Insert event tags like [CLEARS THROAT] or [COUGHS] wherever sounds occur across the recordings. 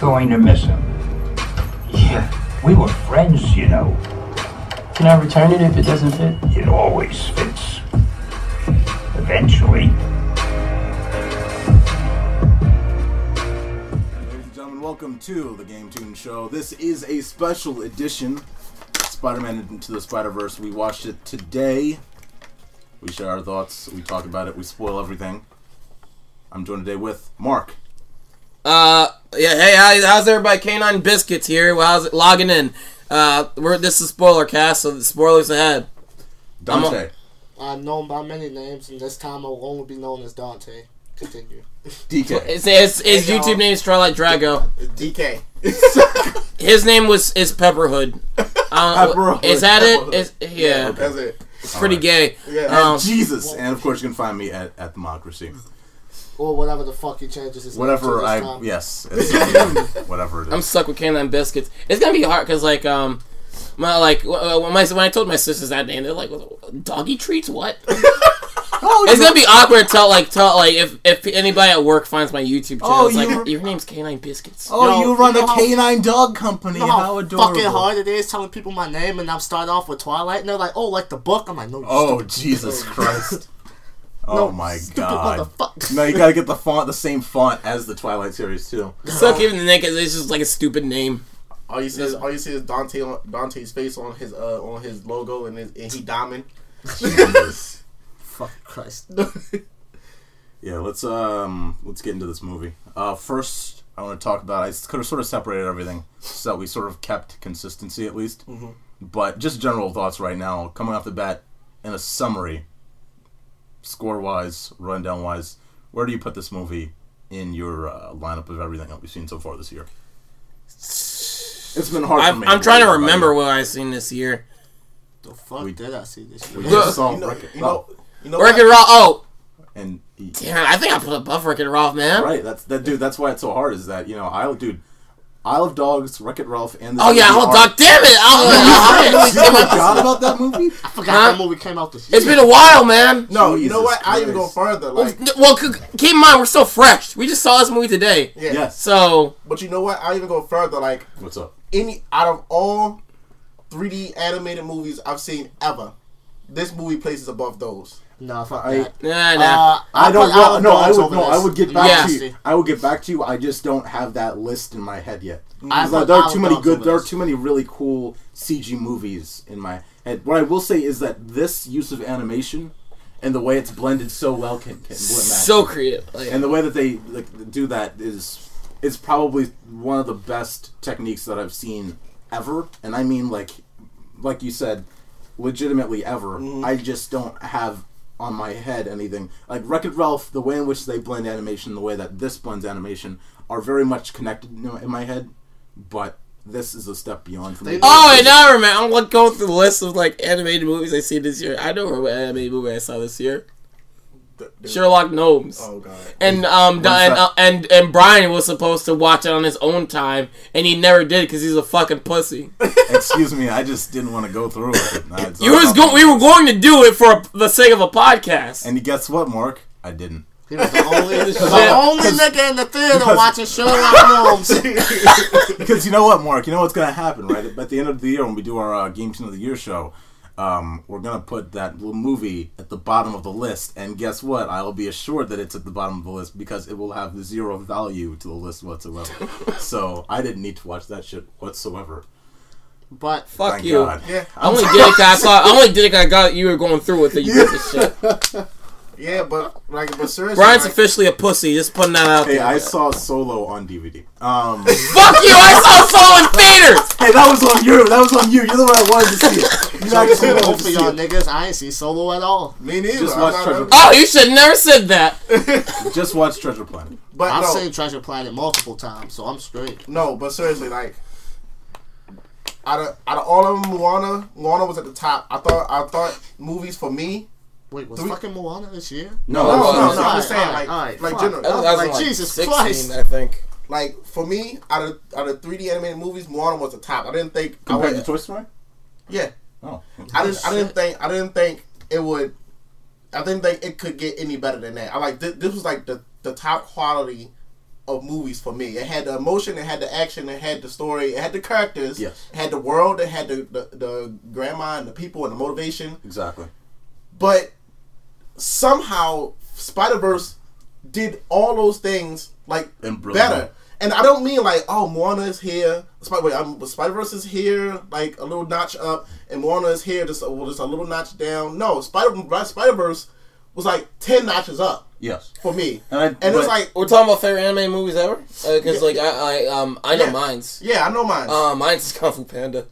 I'm going to miss him. Yeah, we were friends, you know. Can I return it if it doesn't fit? It always fits. Eventually. Ladies and gentlemen, welcome to the GameToon Show. This is a special edition Spider-Man Into the Spider-Verse. We watched it today. We share our thoughts. We talk about it. We spoil everything. I'm joined today with Mark. Uh, yeah. Hey, how's everybody? Canine Biscuits here. Well, how's it logging in? Uh, we're this is spoiler cast, so the spoilers ahead. Dante. I'm known by many names, and this time I will only be known as Dante. Continue. DK. His, [LAUGHS] his, his Hey. YouTube name is Starlight Drago. DK. [LAUGHS] His name was is Pepperhood. Uh, Pepperhood. Is that it? Pepperhood. Is, yeah, okay. That's it. it's pretty Alright. gay. Yeah. Um, Jesus. And of course, you can find me at, at Democracy. Or whatever the fuck he changes his name Whatever to this I. time. Yes. It's, [LAUGHS] whatever it is. I'm stuck with Canine Biscuits. It's gonna be hard because like um. My, like uh, when, my, when I told my sisters that name, they're like, "Doggy treats? What?" oh, [LAUGHS] [LAUGHS] It's gonna be awkward to tell like tell like if if anybody at work finds my YouTube channel, Oh, it's like you- your name's Canine Biscuits. Oh, Yo, you run you know a how- canine dog company. You know how how adorable. fucking hard it is telling people my name, and I'm starting off with Twilight, and they're like, "Oh, like the book." I'm like, "No, Oh, stupid Jesus Christ. Oh No, my stupid god. motherfucker. No, you gotta get the font, the same font as the Twilight series too. Suck even the name 'cause it's just like a stupid name. All you see is all you see is Dante on Dante's face on his uh on his logo and his, and he diamond. Jesus. [LAUGHS] Fuck Christ. [LAUGHS] Yeah, let's um let's get into this movie. Uh, first, I want to talk about. I could have sort of separated everything so we sort of kept consistency at least. But just general thoughts right now, coming off the bat, in a summary, score wise, rundown wise, where do you put this movie in your uh, lineup of everything that we've seen so far this year? It's been hard for I'm, me. I'm trying to remember what I've seen this year. The fuck We- did I see this? We shit? just saw You know, Wreck-It you know, Ralph, you know Wreck what? It Ralph. Oh, and he- damn! I think I put above Wreck It Ralph, man. Right, that's that dude. That's why it's so hard. Is that you know, I dude, Isle of Dogs, Wreck It Ralph, and the Oh yeah, hold are- on, damn it! Oh, You forgot about that movie? I forgot Huh? that movie came out this year. it's been a while, man. No, you know Jesus what? I even go further. Like, Well, c- keep in mind we're still fresh. We just saw this movie today, yeah. Yes. so But you know what? I even go further. Like, What's up? any out of all 3D animated movies I've seen ever, this movie places above those. No, fuck I- that. nah, nah. Uh, I don't put know. No, I would. No, I would get back Yeah. to you. I would get back to you. I just don't have that list in my head yet. I There- put there are of too many Dogs good. over There are too many really cool CG movies in my head. What I will say is that this use of animation and the way it's blended so well can, can so creative. Like, and the way that they like do that is is probably one of the best techniques that I've seen ever, and I mean like like you said, legitimately ever. I just don't have on my head anything like Wreck It Ralph. The way in which they blend animation, the way that this blends animation, are very much connected you know, in my head. But this is a step beyond for me. oh, and now I remember. I'm like going through the list of like animated movies I see this year. I know what animated movie I saw this year. The- the- Sherlock Gnomes. Oh god. And um What's and, uh, and and Brian was supposed to watch it on his own time, and he never did because he's a fucking pussy. [LAUGHS] Excuse me, I just didn't want to go through it. [LAUGHS] Nah, You was about go- we were going to do it for the sake of a podcast. And guess what, Mark? I didn't. He was the only, [LAUGHS] the only nigga in the theater because- watching Sherlock Holmes. Because you know what, Mark? You know what's gonna happen, right? At the end of the year, when we do our uh, Game Team of the Year show, um, we're gonna put that little movie at the bottom of the list. And guess what? I'll be assured that it's at the bottom of the list because it will have zero value to the list whatsoever. [LAUGHS] so I didn't need to watch that shit whatsoever. But Fuck Thank you. God. Yeah. I only did it 'cause I saw. I only did it 'cause I got you were going through with it. You piece of shit. [LAUGHS] Yeah, but like, but seriously, Brian's like, officially a pussy. Just putting that out there. Hey, there. I saw Solo on DVD. Um, [LAUGHS] Fuck you! I saw Solo in theaters. [LAUGHS] hey, that was on you. That was on you. You're the one that wanted to see it. You actually wanted both to see y'all it. niggas, I ain't see Solo at all. me neither. Just watch Treasure a- Oh, you should never said that. [LAUGHS] Just watch Treasure Planet. But I've no, seen Treasure Planet multiple times, so I'm straight. no, but seriously, like, out of out of all of them, Moana, Moana was at the top. I thought I thought movies for me. Wait, was Three- fucking Moana this year? No, No, that no, no, no. I'm just saying, alright, like, alright, like general. That was, that was Like, like Jesus 16, Christ. I think. Like for me, out of out of 3D animated movies, Moana was the top. I didn't think I compared would, to Toy Story. yeah. Oh, I didn't. I didn't think. I didn't think it would. I didn't think it could get any better than that. I like this, this was like the the top quality of movies for me. It had the emotion, it had the action, it had the story, it had the characters, Yes. it had the world, it had the, the the grandma and the people and the motivation. Exactly. But somehow Spider Verse did all those things like And better. And I don't mean like, oh, Moana is here. Spider wait, I'm, Spider Verse is here, like a little notch up, and Moana is here, just a, well, just a little notch down. No, Spider Spider Verse was like ten notches up Yes. for me, And I- and but- it's like, We're talking about favorite anime movies ever, because Yeah. like I, I um I know Yeah. mine's. yeah, I know mine. Uh, mine's is [LAUGHS] Kung Fu Panda.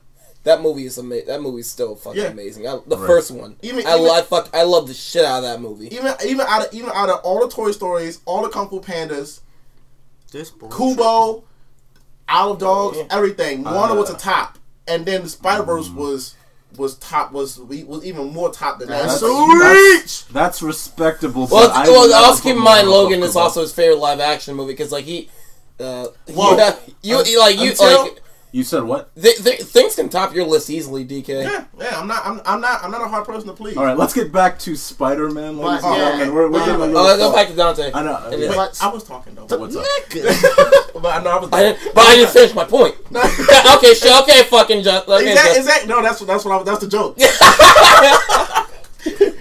That movie is amazing. That movie's still fucking Yeah. amazing. I, the Right. first one, Even- I, even- I fuck, I love the shit out of that movie. even even out of even out of all the Toy Stories, all the Kung Fu Pandas, This boy. Kubo, Isle of Dogs, Yeah. everything. Moana was Uh, a top, and then the Spider Verse was was top was was even more top than that. That's It's so like, That's, that's respectable. Well, I well, also keep in mind Logan above is also his favorite live action movie because like he, uh, Whoa. you, you like you Until- like You said what? th- th- things can top your list easily, DK. yeah, yeah. I'm not. I'm, I'm not. I'm not a hard person to please. All right, let's get back to Spider Man. But, Oh, yeah, okay. We're, we're uh, getting a Oh, let's go back to Dante. I know. And yeah. Wait, I was talking though. What's up? [LAUGHS] But I know I was. I didn't, but I didn't finish my point. [LAUGHS] [LAUGHS] okay, sure, okay, fucking just. Okay, Exactly. just- Exactly. No, that's what. That's what. I, was- that's the joke.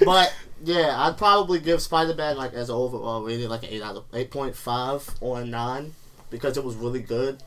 but yeah, I'd probably give Spider Man like as an overall rating like an eight out of eight point five or a nine because it was really good.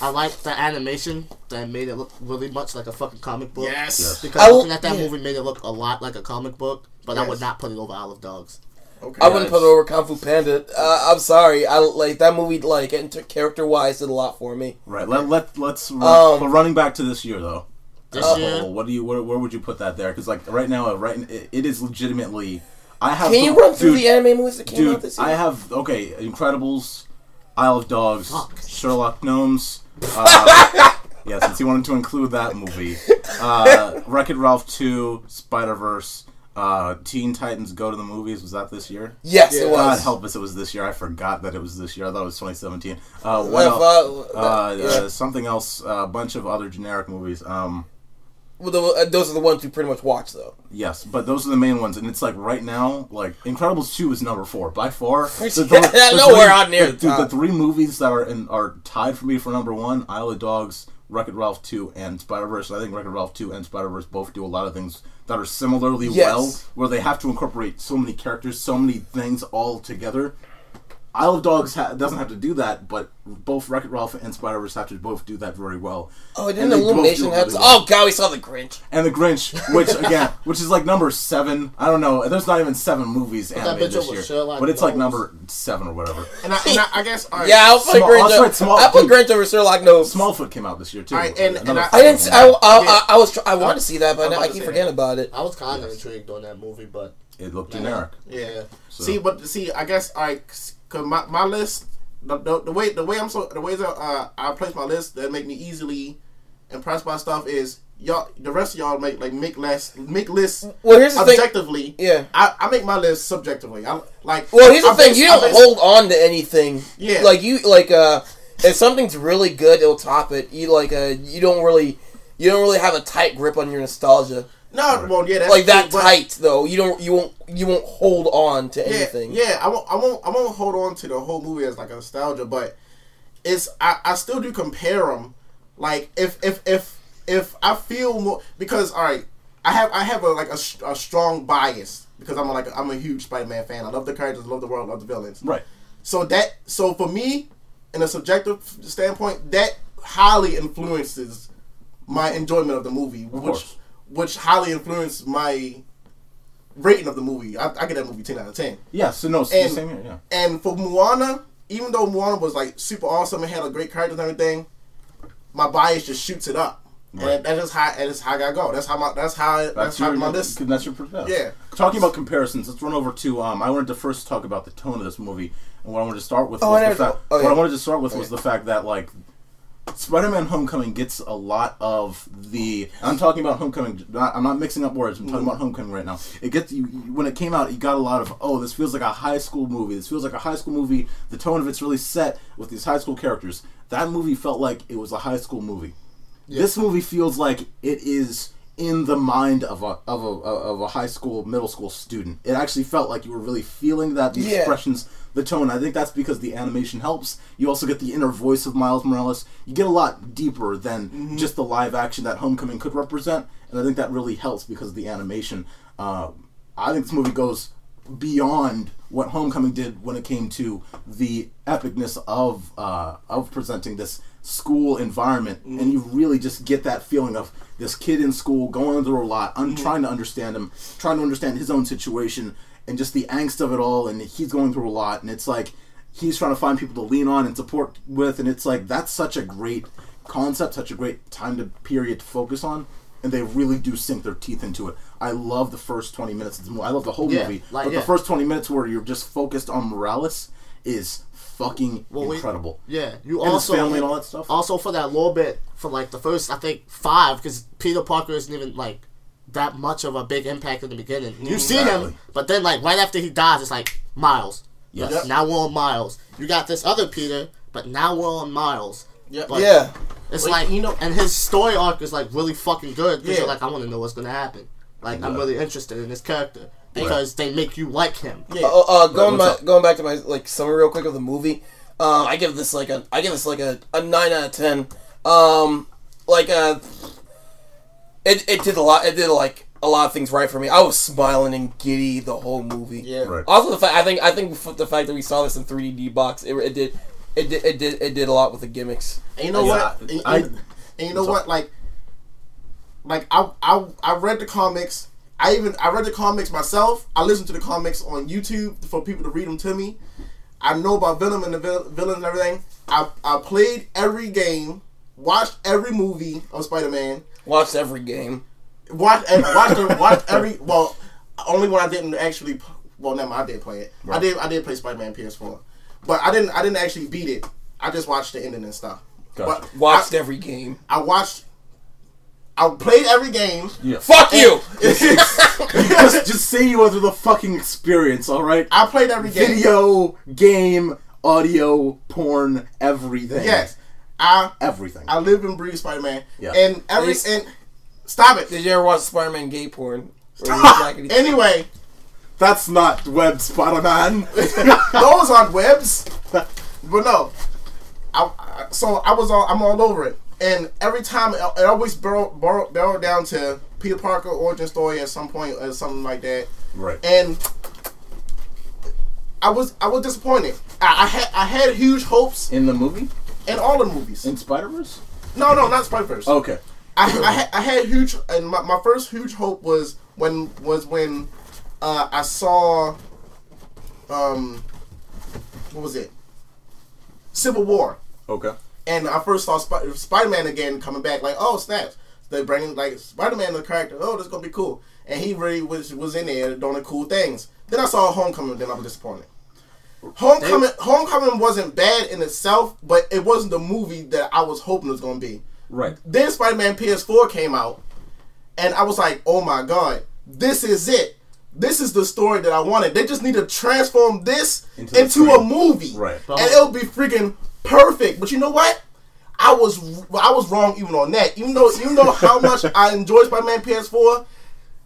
I liked the animation that made it look really much like a fucking comic book. Yes. Yes. Because I will- looking at that yeah. movie made it look a lot like a comic book, but I would not put it over Isle of Dogs. Okay. I wouldn't put it over Kung Fu Panda. Uh, I'm sorry. I like that movie. Like character wise, did a lot for me. Right. Let let let's. Run, Um, but running back to this year though. This as a year, what do you? Where, where would you put that there? Because like right now, uh, right, it, it is legitimately. I have. Can you the- run through dude, the anime movies that came out this year? I have okay. Incredibles, Isle of Dogs, Fuck. Sherlock Gnomes. Uh, [LAUGHS] yeah, since he wanted to include that movie, uh, [LAUGHS] Wreck It Ralph two, Spider Verse, uh, Teen Titans Go to the Movies. Was that this year? yes, Yeah. it God was. help us, it was this year. I forgot that it was this year. I thought it was 2017. Uh, what else? uh, Uh, yeah. uh, something else. A bunch of other generic movies. Um, Well, the, uh, those are the ones we pretty much watch, though. Yes, but those are the main ones, and it's like right now, like Incredibles two is number four by far. [LAUGHS] Yeah, [LAUGHS] nowhere on near the the three movies that are in, are tied for me for number one: Isle of Dogs, Wreck It Ralph two, and Spider Verse. I think Wreck It Ralph two and Spider Verse both do a lot of things that are similarly Yes. well, where they have to incorporate so many characters, so many things all together. Isle of Dogs ha- doesn't have to do that, but both Wreck It Ralph and Spider Verse have to both do that very well. Oh, And didn't they Illumination do have? really well Oh God, we saw the Grinch. and the Grinch, which again, [LAUGHS] which is like number seven. I don't know. There's not even seven movies that animated bitch this year, Sherlock but it's like number seven or whatever. And I, and I, I guess. All right, Yeah, I'll put Small- Grinch. that's over- right, Small- I put dude. Grinch over Sherlock Gnomes. Smallfoot came out this year too. Alright, and- and I- I didn't. I, I, I, I was. tr- I wanted to see that, but I'm I, about I to keep forgetting about it. I was kind of intrigued on that movie, but it looked generic. Yeah. See, but see, I guess I cause my, my list the, the, the way the way I'm so the ways that, uh, I place my list that make me easily impressed by stuff is y'all the rest of y'all make like make less make lists Well, here's the thing. objectively. Yeah. I, I make my list subjectively. I like. Well, here's the I thing. base- You don't base- hold on to anything. Yeah. Like you like uh, if something's really good, it'll top it. You like uh, you don't really. You don't really have a tight grip on your nostalgia, No, well, yeah, that's like that true, tight though. You don't, you won't, you won't hold on to Yeah, anything. yeah. I won't, I won't, I won't hold on to the whole movie as like a nostalgia, but it's I, I still do compare them. Like if if if if I feel more because all right, I have I have a like a, a strong bias because I'm a, like I'm a huge Spider-Man fan. I love the characters, I love the world, love the villains. Right. So that so for me, in a subjective standpoint, that highly influences my enjoyment of the movie, which course. Which highly influenced my rating of the movie. I, I get that movie ten out of ten. Yeah. So no, it's And- the same here. Yeah. And for Moana, even though Moana was like super awesome and had a great character and everything, my bias just shoots it up. Right. And that's just how that's how I gotta go. That's how my that's how that's, That's how my list. That's your yeah. Yeah. Talking about comparisons, let's run over to. Um, I wanted to first talk about the tone of this movie, and what I wanted to start with Oh, was the fact. oh, What. I wanted to start with was the fact that like. Spider-Man: Homecoming gets a lot of the. I'm talking about Homecoming. Not, I'm not mixing up words. I'm talking about Homecoming right now. It gets you when it came out. You got a lot of oh, this feels like a high school movie. This feels like a high school movie. The tone of it's really set with these high school characters. That movie felt like it was a high school movie. This movie feels like it is in the mind of a of a of a high school middle school student. It actually felt like you were really feeling that the Yeah. expressions, the tone. I think that's because the animation helps. You also get the inner voice of Miles Morales. You get a lot deeper than just the live action that Homecoming could represent, and I think that really helps because of the animation. Uh, I think this movie goes beyond what Homecoming did when it came to the epicness of uh, of presenting this school environment, and you really just get that feeling of this kid in school going through a lot. I'm trying to understand him, trying to understand his own situation, and just the angst of it all. And he's going through a lot, and it's like he's trying to find people to lean on and support with, and it's like that's such a great concept, such a great time to period to focus on. And they really do sink their teeth into it. I love the first twenty minutes of the movie. I love the whole Yeah, movie, like, but yeah. the first twenty minutes where you're just focused on Morales is fucking Well, we- incredible. Yeah, you And his also family and all that stuff. Also for that little bit for like the first I think five because Peter Parker isn't even like that much of a big impact in the beginning. You see Exactly. him, but then like right after he dies, it's like Miles. Yes. Yes. Now we're on Miles. You got this other Peter, but now we're on Miles. Yep. Like, Yeah. It's Like, like you you know- know, and his story arc is like really fucking good because Yeah. you're like, I want to know what's gonna happen. Like I'm really interested in this character because they make you like him. Yeah. Uh, uh, going what's back, going back to my like summary real quick of the movie. Uh, I give this like a, I give this like a, a nine out of ten. Um, like uh, it it did a lot. It did like a lot of things right for me. I was smiling and giddy the whole movie. Yeah. Right. Also, the fact I think I think the fact that we saw this in 3D box, it, it did, it did, it did, it did a lot with the gimmicks. And you know Yeah, what? I- and- and you know what? Like, like I, I I read the comics. I even I read the comics myself. I listened to the comics on YouTube for people to read them to me. I know about Venom and the vil- villains and everything. I I played every game, watched every movie of Spider Man, Watched every game. watched and watched [LAUGHS] the- watched every well, only one I didn't actually. Well, never mind, I did play it. I did I did play Spider Man PS4, but I didn't I didn't actually beat it. I just watched the ending and stuff. Gotcha. But Watched I, every game. I watched. I played every game. Yeah. Fuck you. [LAUGHS] just, just say you went through the fucking experience, all right? I played every game. Video, game, audio, porn, everything. Yes, I everything. I live and breathe Spider Man. Yeah. And every Yes. and stop it. Did you ever watch Spider-Man gay porn? Or Blackity- [LAUGHS] Anyway, That's not web Spider-Man. [LAUGHS] those aren't webs. [LAUGHS] But no, I, I so I was all I'm all over it. And every time it, it always barreled, barreled, barreled down to Peter Parker origin story at some point or something like that. right. and I was I was disappointed. I, I had I had huge hopes In the movie? in all the movies. In Spider-Verse? No, no, not Spider Verse. Oh, okay. I, I, had, I had huge and my, my first huge hope was when was when uh, I saw um what was it Civil War Okay. and I first saw Sp- Spider Man again coming back like oh snaps They're bringing like Spider Man the character oh this is gonna be cool and he really was was in there doing the cool things then I saw Homecoming then I was disappointed. Homecoming Homecoming wasn't bad in itself but it wasn't the movie that I was hoping it was gonna be. Right. Then Spider Man PS4 came out, and I was like, oh my god, this is it. This is the story that I wanted. They just need to transform this Into into, a movie, Right. And it'll be freaking perfect. But you know what? I was I was wrong even on that. Even though you know how much [LAUGHS] I enjoyed Spider Man PS4,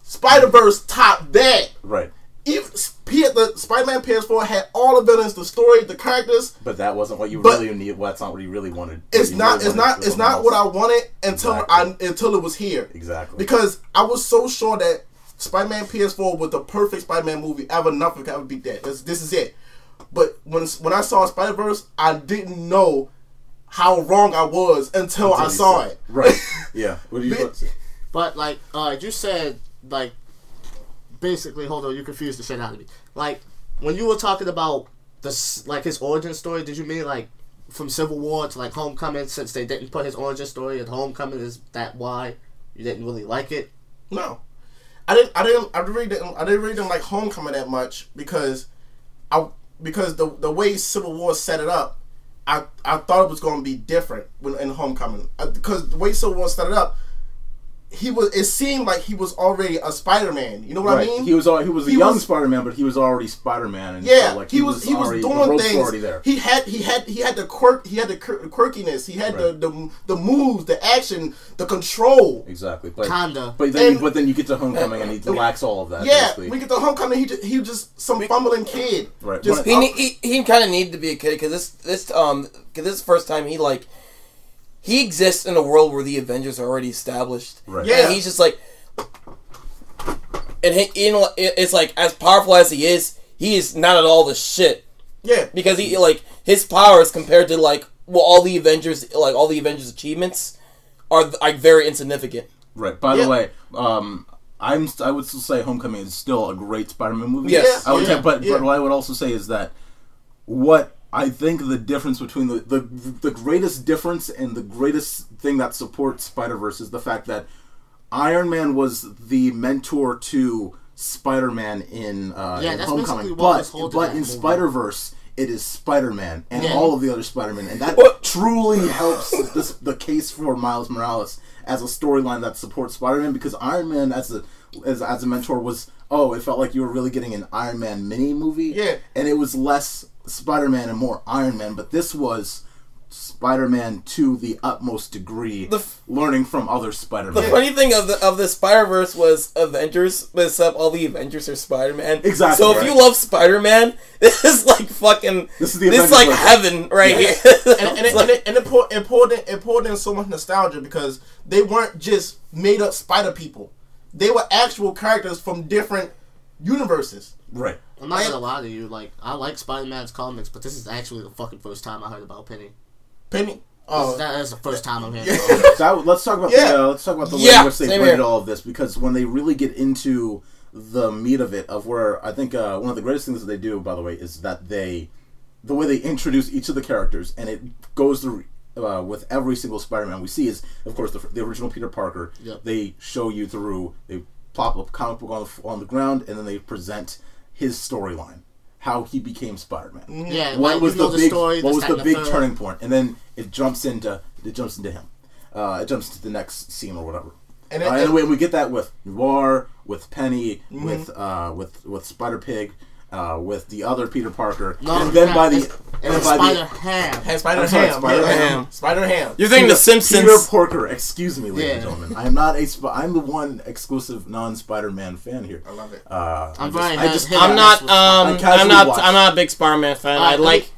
Spider Verse topped that. Right. Even P- the Spider Man PS4 had all the villains, the story, the characters. But that wasn't what you really need. Well, that's not what you really wanted. It's not. really It's not. It's something not what I wanted until Exactly. I until it was here. Exactly. Because I was so sure that Spider-Man PS4 was the perfect Spider-Man movie ever. Nothing could ever beat that. This, this is it. But when when I saw Spider Verse, I didn't know how wrong I was until, I saw said- it. Right. [LAUGHS] Yeah. What do you Bit- want to say? But like, uh, you said like, basically, hold on, you confused the shit out of me. Like, when you were talking about this, like his origin story, did you mean like from Civil War to like Homecoming? Since they didn't put his origin story at Homecoming, is that why you didn't really like it? No, I didn't. I didn't. I really didn't. I didn't really didn't like Homecoming that much because I because the the way Civil War set it up, I I thought it was going to be different when in Homecoming Uh, because the way Civil War set it up, he was. It seemed like he was already a Spider Man. You know what Right. I mean? He was al- he was a He young Spider-Man, but he was already Spider-Man, and Yeah, so, like he, was, he was already, doing things. there. He had he had he had the quirk he had the quir- quirkiness. He had Right. the, the the moves, the action, the control. exactly, but Kinda. but then And- but then you get to Homecoming and he lacks all of that. Yeah, basically. we get the homecoming. He just, he was just some fumbling kid. Right. Just He up- he, he kind of needed to be a kid because this this um cause this is the first time he like he exists in a world where the Avengers are already established. Right. Yeah. And he's just like, and he, you know, it's like as powerful as he is, he is not at all the shit yeah, because he like his powers compared to like well all the Avengers like all the Avengers achievements are like very insignificant. Right. By Yeah. the way, um, I'm I would still say Homecoming is still a great Spider-Man movie. Yes. I would Yeah, say, but yeah. but what I would also say is that what I think the difference between the the the greatest difference and the greatest thing that supports Spider Verse is the fact that Iron Man was the mentor to Spider Man in, uh, Yeah, in that's Homecoming, basically what but but in movie. Spider Verse. It is Spider Man and Yeah. all of the other Spider Man, and that What? truly helps [LAUGHS] this, the case for Miles Morales as a storyline that supports Spider Man because Iron Man as a as, as a mentor was oh it felt like you were really getting an Iron Man mini movie Yeah. and it was less Spider Man and more Iron Man but this was Spider Man to the utmost degree The f- learning from other Spider Man. The funny thing of the of the Spider Verse was Avengers, but except all the Avengers are Spider Man. Exactly, So if you love Spider Man, [LAUGHS] this is like fucking. This is the This is like version. heaven right Yeah. here. [LAUGHS] and, and, it, and, it, and it, poured, it, poured in, it poured in so much nostalgia because they weren't just made up Spider people. They were actual characters from different universes. right I'm not I- gonna lie to you. Like, I like Spider-Man's comics, but this is actually the fucking first time I heard about Penny. Penny. Oh, is- that is the first time I'm hearing. Yeah. about it. [LAUGHS] that, let's talk about Yeah. the uh, let's talk about the way Yeah, in which they same blended here. all of this because when they really get into the meat of it of where I think uh, one of the greatest things that they do by the way is that they the way they introduce each of the characters and it goes through uh, with every single Spider-Man we see is of course the, the original Peter Parker Yep. they show you through they plop a comic book on the, on the ground and then they present his storyline how he became Spider-Man. Yeah, what like, was the the big story, what was the big third. turning point? And then it jumps into it jumps into him. Uh, it jumps to the next scene or whatever. And and, it- uh, and we, we get that with Noir with Penny Mm-hmm. with uh, with with Spider Pig uh, with the other Peter Parker No, and then by the it's- and it's by Spider the Ham. and Spider I'm sorry, Ham. Spider yeah, Ham. Spider Ham. You're thinking the Simpsons. Peter Parker excuse me ladies Yeah. and gentlemen I am not a Sp- I'm the one exclusive non Spider Man fan here I love it. uh, I'm just- very I just, I'm not. Um, I casually I'm not. watch. I'm not a big Spider-Man fan. Uh, I let me- like.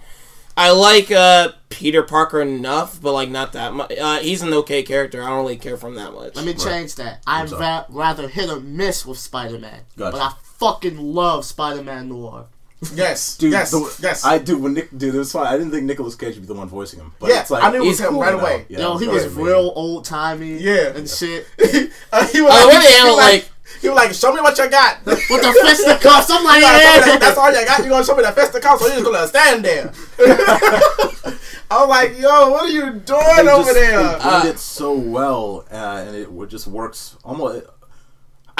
I like uh, Peter Parker enough, but like not that much. Uh, he's an okay character. I don't really care for him that much. Let me change that. I'd ra- rather hit or miss with Spider-Man, Gotcha. but I fucking love Spider-Man Noir. Yes. [LAUGHS] Dude, yes. the- yes. I do. When Nick, dude, it was fine. I didn't think Nicolas Cage would be the one voicing him. But Yeah, it's like, I knew it was he's him cool right now. away. Yeah, Yo, he was amazing. real old timey Yeah. and shit. Uh, [LAUGHS] he was Uh, like, what they he was like, like- he was like, show me what you got. [LAUGHS] With the fisticuffs, I'm like, Like, yeah. that- that's all you got. You gonna show me that fisticuffs, so you just gonna stand there. I was like, yo, what are you doing They over just- there? They blend it so well, uh, and it just works almost.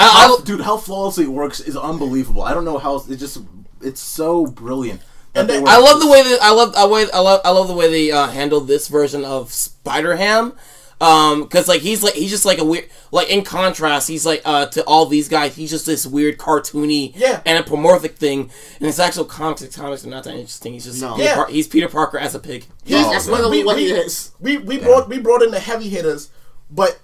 I, How, I, dude, how flawlessly it works is unbelievable. I don't know how it just. It's so brilliant. And they they- I love the way that I love I way I love I love the way they uh, handled this version of Spider Ham. Um, cause like he's like he's just like a weird like in contrast he's like uh to all these guys he's just this weird cartoony Yeah. anthropomorphic thing and his actual comics his comics are not that interesting he's just No. Peter Yeah. Par- he's Peter Parker as a pig He's, Oh, that's man. literally We- what we- he is. We we brought we brought in the heavy hitters, but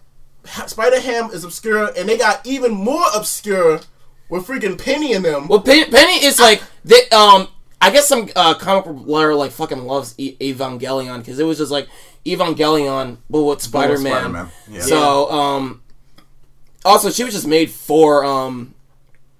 Spider Ham is obscure, and they got even more obscure with freaking Penny in them. Well, Penny, Penny is like they, um. I guess some uh, comic book lawyer like fucking loves e- Evangelion because it was just like Evangelion, but with Spider Man. Spider-Man, yeah. So um. Also, she was just made for um.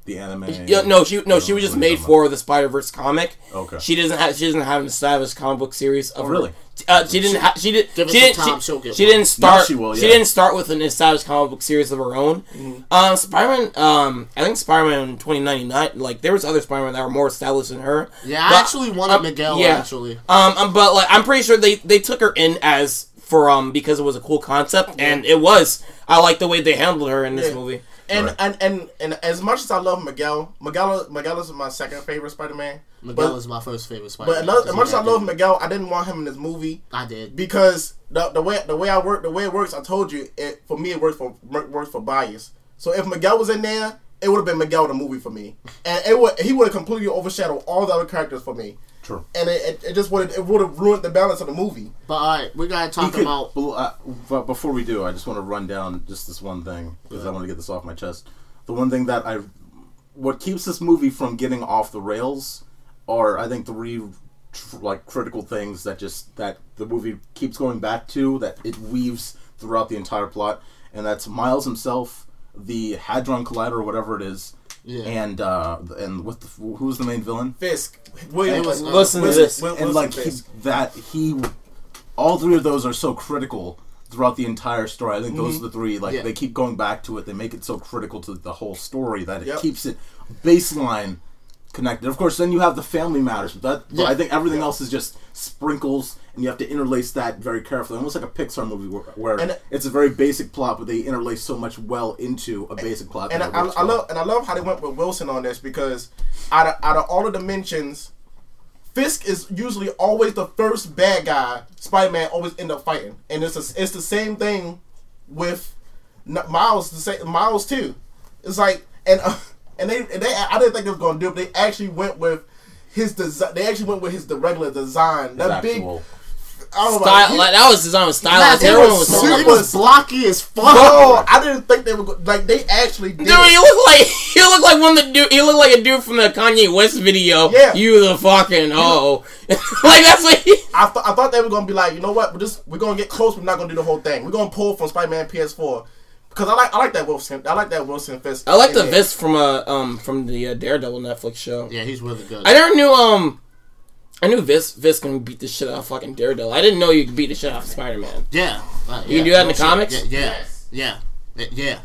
The anime. Yeah, no, she no, she was just What are you made for the Spider Verse comic. Okay. She doesn't have she doesn't have an established comic book series. Of Oh, her- really? Uh, she didn't. Ha- she did. Give she didn't. time, she, she'll she didn't start. she will, She didn't start with an established comic book series of her own. Mm-hmm. Um, Spider-Man. Um, I think Spider-Man 2099. Like there was other Spider-Man that were more established than her. Yeah, I actually wanted um, Miguel, yeah. actually. Um, um, but like I'm pretty sure they they took her in as for um because it was a cool concept and it was. I like the way they handled her in this Yeah. movie. And, Right. and and and as much as I love Miguel, Miguel Miguel is my second favorite Spider Man. Miguel But- is my first favorite Spider. Man. But as much as I love Miguel, I didn't want him in this movie I did. because the, the way the way I work the way it works, I told you it for me it works for works for bias. So if Miguel was in there, it would have been Miguel the movie for me, and it would he would have completely overshadowed all the other characters for me, True. and it, it, it just would it would have ruined the balance of the movie. But all right, we gotta talk could- about. bel- uh, but before we do, I just want to run down just this one thing because I want to get this off my chest. The one thing that I, what keeps this movie from getting off the rails, are I think three, like critical things that just that the movie keeps going back to that it weaves throughout the entire plot, and that's Miles himself, the Hadron Collider or whatever it is, Yeah. and uh, and what the, who's the main villain? Fisk, William, was- uh, listen to this. Wil- and like he, that he all three of those are so critical throughout the entire story i think those are the three like Yeah. they keep going back to it they make it so critical to the whole story that it Yep. keeps it baseline connected of course then you have the family matters but that but i think everything else is just sprinkles and you have to interlace that very carefully almost like a pixar movie where, where And- it's a very basic plot but they interlace so much well into a basic plot and I, works I love and I love how they went with Wilson on this because out of out of all the mentions, Fisk is usually always the first bad guy. Spider Man always end up fighting, and it's a, it's the same thing with N- Miles. The same Miles too. It's like and uh, and they and they I didn't think they was gonna do it. But they actually went with his design. They actually went with his the regular design. His That big. actual- I don't know. Style, he- like, that was designed with Nah, stylized. it Everyone was, was so- so it was blocky as fuck. No, I didn't think they were go- like they actually did. Dude, it. you look like [LAUGHS] you look like one of the dude. You look like a dude from the Kanye West video. Yeah. you the fucking oh, [LAUGHS] like that's what. He, I, th- I thought they were gonna be like, you know what? We're just we're gonna get close. We're not gonna do the whole thing. We're gonna pull from Spider-Man PS4 because I like I like that Wilson. I like that Wilson Fisk. I like the in there. Vis from uh um from the uh, Daredevil Netflix show. Yeah, he's really good. I never knew um. I knew Vis Vis can beat the shit out of fucking Daredevil. I didn't know you could beat the shit out of Spider Man. yeah, like, You yeah, can do that in the shit. comics? Yeah, yeah, yeah, yeah.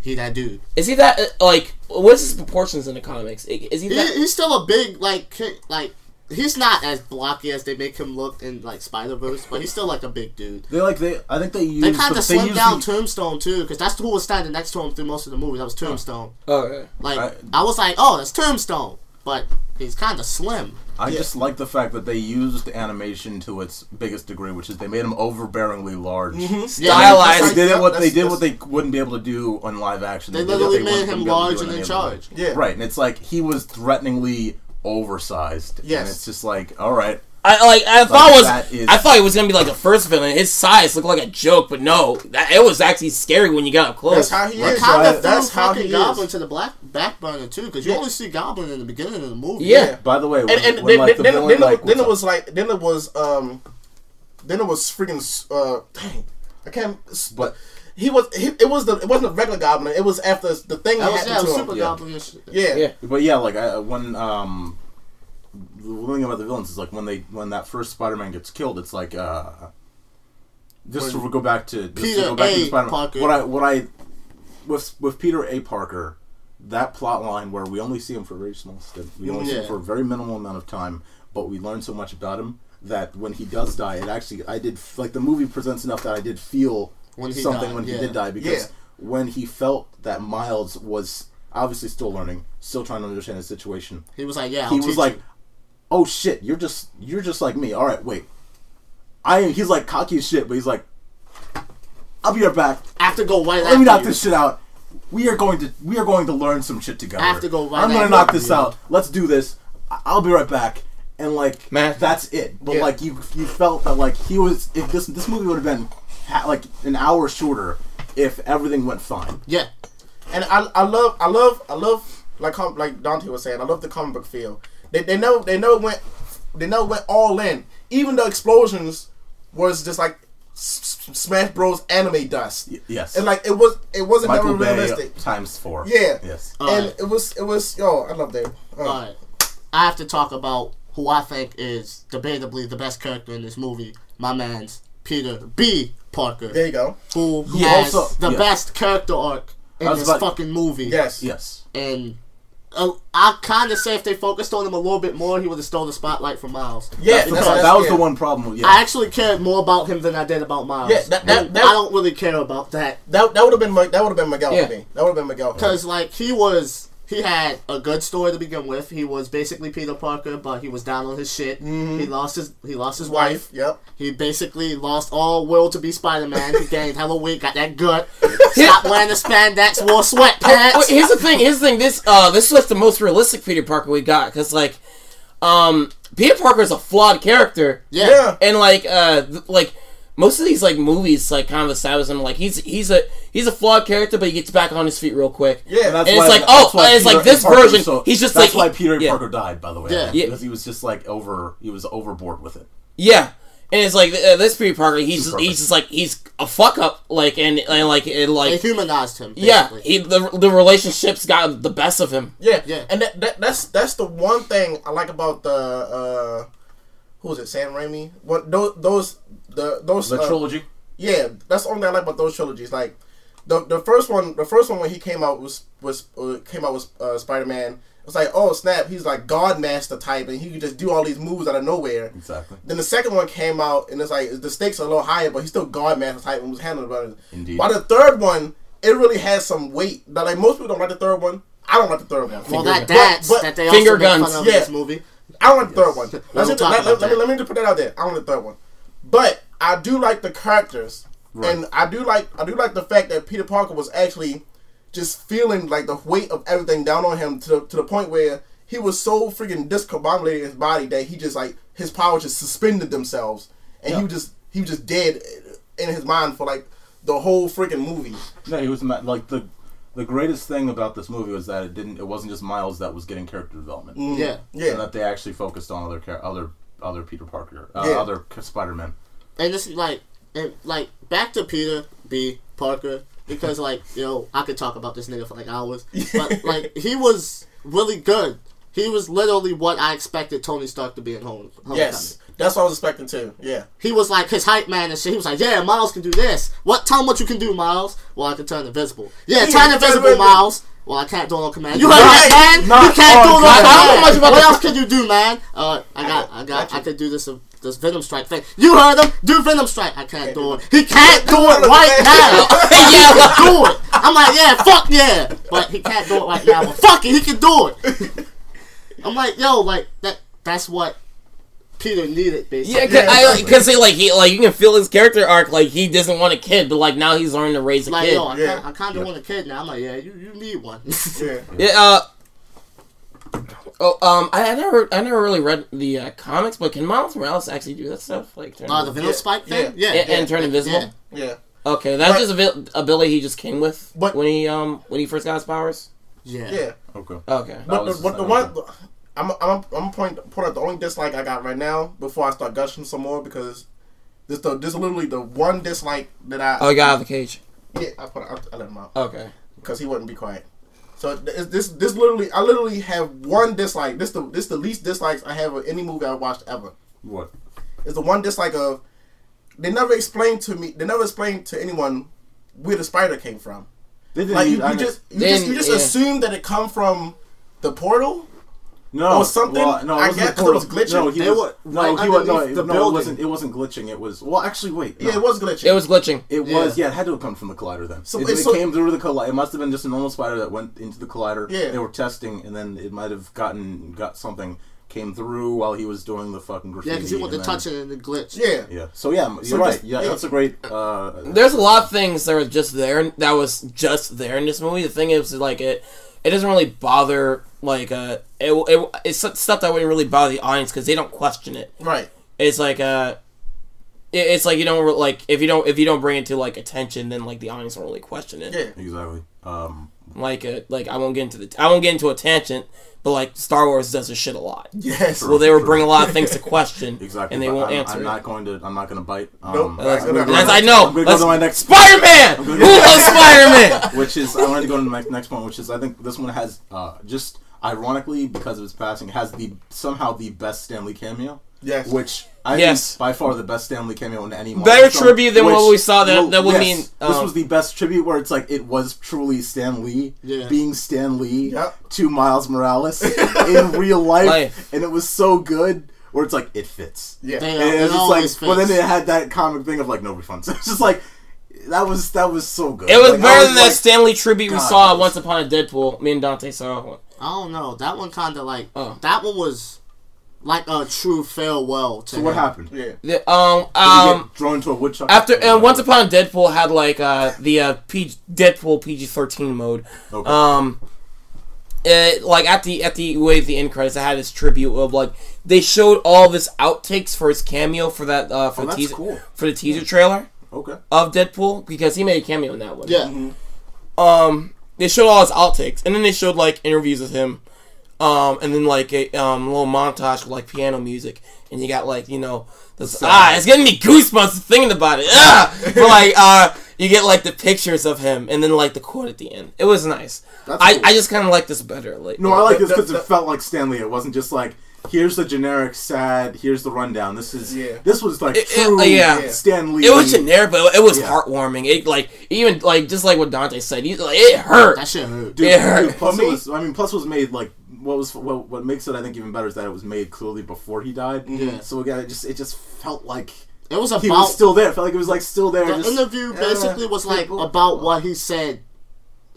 He that dude. Is he that uh, like? What's his proportions in the comics? Is he He, that? he's still a big like like. He's not as blocky as they make him look in like Spider Verse, but he's still like a big dude. they like they i think they use They kind of slimmed down the- Tombstone too, because that's who was standing next to him through most of the movie. That was Tombstone. Oh, yeah. Like I- I, was like, oh, that's Tombstone, but he's kind of slim. I Yeah. just like the fact that they used animation to its biggest degree, which is they made him overbearingly large. Mhm. Stylized. They did Yeah, it what they did what they wouldn't be able to do on live action. They did what literally they made him be able to large and in charge. Yeah. Right, and it's like he was threateningly oversized. Yes. and it's just like, all right, I like. I thought was. that is- I thought it was gonna be like the first villain. His size looked like a joke, but no, that, it was actually scary when you got up close. That's how he They is. kind right? of That's threw how fucking he Goblin is. to the black back burner too, because you Yeah. only see Goblin in the beginning of the movie. Yeah. By the way, when, And, and when, then, like, the then, villain, then, like, it, then what's it was like then it was um then it was freaking uh dang I can't But he was he, it was the it wasn't a regular goblin it was after the thing that was, happened yeah, it was to Super him Yeah. Goblin. Shit. yeah Yeah. But yeah, like I, when um, the thing about the villains is like when they when that first Spider-Man gets killed, it's like uh, just to go back to just Peter to go back A. to Spider-Man. Parker. What I what I with with Peter A. Parker, that plot line where we only see him for a very small stint, we only see him for a very minimal amount of time, but we learn so much about him that when he does die, it actually I did like the movie presents enough that I did feel When he something died, when yeah. he did die because Yeah. when he felt that Miles was obviously still learning, still trying to understand his situation He was like, yeah, I'll he was teach like, you. "Oh shit, you're just you're just like me." All right, wait. I he's like cocky as shit, but he's like, "I'll be right back. I have to go right Let me after knock you. this shit out. We are going to we are going to learn some shit together. I have to go right I'm gonna after knock you. this out. Let's do this. I- I'll be right back." And like Man. that's it. But Yeah. like you you felt that like he was if this this movie would have been ha- like an hour shorter if everything went fine. Yeah, and I, I love I love I love like com- like Dante was saying I love the comic book feel they they never they never went they never went all in even the explosions was just like S- S- Smash Bros anime dust Y- yes. and like it was it wasn't Michael never Bay realistic times four. Yeah. Yes. All and right. it was it was yo I love that uh, Alright. I have to talk about who I think is debatably the best character in this movie. My man's Peter B. Parker, there you go who Who has also- the yeah. best character arc in I this about- fucking movie. yes Yes. And uh, I kind of say if they focused on him a little bit more, he would have stole the spotlight from Miles. Yeah, That's that's- that's- that was yeah. the one problem. Yeah. I actually cared more about him than I did about Miles. Yeah, that- that- that- I don't really care about that That that would have been Mi- that would have been Miguel Yeah. for me. That would have been Miguel. for because like he was. He had a good story to begin with. He was basically Peter Parker, but he was down on his shit. He lost his he lost his wife. wife. Yep. He basically lost all will to be Spider Man. He gained hella weight, got that gut. [LAUGHS] Stop wearing the spandex, wore sweatpants. Oh, here's the thing. Here's the thing. This uh, this was the most realistic Peter Parker we got because like, um, Peter Parker is a flawed character, yeah. Yeah. and like uh, th- like most of these like movies like kind of establish him like he's he's a he's a flawed character, but he gets back on his feet real quick. Yeah. And that's And it's like, that's oh, why it's like this Parker- version, so he's just that's like- why Peter yeah. Parker died, by the way. Yeah. Yeah. because he was just like over. He was overboard with it. Yeah, and it's like uh, this Peter Parker. He's just, he's just like he's a fuck up. Like and, and like it They like humanized him. yeah, he the the relationships got the best of him. Yeah, Yeah. and that, that that's that's the one thing I like about the uh, who is it? Sam Raimi. What those those the those The uh, trilogy. Yeah, that's the only thing I like about those trilogies. Like the the first one, the first one when he came out was was uh, came out with uh, Spider Man. It's like oh snap, he's like God Master type, and he could just do all these moves out of nowhere. Exactly. Then the second one came out, and it's like the stakes are a little higher, but he's still God Master type and was handling better. Indeed. By the third one, it really has some weight. That like most people don't like the third one. I don't like the third one. Well, that But- dance but- that they Finger also make guns. fun of Yeah. this movie. I don't like the third one. We'll Let's just- talk let, about let- let me, that. let me just put that out there. I don't like the third one, but I do like the characters, and I do like I do like the fact that Peter Parker was actually just feeling like the weight of everything down on him to the, to the point where he was so freaking discombobulated in his body that he just like his powers just suspended themselves, and he was just he was just dead in his mind for like the whole freaking movie. No, he was ma- like the the greatest thing about this movie was that it didn't. It wasn't just Miles that was getting character development. Yeah. And Yeah, that they actually focused on other char- other other Peter Parker, uh, Yeah. other Spider Man. And this is like and like back to Peter B. Parker because like [LAUGHS] you know I could talk about this nigga for like hours, but [LAUGHS] like he was really good. He was literally what I expected Tony Stark to be in Home. Yes, that's what I was expecting too. Yeah. He was like his hype man and shit. He was like, "Yeah, Miles can do this. What? Tell him what you can do, Miles. Well, I can turn invisible. Yeah, Yeah, turn you can turn invisible. Miles. Well, I can't do it on command. You heard Not- that, man? not you can't do it on on command. command. I don't know much what else can you do, man? Uh, I got, I got, Gotcha. I could do this. This Venom Strike thing. You heard him. Do Venom Strike. I can't do it. He can't do it right now. [LAUGHS] yeah, do it. I'm like, yeah, fuck yeah. But he can't do it right now. But fuck it, he can do it. [LAUGHS] I'm like, yo, like that. That's what Peter needed, basically. yeah, cause, I, cause he, like he like you can feel his character arc. Like he doesn't want a kid, but like now he's learning to raise a Like, kid. yo, I, Yeah. kind I kind of want a kid now. I'm like, yeah, you, you need one. [LAUGHS] Yeah. Yeah. Uh, oh, um, I, I never, I never really read the uh, comics, but can Miles Morales actually do that stuff? Like, turn uh, the Venom Yeah, Spike thing? yeah, Yeah. and, and turn invisible. Yeah. Yeah. Okay, that's But- just a vil- ability he just came with But- when he um when he first got his powers. Yeah. Yeah. Okay. Okay. But the, but the one, I'm I'm I'm point point out the only dislike I got right now before I start gushing some more because this the this is literally the one dislike that I Oh, he got out of the cage. yeah I put I, I let him out Okay. because he wouldn't be quiet. So this this this literally I literally have one dislike. This the this the least dislikes I have of any movie I watched ever. What? Is the one dislike of they never explained to me they never explained to anyone where the spider came from. They didn't. Like you, you just you Then, just you just yeah. assume that it come from the portal. No or something? Well, no, it I wasn't guess the 'cause it was glitching. No, he was, were no, right he was no, underneath the no, it wasn't. It wasn't glitching. It was well, actually, wait. Yeah, it was glitching. It was glitching. It Yeah. was yeah. It had to have come from the collider then. So it, it so- came through the collider. It must have been just a normal spider that went into the collider. Yeah. They were testing, and then it might have gotten got something came through while he was doing the fucking graffiti. Yeah, because he wanted and to touch it and the glitch. Yeah. Yeah. So yeah, you're So right. just- yeah, yeah. that's a great. Uh, There's a lot of things that were just there. That was just there in this movie. The thing is, like it, it doesn't really bother. Like uh, it, it it's stuff that wouldn't really bother the audience because they don't question it. Right. It's like uh, it, it's like you don't like if you don't if you don't bring it to like attention, then like the audience won't really question it. Yeah. Exactly. Um, Like uh, like I won't get into the I won't get into a tangent, but like Star Wars does this shit a lot. Yes. Well, they will bring a lot of things to question, [LAUGHS] exactly. and they won't I'm, answer. I'm it. not going to. I'm not going to bite. Um, Nope. That's, I'm that's- I know. I'm gonna go to my next. Spider Man. Who loves Spider Man? [LAUGHS] which is I wanted to go to my next, next point, which is I think this one has uh, just ironically because of his passing has the somehow the best Stan Lee cameo. Yes. which I Yes. think by far the best Stan Lee cameo in any Marvel Better film, tribute than what we saw that- that would yes, mean, this um, was the best tribute where it's like it was truly Stan Lee Yeah. being Stan Lee Yep. to Miles Morales [LAUGHS] in real life, Life. and it was so good where it's like it fits. Yeah. They- And it it's just always like, but then it had that comic thing of like no refunds. [LAUGHS] It's just like that was that was so good. It was Like, I better than that like- Stan Lee tribute we saw was- once upon a Deadpool. Me and Dante saw. I don't know. That one kind of like Oh. that one was like a true farewell to So what him. happened? Yeah. The, um, Did he um, get thrown into a woodchuck after and once upon a Deadpool had like uh the uh PG, Deadpool PG thirteen mode. Okay. Um, it, like at the at the way the end credits, I had this tribute of like they showed all of his outtakes for his cameo for that uh for Oh, the that's teaser cool. for the teaser trailer okay. of Deadpool because he made a cameo in that one. Yeah. um they showed all his outtakes and then they showed like interviews with him um and then like a um little montage with like piano music and you got like you know this ah it's getting me goosebumps thinking about it ah! [LAUGHS] but like uh you get like the pictures of him and then like the quote at the end it was nice That's I, cool. I just kind of like this better like No, I like this because it felt like Stan Lee. It wasn't just like here's the generic sad. Here's the rundown. This is Yeah. This was like It- it- true yeah. Stan Lee. it was generic but it was Yeah. heartwarming it like even like just like what Dante said he, like, it hurt That shit hurt. Dude, it hurt. dude, plus For it was. I mean, plus was made like what was what, what makes it I think even better is that it was made clearly before he died. Yeah. So again, it just it just felt like It was he was still there. It felt like it was like still there. the just, interview. uh, Basically, was like people- about what he said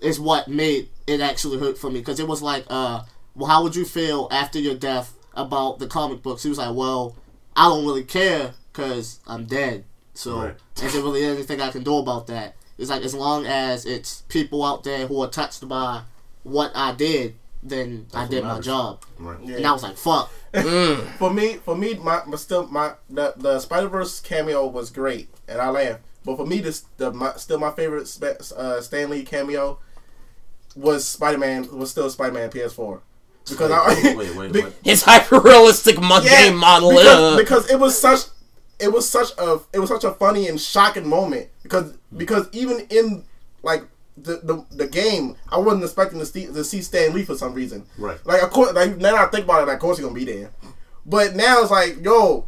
is what made it actually hurt for me because it was like, uh, well, how would you feel after your death about the comic books? He was like, well, I don't really care because I'm dead. So Right. is there really anything I can do about that? It's like as long as it's people out there who are touched by what I did, then I did my job. Right. Yeah. And I was like, fuck. [LAUGHS] For me, for me, my, my still my the, the Spider Verse cameo was great, and I laughed. But for me, this the my, still my favorite Sp- uh, Stan Lee cameo was Spider Man. Was still Spider Man PS4 because I Wait, [LAUGHS] wait, wait, Be- wait. his hyper realistic mo- game model because, uh, because it was such it was such a it was such a funny and shocking moment because because even in like the the, the game I wasn't expecting to see to see Stan Lee for some reason Right. like of course like now I think about it like, of course he's gonna be there but now it's like yo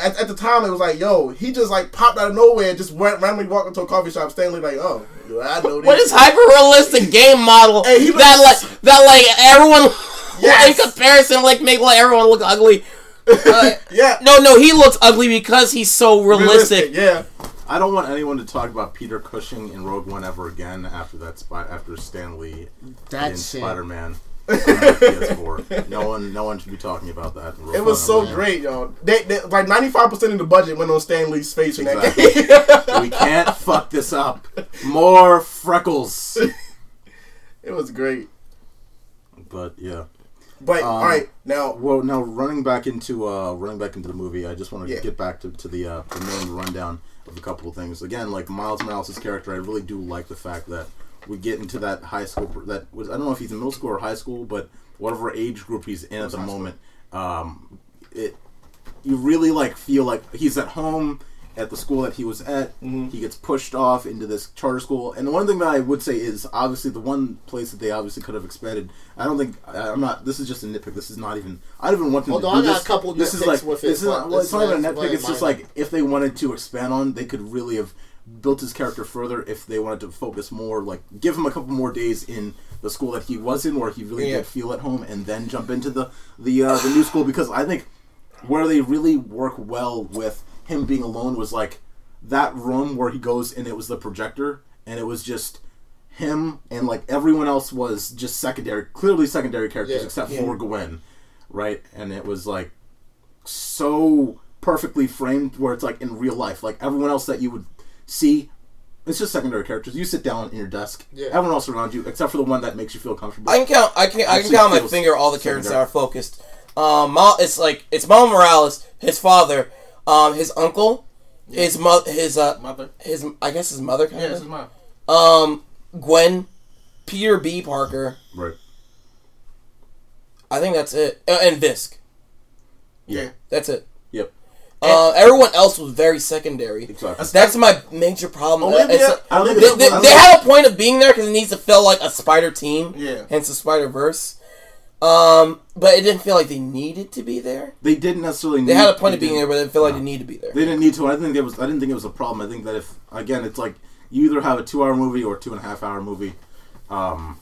at, at the time it was like yo he just like popped out of nowhere and just went randomly walked into a coffee shop Stan Lee like oh I know What this is hyper realistic game model [LAUGHS] Hey, he that like that like everyone [LAUGHS] Yes. in comparison like make like everyone look ugly? [LAUGHS] Uh, yeah no, no, he looks ugly because he's so realistic. yeah I don't want anyone to talk about Peter Cushing in Rogue One ever again after that. Spy, after Stan Lee That in. Spider Man. PS4. No one, no one should be talking about that. in Rogue It was One so ever again. great, yo. They, they, like ninety five percent of the budget went on Stan Lee's face in that Exactly. game. [LAUGHS] we can't fuck this up. More freckles. [LAUGHS] it was great. But yeah. But Um, all right, now Well, now running back into uh, running back into the movie, I just want to Yeah. get back to, to the uh, the main rundown of a couple of things. Again, like Miles Morales' character, I really do like the fact that we get into that high school that was I don't know if he's in middle school or high school, but whatever age group he's in at the moment, um, it you really like feel like he's at home at the school that he was at. Mm-hmm. He gets pushed off into this charter school, and the one thing that I would say is obviously the one place that they obviously could have expanded. I don't think I, I'm not. This is just a nitpick. This is not even. I don't even want them to on, do I got this. a couple This is like with this is not, well, it's not even a nitpick. It's just like if they wanted to expand on, they could really have built his character further. If they wanted to focus more, like give him a couple more days in the school that he was in, where he really Yeah. did feel at home, and then jump into the the uh, the new school. Because I think where they really work well with him being alone was like that room where he goes and it was the projector and it was just him and like everyone else was just secondary clearly secondary characters Yeah. except for Gwen right and it was like so perfectly framed where it's like in real life like everyone else that you would see it's just secondary characters you sit down in your desk Yeah. everyone else around you except for the one that makes you feel comfortable I can count. I can. I can count on my finger all the characters that are focused. Um, it's like it's Miles Morales, his father, um, his uncle, his mother, his uh, mother. his I guess his mother kind Yeah, of. this is mine. Um, Gwen, Peter B. Parker. right I think that's it. Uh, and Fisk. Yeah. That's it. yep Uh, everyone else was very secondary. exactly That's my major problem. Olivia- It's- I they, think they, it's- they have a point of being there because it needs to feel like a spider team. Yeah. Hence the Spider Verse. Um, but it didn't feel like they needed to be there. They didn't necessarily. Need to. They need, had a point of being there, but it didn't feel like they needed to be there. They didn't need to. I didn't think it was. I didn't think it was a problem. I think that if again, it's like you either have a two-hour movie or a two and a half hour movie, um,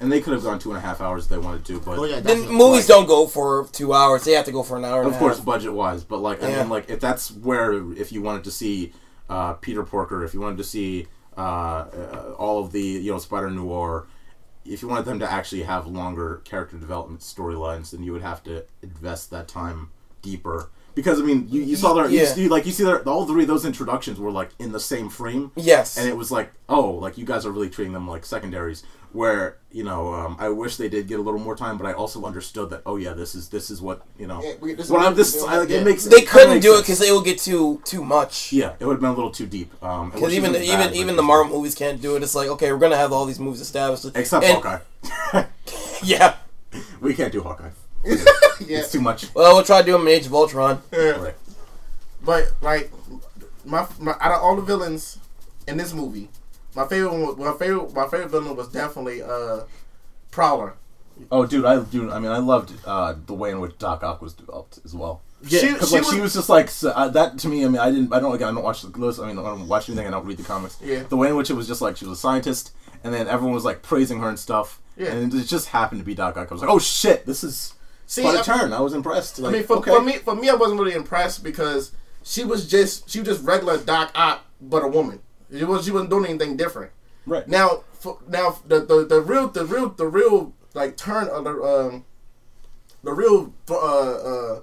and they could have gone two and a half hours if they wanted to. But Oh yeah, Then definitely. movies don't go for two hours; they have to go for an hour. And of a course, budget-wise, but like I Yeah. mean, like if that's where if you wanted to see uh, Peter Porker, if you wanted to see uh, uh, all of the you know Spider Noir. If you wanted them to actually have longer character development storylines, then you would have to invest that time deeper. Because I mean, you, you saw their you Yeah. see, like you see their all three of those introductions were like in the same frame, yes, and it was like, oh, like you guys are really treating them like secondaries. Where you know, um, I wish they did get a little more time, but I also understood that, oh yeah, this is this is what you know. Yeah, we- this what I'm this. I, like, Yeah. it makes they it couldn't do it because it would get too too much. yeah, it would have been a little too deep. Um, Because even even bad, even the Marvel movies can't do it. It's like okay, we're gonna have all these movies established. except And- Hawkeye, [LAUGHS] Yeah. [LAUGHS] we can't do Hawkeye. [LAUGHS] Yeah. It's too much. Well, we'll try doing do them in Age of Ultron. Yeah. Right. But like, my, my out of all the villains in this movie, my favorite one, was- my favorite my favorite villain was definitely uh, Prowler. Oh, dude, I dude, I mean, I loved uh, the way in which Doc Ock was developed as well. She, Because she like was, she was just like so, uh, that to me. I mean, I didn't. I don't again. I don't watch the list. I mean, I don't watch anything. I don't read the comics. Yeah. The way in which it was just like she was a scientist, and then everyone was like praising her and stuff. Yeah. And it just happened to be Doc Ock. I was like, oh shit, this is See, quite a turn. I was impressed. I mean, for, okay. for me, for me, I wasn't really impressed because she was just she was just regular Doc Ock, but a woman. She was she wasn't doing anything different. right. Now, for, now the, the the real the real the real like turn of the um the real uh, uh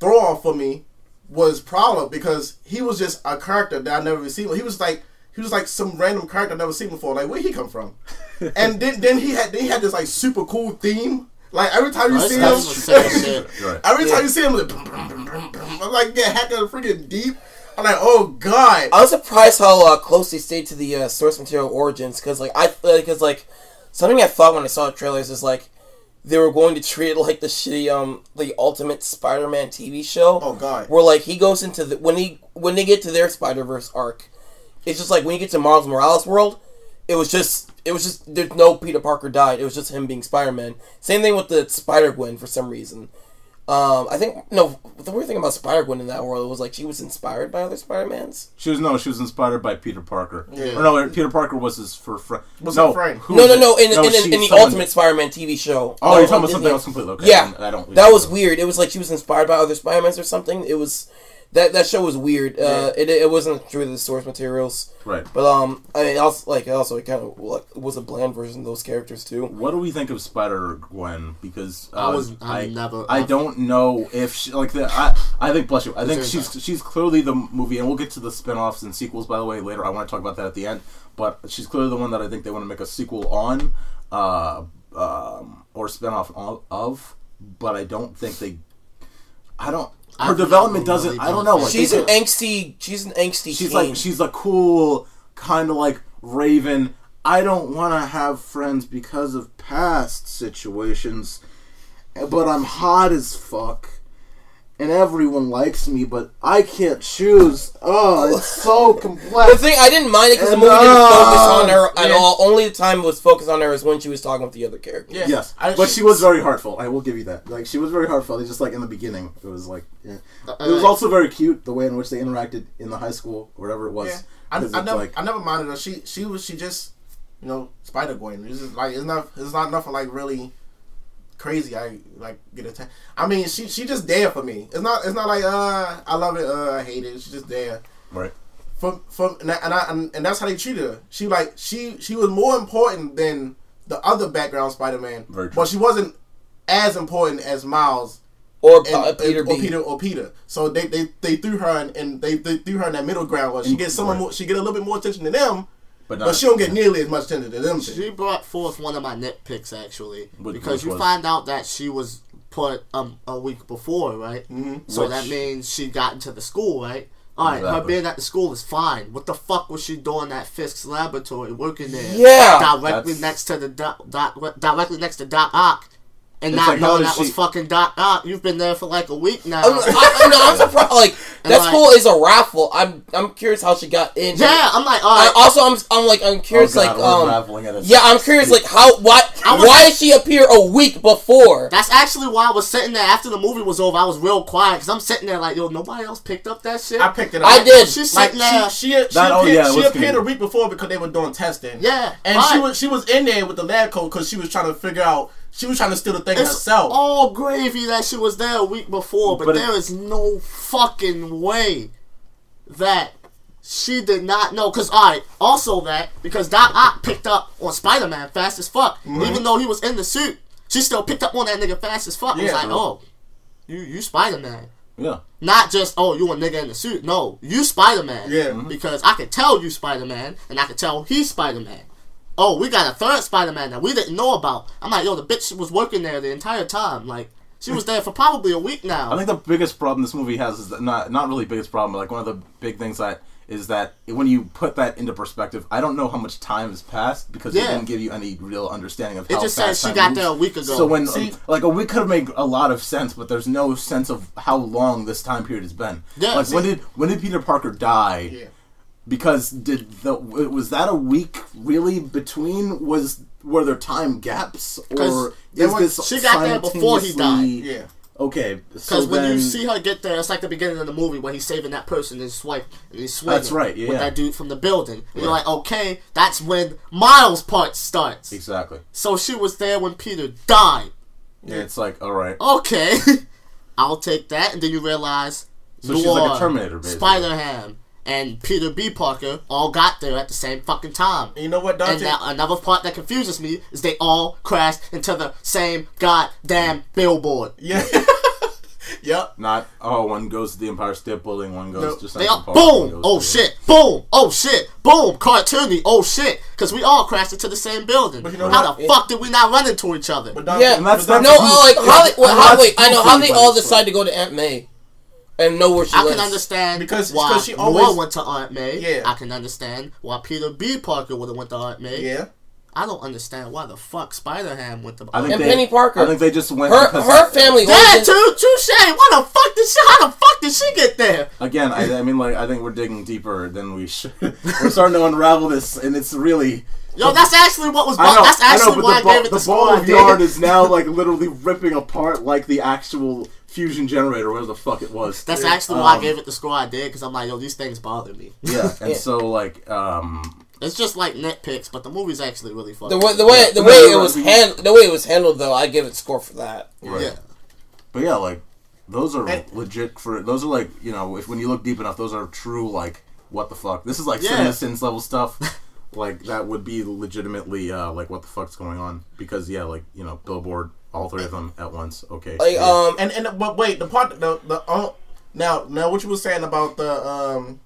throw off for me was Prowler because he was just a character that I never seen. He was like he was like some random character I never seen before. Like where he come from? [LAUGHS] and then then he had then he had this like super cool theme. Like every time you see that's what I'm saying, him, every time you see him. I'm like, get heck of freaking deep. I'm like, oh god. I was surprised how uh, close they stayed to the uh, source material origins because like I because like something I thought when I saw the trailers is like they were going to treat it like the shitty um the Ultimate Spider-Man TV show. Oh, God. Where like he goes into the when he when they get to their Spider Verse arc, it's just like when you get to Miles Morales world, it was just it was just there's no Peter Parker died. It was just him being Spider Man. Same thing with the Spider Gwen for some reason. Um, I think no. The weird thing about Spider Gwen in that world was like she was inspired by other Spider Mans. She was no. She was inspired by Peter Parker. Yeah. Or no, Peter Parker was his for friend. Was no, friend. who No, no, it? no. In, in, in, the Ultimate Spider-Man TV show. Oh, that you're talking on about something else completely. Okay. Yeah, I don't. that was weird. It was like she was inspired by other Spider-Mans or something. It was that that show was weird. Uh, it it wasn't true to the source materials. Right. But um, I mean, also like also it kind of like, was a bland version of those characters too. What do we think of Spider Gwen? Because uh, I was- I never- I don't know if she, like the. I, I think bless you. I think same she's she's clearly the movie, and we'll get to the spin-offs and sequels by the way later. I want to talk about that at the end. But she's clearly the one that I think they want to make a sequel on, uh, um, or spin-off of, of. But I don't think they. I don't. Her I've development never doesn't. I don't know. like, She's an could- angsty. She's an angsty. She's teen. like she's a cool kind of like Raven. I don't want to have friends because of past situations, but I'm hot as fuck, and everyone likes me, but I can't choose. Oh, it's so [LAUGHS] complex. The thing I didn't mind it because the movie didn't uh, focus on her at yeah. all. Only the time it was focused on her is when she was talking with the other characters. Yeah. Yes, I- but she was very heartfelt. I will give you that. Like she was very heartfelt. It's just like in the beginning, it was like, yeah. It was Uh, also very cute the way in which they interacted in the high school, or whatever it was. Yeah, I, 'Cause I it's never, like- I never minded her. She, she was, she just, you know, Spider Gwen. It's just like it's not, it's not nothing like really crazy. I like get attacked. I mean, she, she just there for me. It's not, it's not like uh, I love it, uh, I hate it. She's just there. right. From, from, and I, and, I, and, and that's how they treated her. She like, she, she was more important than the other background Spider Man, but she wasn't as important as Miles Or and, uh, Peter and- B. or Peter or Peter. So they, they, they threw her in, and they, they threw her in that middle ground where she And- gets some right. more, she get a little bit more attention than them, But, but she don't get nearly as much attention to them. She brought forth one of my nitpicks actually, Which- because which you was? find out that she was put um a week before, right? Mhm. So Which- that means she got into the school, right? All right, her being at the school is fine. What the fuck was she doing at Fisk's laboratory, working there? Yeah. directly That's- next to the doc, doc, directly next to Doc Ock, and It's not like, knowing did that was fucking Doc Ock. You've been there for like a week now. [LAUGHS] I'm, I, no, I'm surprised. Like that like- school is a raffle. I'm I'm curious how she got in. Yeah, I'm like, I, also, I'm I'm like I'm curious, Oh, God, like we're um, yeah, I'm curious, like how why was- why did she appear a week before? That's actually why I was sitting there after the movie was over. I was real quiet because I'm sitting there like, yo, nobody else picked up that shit. I picked it up. I did. She's Like sitting there. she, she, she, That- oh, yeah, she appeared a week before because they were doing testing. yeah, and right. she was she was in there with the lab coat because she was trying to figure out she was trying to steal the thing It's herself. all gravy that she was there a week before, but, But it- there is no fucking way that she did not know. Cause alright, also that because Doc Ock picked up on Spider Man fast as fuck, Mm-hmm. even though he was in the suit, she still picked up on that nigga fast as fuck. It was like, bro. oh, you you Spider Man. Yeah. Not just oh you a nigga in the suit. No, you Spider Man. Yeah. Mhm. Because I could tell you Spider Man, and I could tell he's Spider Man. Oh, we got a third Spider Man that we didn't know about. I'm like, yo, the bitch was working there the entire time. Like, she was there for probably a week now. I think the biggest problem this movie has is that not not really biggest problem, but like one of the big things that is that when you put that into perspective, I don't know how much time has passed because Yeah. it didn't give you any real understanding of how It how just says she got moves. there a week ago. So when See- like a week could have made a lot of sense, but there's no sense of how long this time period has been. Yeah, like when did when did Peter Parker die? Yeah. Because did the was that a week really between was were there time gaps or is was- this she got there before he died. Yeah. Okay, Because so when then, you see her get there, it's like the beginning of the movie when he's saving that person and his wife and he's swinging That's right, yeah. with that dude from the building. And you're like, okay, that's when Miles' part starts. exactly, So she was there when Peter died. yeah, it's like all right. Okay, [LAUGHS] I'll take that. And then you realize So she's like a Terminator, basically. Spider Ham, and Peter B. Parker all got there at the same fucking time. You know what, Dante? And now another part that confuses me is they all crashed into the same goddamn billboard. yeah. [LAUGHS] yep. Not oh, one goes to the Empire State Building, one goes No, to They Central all Park. boom! Oh to- shit! Boom! Oh shit! Boom! Cartoony! Oh shit! Because we all crashed into the same building. But you know How what? the fuck did we not run into each other? But Dante, Yeah, And that's- but that's- No, Dante- uh, like how they, well, how wait, I know how they all but decide to go to Aunt May and know where she I lives. can understand Because- why because she Noah always- went to Aunt May. Yeah. I can understand why Peter B. Parker would have went to Aunt May. Yeah. I don't understand why the fuck Spider Ham went to I think And they, Penny Parker. I think they just went her because her family. Yeah, always- too, touche. What the fuck did she? How the fuck did she get there? Again, I, I mean, like I think we're digging deeper than we should. [LAUGHS] we're starting to unravel this, and it's really. Yo, that's actually what was. I know, that's I actually know, why I the, ball, gave it the, the ball I of yarn is now like literally ripping apart like the actual fusion generator, whatever the fuck it was. That's actually why I Um, gave it the score I did because I'm like, yo, these things bother me. Yeah, and [LAUGHS] Yeah. so like, um, It's just like nitpicks, but the movie's actually really the way the way the way it was hand the way it was handled though, I give it score for that. right. Yeah. But yeah, like those are And- legit for those are like you know if when you look deep enough, those are true like what the fuck. This is like Yeah. Cinema level stuff. like that would be legitimately uh, like what the fuck's going on because yeah, like you know Billboard, all three of them at once. Okay, Like yeah. um, And and but wait, the part the the uh, now now what you were saying about the um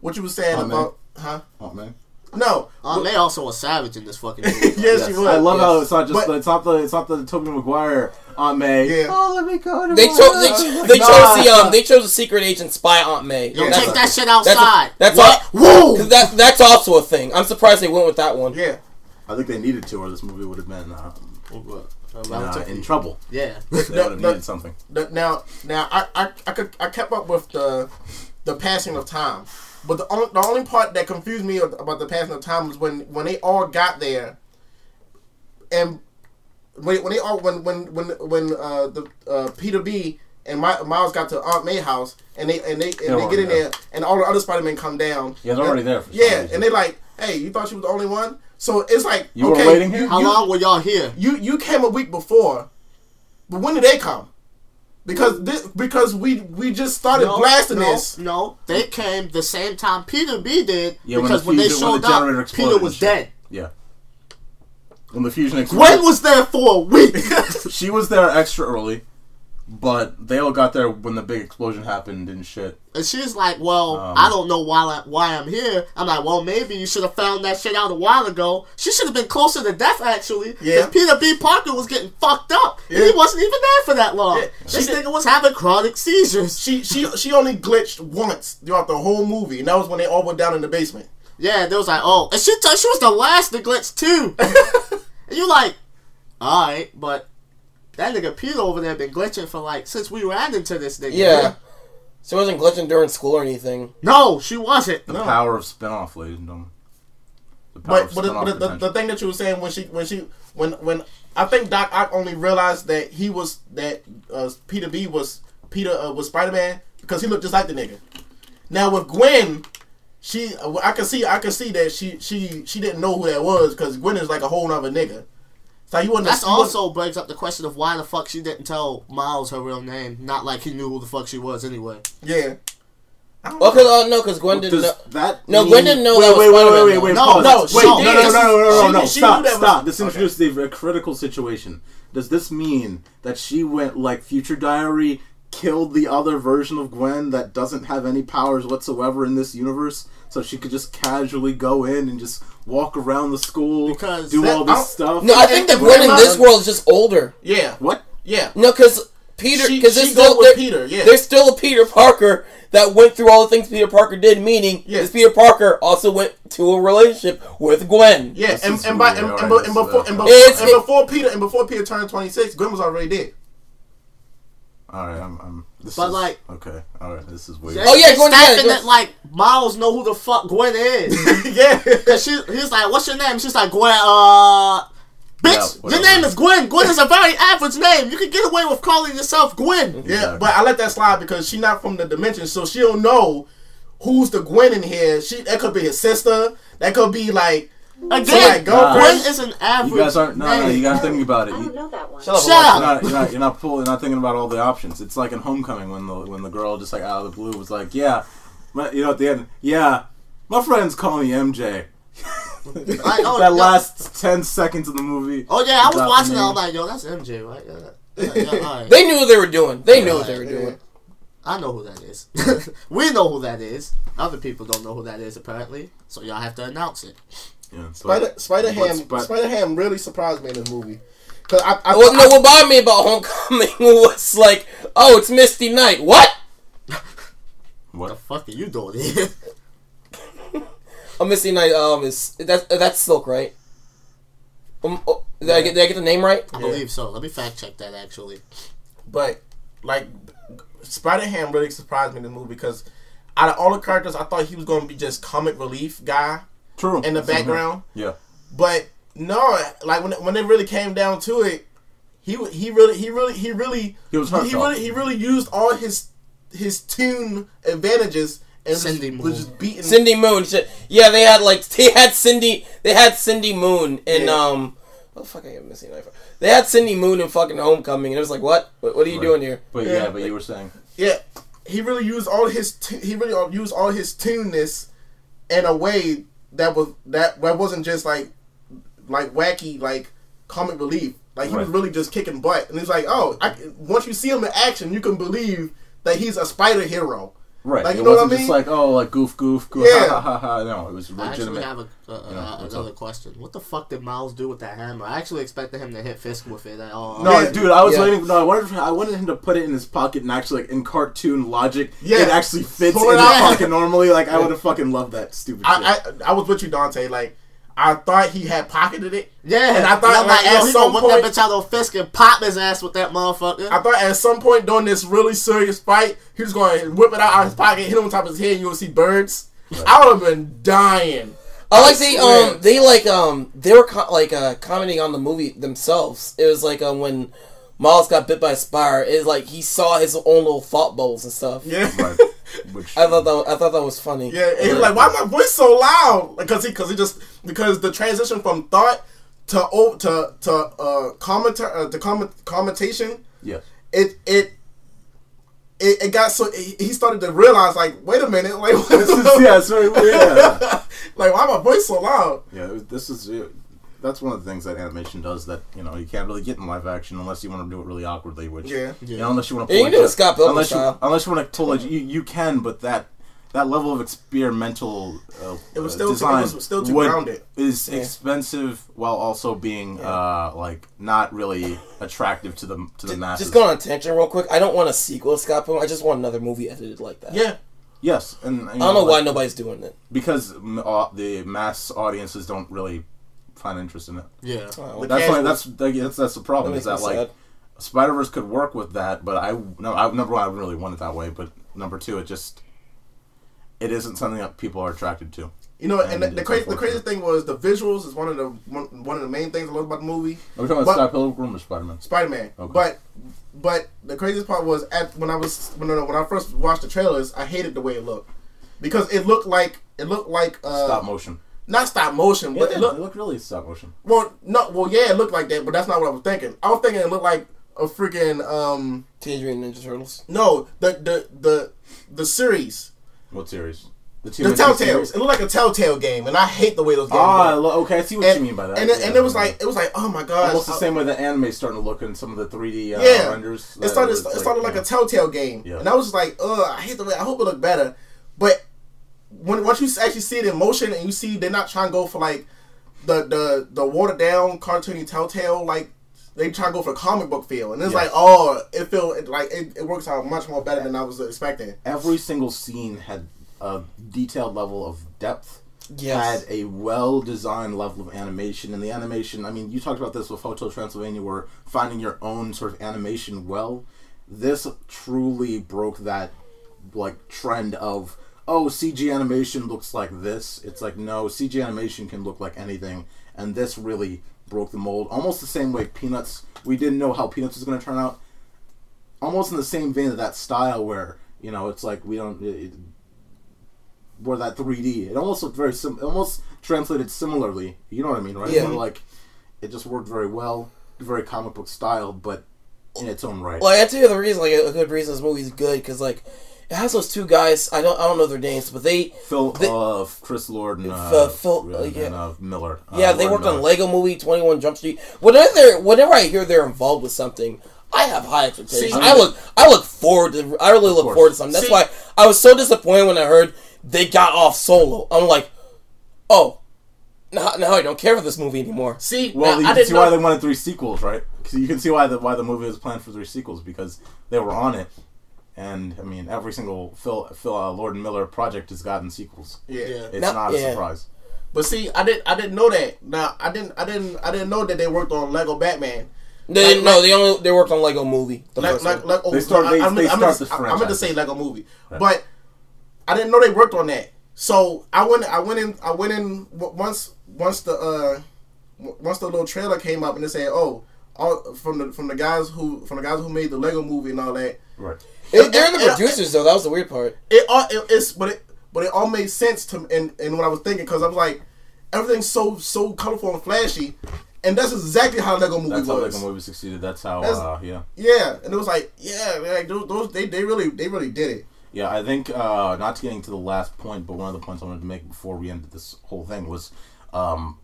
what you were saying Aunt May? about huh? Oh, man. No. Aunt May also a savage in this fucking movie. [LAUGHS] yes, she was. I love how it's not just But- the, it's not the it's not the Tobey Maguire Aunt May. Yeah. Oh, let me go to they chose they, house. cho- they Nah. chose the um they chose a secret agent spy Aunt May. Yo, That's- take that shit that's- outside. That's, what? all. 'cause That that's also a thing. I'm surprised they went with that one. Yeah. I think they needed to, or this movie would have been uh, Uh, in, uh, in trouble. yeah. They would have no. needed something. The, now now I, I I could I kept up with the the passing of time, but the only the only part that confused me about the passing of time was when when they all got there, and when, when they all when when when when uh, the uh, Peter B and My, Miles got to Aunt May house and they and they and they already get in there. there and all the other Spider Men come down. Yeah, they're already there for yeah, reason. and they like, hey, you thought you was the only one? So it's like, You were okay, waiting here? you, How you- long were y'all here? you you came a week before, but when did they come? Because this because we we just started blasting no, this. No, they came the same time Peter B did Yeah, when because the when, they fusion- when showed the up, Peter was dead. Yeah. When the fusion exploded, Gwen was there for a week. [LAUGHS] she was there extra early, but they all got there when the big explosion happened and shit. and she's like, "Well, Um, I don't know why I, why I'm here." I'm like, "Well, maybe you should have found that shit out a while ago. She should have been closer to death, actually. Yeah. Because Peter B. Parker was getting fucked up. And he wasn't even there for that long. Yeah. This did- nigga was having chronic seizures. She she she only glitched once throughout the whole movie, and that was when they all went down in the basement. Yeah, there was like, oh, and she t- she was the last to glitch too. [LAUGHS] and you like, all right, but that nigga Peter over there been glitching for like since we ran into this nigga. Yeah. She wasn't glitching during school or anything. No, she wasn't. The No. power of spin-off, ladies and gentlemen. The power But of but, the, but the, the, thing that you were saying when she when she when when I think Doc Ock only realized that he was that uh, Peter B was Peter uh, was Spider Man because he looked just like the nigga. Now with Gwen, she I can see I can see that she she she didn't know who that was because Gwen is like a whole other nigga. So you wouldn't. That's also brings up the question of why the fuck she didn't tell Miles her real name. Not like he knew who the fuck she was anyway. yeah. I Well, cause uh, no, cause Gwen didn't. Know. that No, mean- Gwen didn't know wait, that was wait, wait, Spider-Man, wait, though. wait, No, no, wait, she no, did. no, no, no, no, no, She- no, she stop, knew stop. This okay. introduced a critical situation. Does this mean that she went like Future Diary, killed the other version of Gwen that doesn't have any powers whatsoever in this universe, so she could just casually go in and just walk around the school, Because do that- all this don't- stuff? No, I think that And Gwen in this world is just older. yeah What? yeah. No, cause Peter, because she there's still with there- Peter, yeah. there's still a Peter Parker that went through all the things Peter Parker did. Meaning, Yeah. this Peter Parker also went to a relationship with Gwen. Yeah, and, and, by, and, and, Alright, be- this and before and, before, and it- before Peter and before Peter turned twenty six, Gwen was already dead. All right, I'm. I'm this But, is, like- okay, all right, this is weird. Oh, yeah, It's Gwen- that yeah, thing Gwen- that like Miles know who the fuck Gwen is. [LAUGHS] yeah, Cause she, he's like, "What's your name?" She's like, "Gwen." Uh, bitch, Yeah, your name is Gwen. Gwen is a very average name. You can get away with calling yourself Gwen. yeah. Exactly. But I let that slide because she's not from the dimension, so she don't know who's the Gwen in here. She that could be his sister. That could be like Again, Somebody go, Gwen Chris. is an average. You guys aren't. No, no, you gotta think about it. I You, don't know that one. Shut up. Shut You're up. not, you're not, you're not pulling, you're not thinking about all the options. It's like in Homecoming when the when the girl just like out of the blue was like, yeah, my, you know, at the end, yeah, my friends call me MJ. [LAUGHS] I- oh, that yeah. last ten seconds of the movie. Oh yeah, I was watching it. I'm like, yo, that's MJ, right? Yeah, yeah, yeah, all right. They knew what they were doing. They knew what they were Yeah. doing. I know who that is. [LAUGHS] we know who that is. Other people don't know who that is apparently. So y'all have to announce it. Yeah, but- Spider Spider Ham. but- Spider Ham really surprised me in this movie. Cause I, I, Well, no, I- what bothered me about Homecoming [LAUGHS] was like, oh, it's Misty Knight. What? What the fuck are you doing here? Oh, Misty Knight. Um, is that's that's Silk, right? Um, oh, did I get did I get the name right? I believe so. Let me fact check that actually. but like Spider Ham really surprised me in the movie because out of all the characters, I thought he was going to be just comic relief guy True. in the Same here. background. Yeah. But no, like when when it really came down to it, he he really he really he really He was he heartfelt. really he really used all his his tune advantages and Cindy was, Moon. was just beating. Cindy Moon. Shit. Yeah, they had like they had Cindy. They had Cindy Moon and Yeah. um. What the fuck? I get Misty Knight. from? They had Cindy Moon in fucking Homecoming, and it was like, what? What, what are you Right. doing here? But Yeah. yeah, but you were saying. Yeah, he really used all his tu- he really used all his tuneness in a way that was that that wasn't just like like wacky like comic relief. Like he was really just kicking butt, and it's like, oh, I, once you see him in action, you can believe that he's a spider hero. Right. Like, it you know what I wasn't just mean? like, oh, like goof, goof, goof. Yeah. Ha, ha, ha, ha. No, it was legitimate. I actually have a, uh, Yeah, uh, another up? question. What the fuck did Miles do with that hammer? I actually expected him to hit Fisk with it. At all. No, Yeah. dude, I was Yeah. waiting. No, I wanted. I wanted him to put it in his pocket and actually, like, in cartoon logic, Yeah. it actually fits Pull in his pocket normally. Like, I would have fucking loved that stupid shit. I, I I was with you, Dante. Like I thought he had pocketed it. Yeah, And I thought, I'm like, yo, at he some gonna whip point- that bitch out on Fisk and pop his ass with that motherfucker. I thought at some point during this really serious fight, he was going to whip it out of his pocket, hit him on top of his head, and you would see birds. I would have been dying. I like they um they like um they were co- like uh commenting on the movie themselves. It was like um when Miles got bit by a spider. It's like he saw his own little thought bubbles and stuff. Yeah. right. [LAUGHS] [LAUGHS] Which I thought that I thought that was funny. Yeah, and he was like, "Why my voice so loud?" Because he, because he just because the transition from thought to o- to to uh commenta- uh, to comment commentation, Yeah, it it. It, it got so he he started to realize like wait a minute like [LAUGHS] [LAUGHS] This is yeah, it's very weird. Yeah, like why my voice so loud yeah this is. That's one of the things that animation does that you know you can't really get in live action unless you want to do it really awkwardly. Which Yeah. you know, unless you want to Yeah, pull you can do a it Scott Pilgrim unless you unless you want to pull like you you can, but that that level of experimental uh, It was uh, still too- it was still too grounded. is expensive while also being uh like not really attractive to the to the masses. Just going on a tangent real quick. I don't want a sequel to Scott Pilgrim. I just want another movie edited like that. yeah Yes, and you I don't know like, why nobody's doing it. because uh, the mass audiences don't really find interest in it. yeah. That's why that's that's that's the problem That is that like sad. Spider Verse could work with that, but I no, I, number one, I really want it that way. But number two, it just it isn't something that people are attracted to. You know, and, And the, the crazy, the unfortunate. craziest thing was the visuals is one of the one, one of the main things I love about the movie. Are we talking about But- Scott Pilgrim or Spider Man? Spider Man. Okay. But but the craziest part was at when I was when, I- when I first watched the trailers, I hated the way it looked because it looked like it looked like uh, Stop motion. Not stop motion, but it it looked, looked really stop motion. well no well yeah it looked like that, but that's not what I was thinking. I was thinking it looked like a freaking um Teenage Mutant Ninja Turtles. no the the the the series What series? the TMNT Telltales. series? It looked like a Telltale game, and I hate the way those games Ah, look. lo- okay, I see what And, you mean by that. and, it, and it was like it was like oh my god, almost the same way the anime is starting to look in some of the 3D uh, Yeah. renders. It started. It started like yeah. a Telltale game, Yeah. and I was just like, "Ugh, I hate the way. I hope it looked better." But when once you actually see it in motion, and you see they're not trying to go for like the the the watered down cartoony Telltale, like they try to go for comic book feel, and it's Yes. like, oh, it feel it, like it, it works out much more better than I was expecting. every single scene had a detailed level of depth. Yes. Had a well designed level of animation, and the animation. I mean, you talked about this with Hotel Transylvania, where finding your own sort of animation well. This truly broke that like trend of oh CG animation looks like this. It's like no CG animation can look like anything, and this really broke the mold. Almost the same way Peanuts. We didn't know how Peanuts was going to turn out. Almost in the same vein of that style, where you know it's like we don't. It, where that 3D, it almost looked very sim. Almost translated similarly. You know what I mean, right? Yeah. Where, like it just worked very well, very comic book style, but in its own right. Well, I tell you the reason, like a good reason this movie's good, because like it has those two guys. I don't, I don't know their names, but they, Phil, they- uh, Chris Lord and uh, Uh, Phil- and, yeah. uh, Miller. Uh, yeah, they Lord worked on Lego Movie, Twenty One Jump Street. Whenever they're, whenever I hear they're involved with something, I have high expectations. See, I look, I look forward to, I really look course. forward to something. That's See- why I was so disappointed when I heard they got off Solo. I'm like, oh, now, now I don't care for this movie anymore. See, Well, now, you I can didn't see know. why they wanted three sequels, right? 'Cause you can see why the why the movie was planned for three sequels because they were on it, and I mean every single Phil Phil uh, Lord and Miller project has gotten sequels. yeah. It's Now- not a yeah. surprise. But see, I didn't. I didn't know that. Now, I didn't. I didn't. I didn't know that they worked on Lego Batman. They Like- didn't know. They only they worked on Lego Movie. The like, first like, like, oh, They start- I- they- I, meant- they I meant start to- this I, I meant to say Lego movie, Right. but I didn't know they worked on that. So I went. I went in. I went in once. Once the uh, once the little trailer came up and they said, "Oh, all from the from the guys who from the guys who made the Lego movie and all that." Right. They- they're the it- producers though. That was the weird part. It all it, it's but it but it all made sense to and and what I was thinking because I was like, everything's so so colorful and flashy, and that's exactly how Lego movie That's how was. Lego movie succeeded. That's how. That's- uh, yeah. Yeah, and it was like, yeah, like those, those they, they really they really did it. Yeah, I think uh, not getting to the last point, but one of the points I wanted to make before we ended this whole thing was, um,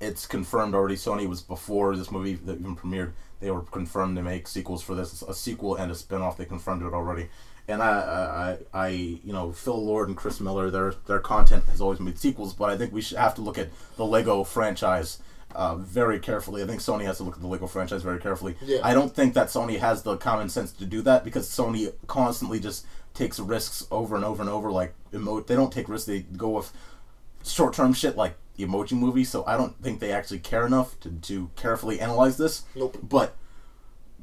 it's confirmed already. Sony was before this movie that even premiered. They were confirmed to make sequels for this, a sequel and a spin-off. They confirmed it already. And I, I, I, you know, Phil Lord and Chris Miller, their their content has always made sequels, but I think we should have to look at the Lego franchise uh, very carefully. I think Sony has to look at the Lego franchise very carefully. Yeah. I don't think that Sony has the common sense to do that because Sony constantly just takes risks over and over and over. Like emote, they don't take risks. They go with short term shit like the Emoji Movie. So I don't think they actually care enough to to carefully analyze this. Nope. But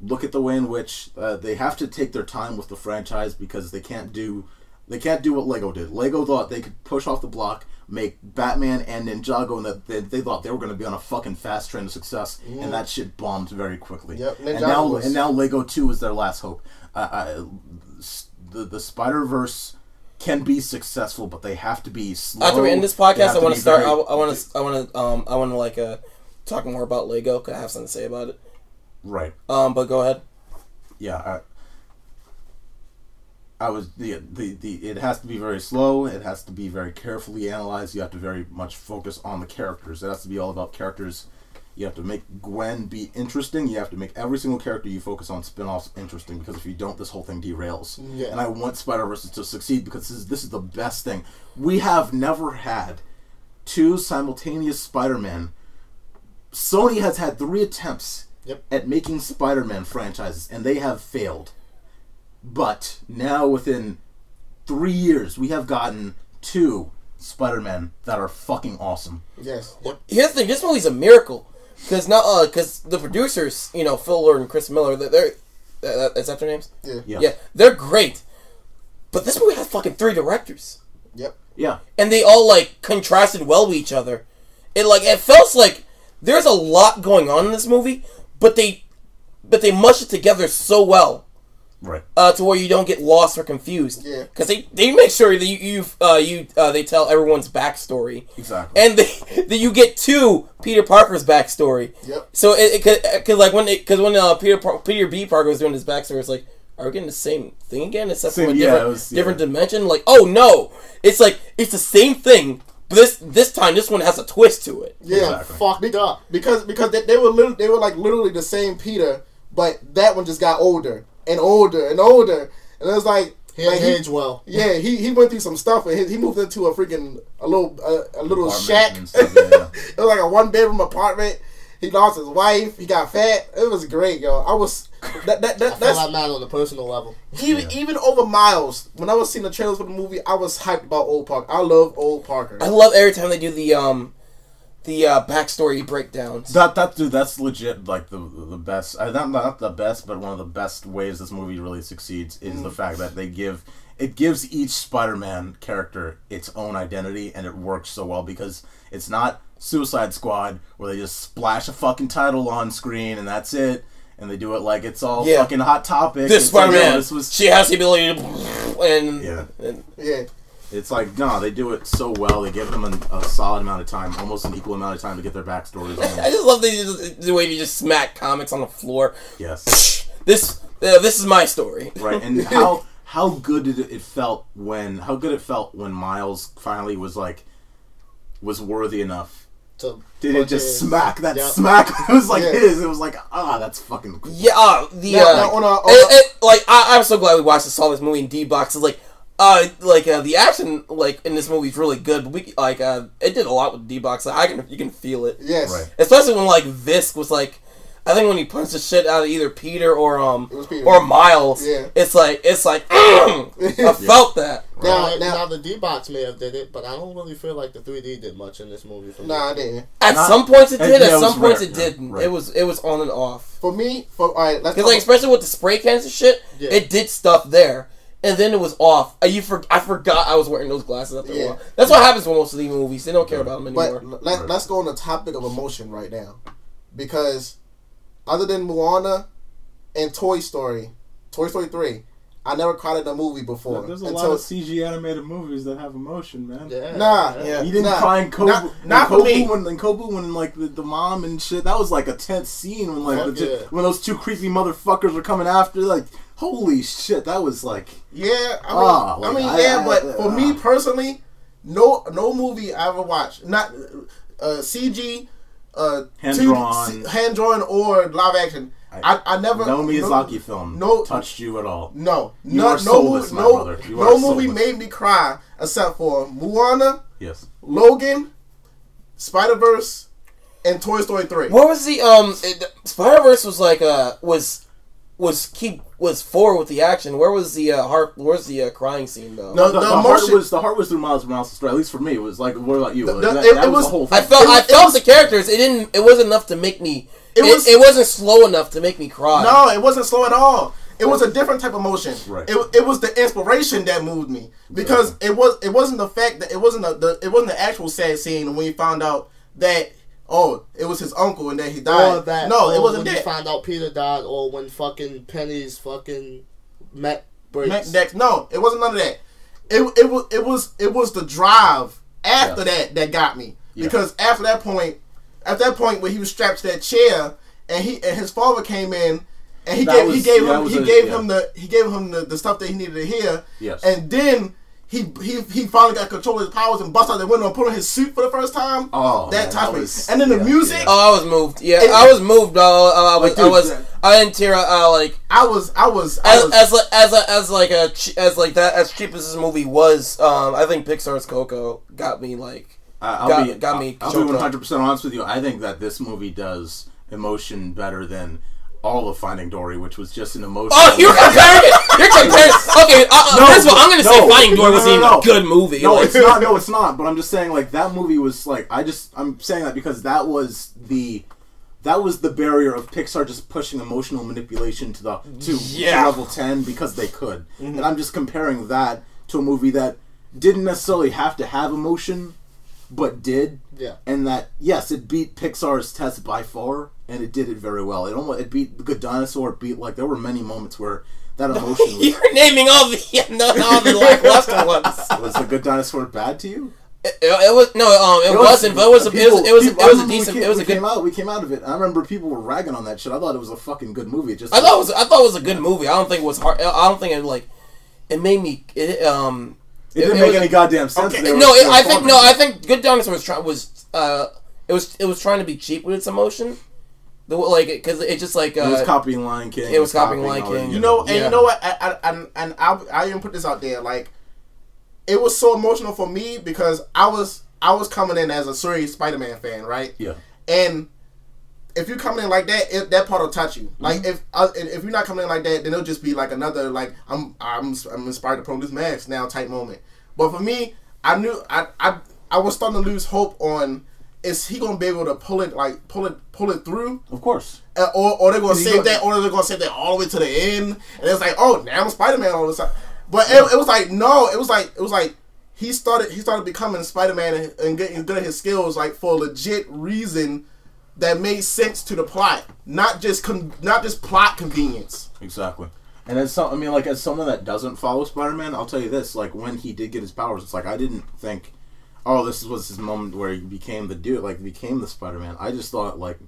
look at the way in which uh, they have to take their time with the franchise because they can't do they can't do what Lego did. Lego thought they could push off the block, make Batman and Ninjago, and that they, they thought they were going to be on a fucking fast train to success, and that shit bombed very quickly. Yep, and Ninjago now was- and now Lego Two is their last hope. Uh, I, s- the the Spider Verse can be successful, but they have to be slow. After we end this podcast, I want to start. very- I want to. I want to. Um. I want to like uh, talk more about Lego. Cause I have something to say about it. right. Um. But go ahead. yeah, I, I was the, the the it has to be very slow. It has to be very carefully analyzed. You have to very much focus on the characters. It has to be all about characters. You have to make Gwen be interesting. You have to make every single character you focus on spin-offs interesting because if you don't, this whole thing derails. Yeah. And I want Spider Verse to succeed because this is, this is the best thing. We have never had two simultaneous Spider-Man. Sony has had three attempts Yep. at making Spider-Man franchises, and they have failed. But now, within three years, we have gotten two Spider-Man that are fucking awesome. Yes. Yep. Here's the thing. This movie's a miracle because not uh because the producers, you know, Phil Lord and Chris Miller, they're, they're uh, is that their names? Yeah. Yeah. Yeah, they're great. But this movie has fucking three directors, Yep. Yeah. and they all like contrasted well with each other. It like it felt like there's a lot going on in this movie, but they but they mush it together so well Right. uh, to where you don't get lost or confused. Yeah. because they, they make sure that you you uh, you uh, they tell everyone's backstory, Exactly. and [LAUGHS] that you get to Peter Parker's backstory. Yep. So it because like when because when uh, Peter Peter B Parker was doing his backstory, it's like. Are we getting the same thing again, except Same- from a yeah, different, it was- yeah. different dimension? Like, oh no, it's like it's the same thing, but this this time this one has a twist to it. Yeah. Exactly. Fucked it up. Because because they, they were little, they were like literally the same Peter, but that one just got older and older and older, and it was like He like didn't age well. Yeah, he, he went through some stuff, and he, he moved into a freaking a little a, a little Apartment shack. [LAUGHS] stuff, yeah, yeah. it was like a one bedroom apartment. He lost his wife. He got fat. It was great, yo. I was that that, that I feel that's like mad on the personal level. even even over Miles. When I was seeing the trailers for the movie, I was hyped about Old Parker. I love Old Parker. I love every time they do the um the uh, backstory breakdowns. That that dude, that's legit. Like the the best. Uh, not not the best, but one of the best ways this movie really succeeds is the fact that they give it gives each Spider-Man character its own identity, and it works so well because it's not Suicide Squad where they just splash a fucking title on screen and that's it, and they do it like it's all Yeah. fucking hot topic. this It's like, Spider Man, no, this was she has the ability to [LAUGHS] and Yeah. and yeah, It's like no, they do it so well. They give them an, a solid amount of time, almost an equal amount of time to get their backstories. On. [LAUGHS] I just love the, the way you just smack comics on the floor. yes, [LAUGHS] This uh, this is my story. right. And [LAUGHS] how how good did it, it felt when how good it felt when Miles finally was like was worthy enough. To Did it just fucking- smack that Yep. smack? It was like Yeah. his. It was like ah, that's fucking. Cool. Yeah, uh, the Now- uh, now on a- on it- a- it- like I, I'm so glad we watched and saw this movie in D box. It's like uh like uh, the action like in this movie is really good, but we like uh it did a lot with D box. Like, I can you can feel it, yes. Right. especially when like Fisk was like. I think when he punched the shit out of either Peter or um Peter. or Miles, Yeah. it's like it's like [CLEARS THROAT] I [LAUGHS] felt that. Now, Now, now, now the D box may have did it, but I don't really feel like the 3D did much in this movie. For me. nah, I didn't. At Not- some points it did. yeah, At some points rare, it didn't. right. It was it was on and off. For me, for all right, let's Because like especially with the spray cans and shit, Yeah. it did stuff there, and then it was off. Uh, You for, I forgot I was wearing those glasses after Yeah. a while. That's what happens with most of these movies. They don't care about them But anymore. let's let's go on the topic of emotion right now, because other than Moana and Toy Story, Toy Story three, I never cried in a movie before. There's a until, lot of CG animated movies that have emotion, man. Yeah. Nah, Yeah. You didn't Nah, cry in Kubo, not- in not for Kubo me. when in Kubo when like the, the mom and shit. That was like a tense scene when like Fuck the, yeah. when those two creepy motherfuckers were coming after. Like holy shit, that was like Yeah, I mean, Ah, I mean, I- yeah, I- but uh, for me personally, no, no movie I ever watched, not uh, CG, uh, Hand-drawn. hand drawn or live action. I, I, never no Miyazaki film no- touched you at all. No, You no, are no, soulless, movie, my no, brother. You no are movie soulless. made me cry except for Moana, Yes, Logan, Spider Verse, and Toy Story three. What was the um Spider Verse was like uh was was keep was four with the action. Where was the uh heart? Where's the uh, crying scene though? No, the, the the heart emotion- was the heart was through Miles Morales' story. At least for me, it was like. What about you? The- the- that, it- that it was, was- the whole I felt It was- I it felt was- the characters. It didn't. It wasn't enough to make me. It, It was- it wasn't slow enough to make me cry. No, it wasn't slow at all. It was a different type of motion. Right. It, it was the inspiration that moved me because it was it wasn't the fact that it wasn't the, the it wasn't the actual sad scene when you found out that oh it was his uncle and then he died. Or that. no, or it wasn't when you that. found out Peter died, or when fucking Penny's fucking mech breaks. Next, next, no, it wasn't none of that. It, it was it was it was the drive after that that got me Yeah. because after that point, at that point where he was strapped to that chair and he and his father came in and he That gave he gave that him he a- gave yeah. him the he gave him the, the stuff that he needed to hear. Yes. and then. He, he, he finally got control of his powers and bust out the window and put on his suit for the first time. Oh, that man, touched me. and then the yeah, music, yeah. Oh, I was moved. Yeah, It- I was moved. Uh, I was. Like, I dude, was. yeah. I didn't tear. Uh, like I was I was I as was as like as a, as like a as like that as cheap as this movie was. Um, I think Pixar's Coco got me like. I- I'll got- be, got me I'll, I'll be 100 percent honest with you. I think that this movie does emotion better than all of Finding Dory, which was just an emotion. Oh, you're [LAUGHS] comparing it. You're comparing. Okay, uh, uh, No, first of all, I'm gonna say Finding Dory wasn't no, even no. a good movie. No, like, it's not. No, it's not. But I'm just saying, like that movie was like I just I'm saying that because that was the that was the barrier of Pixar just pushing emotional manipulation to the to, to level ten because they could. And I'm just comparing that to a movie that didn't necessarily have to have emotion, but did. Yeah. And that yes, it beat Pixar's test by far, and it did it very well. It almost it beat The Good Dinosaur. It beat like there were many moments where that [LAUGHS] emotion was. You're naming all the [LAUGHS] yeah, no, all the [LAUGHS] lackluster ones. was The Good Dinosaur bad to you? It, it was no, um, it, wasn't, but it was, a, it was, it was, people- it was a I remember we decent, came- it was a we good. Came out, we came out of it. I remember people were ragging on that shit. I thought it was a fucking good movie. Just I thought it was, I thought it was a good movie. I don't think it was hard. I don't think it like, it made me, it, um, it didn't it make was- any goddamn sense. Okay, no, it, I think no. I think Good Dinosaur was trying was uh, it was it was trying to be cheap with its emotion, the like because it just like uh, It was copying Lion King. it was copying Lion King. You know, and Yeah. you know what? I, I, and and I, I even put this out there. Like, it was so emotional for me because I was I was coming in as a serious Spider-Man fan, right? Yeah. And if you're coming in like that, it, that part will touch you. Like if uh, if you're not coming in like that, then it'll just be like another like I'm I'm I'm inspired to promote this mask now type moment. But for me, I knew I I I was starting to lose hope on is he gonna be able to pull it like pull it pull it through Of course. uh, or, or they're gonna save that, or they're gonna save that all the way to the end, and it's like, oh, now I'm Spider Man all of a sudden. But it, it was like, no, it was like, it was like he started, he started becoming Spider Man and, and getting good at his skills, like for a legit reason that made sense to the plot, not just con- not just plot convenience. Exactly. And as some, I mean, like as someone that doesn't follow Spider-Man, I'll tell you this: like when he did get his powers, it's like I didn't think, oh, this was his moment where he became the dude, like became the Spider-Man. I just thought, like,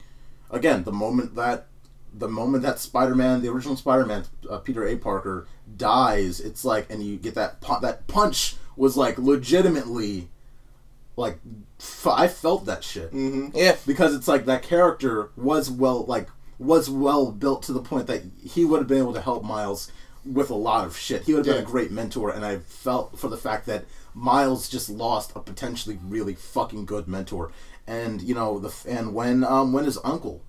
again, the moment that, the moment that Spider-Man, the original Spider-Man, uh, Peter A. Parker dies, it's like, and you get that pu- that punch was like legitimately, like, I felt that shit yeah. because it's like that character was well like was well built to the point that he would have been able to help Miles with a lot of shit. He would have been a great mentor, and I felt for the fact that Miles just lost a potentially really fucking good mentor. And you know the and when um when his uncle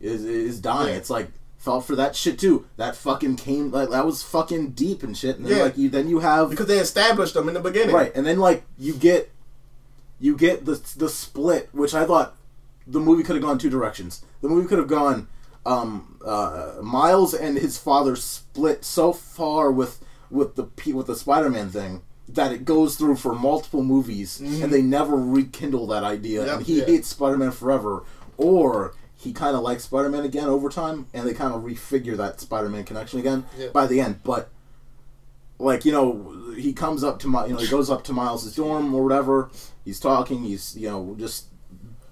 is is dying, Yeah. it's like felt for that shit too. That fucking came like that was fucking deep and shit. And then Yeah. like you then you have Because they established them in the beginning. Right, and then like you get you get the the split, which I thought the movie could have gone two directions. The movie could have gone um, uh, Miles and his father split so far with with the with the Spider-Man thing that it goes through for multiple movies and they never rekindle that idea Yep, and he yeah. hates Spider-Man forever or he kind of likes Spider-Man again over time and they kind of refigure that Spider-Man connection again Yeah. by the end but like you know he comes up to my you know he goes up to Miles's dorm or whatever he's talking he's you know just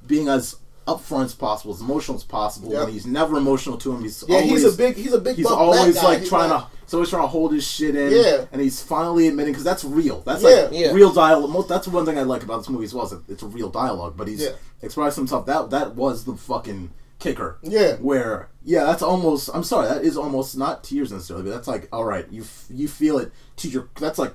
being as upfront as possible as emotional as possible Yep. and he's never emotional to him he's Yeah, always he's a big, he's a big. he's always like He's trying like- to he's always trying to hold his shit in Yeah. and he's finally admitting because that's real that's Yeah. like Yeah. real dialogue most, that's one thing I like about this movie as well it's a real dialogue but he's Yeah. expressing himself that that was the fucking kicker Yeah. where yeah that's almost i'm sorry that is almost not tears necessarily but that's like all right you f- you feel it to your that's like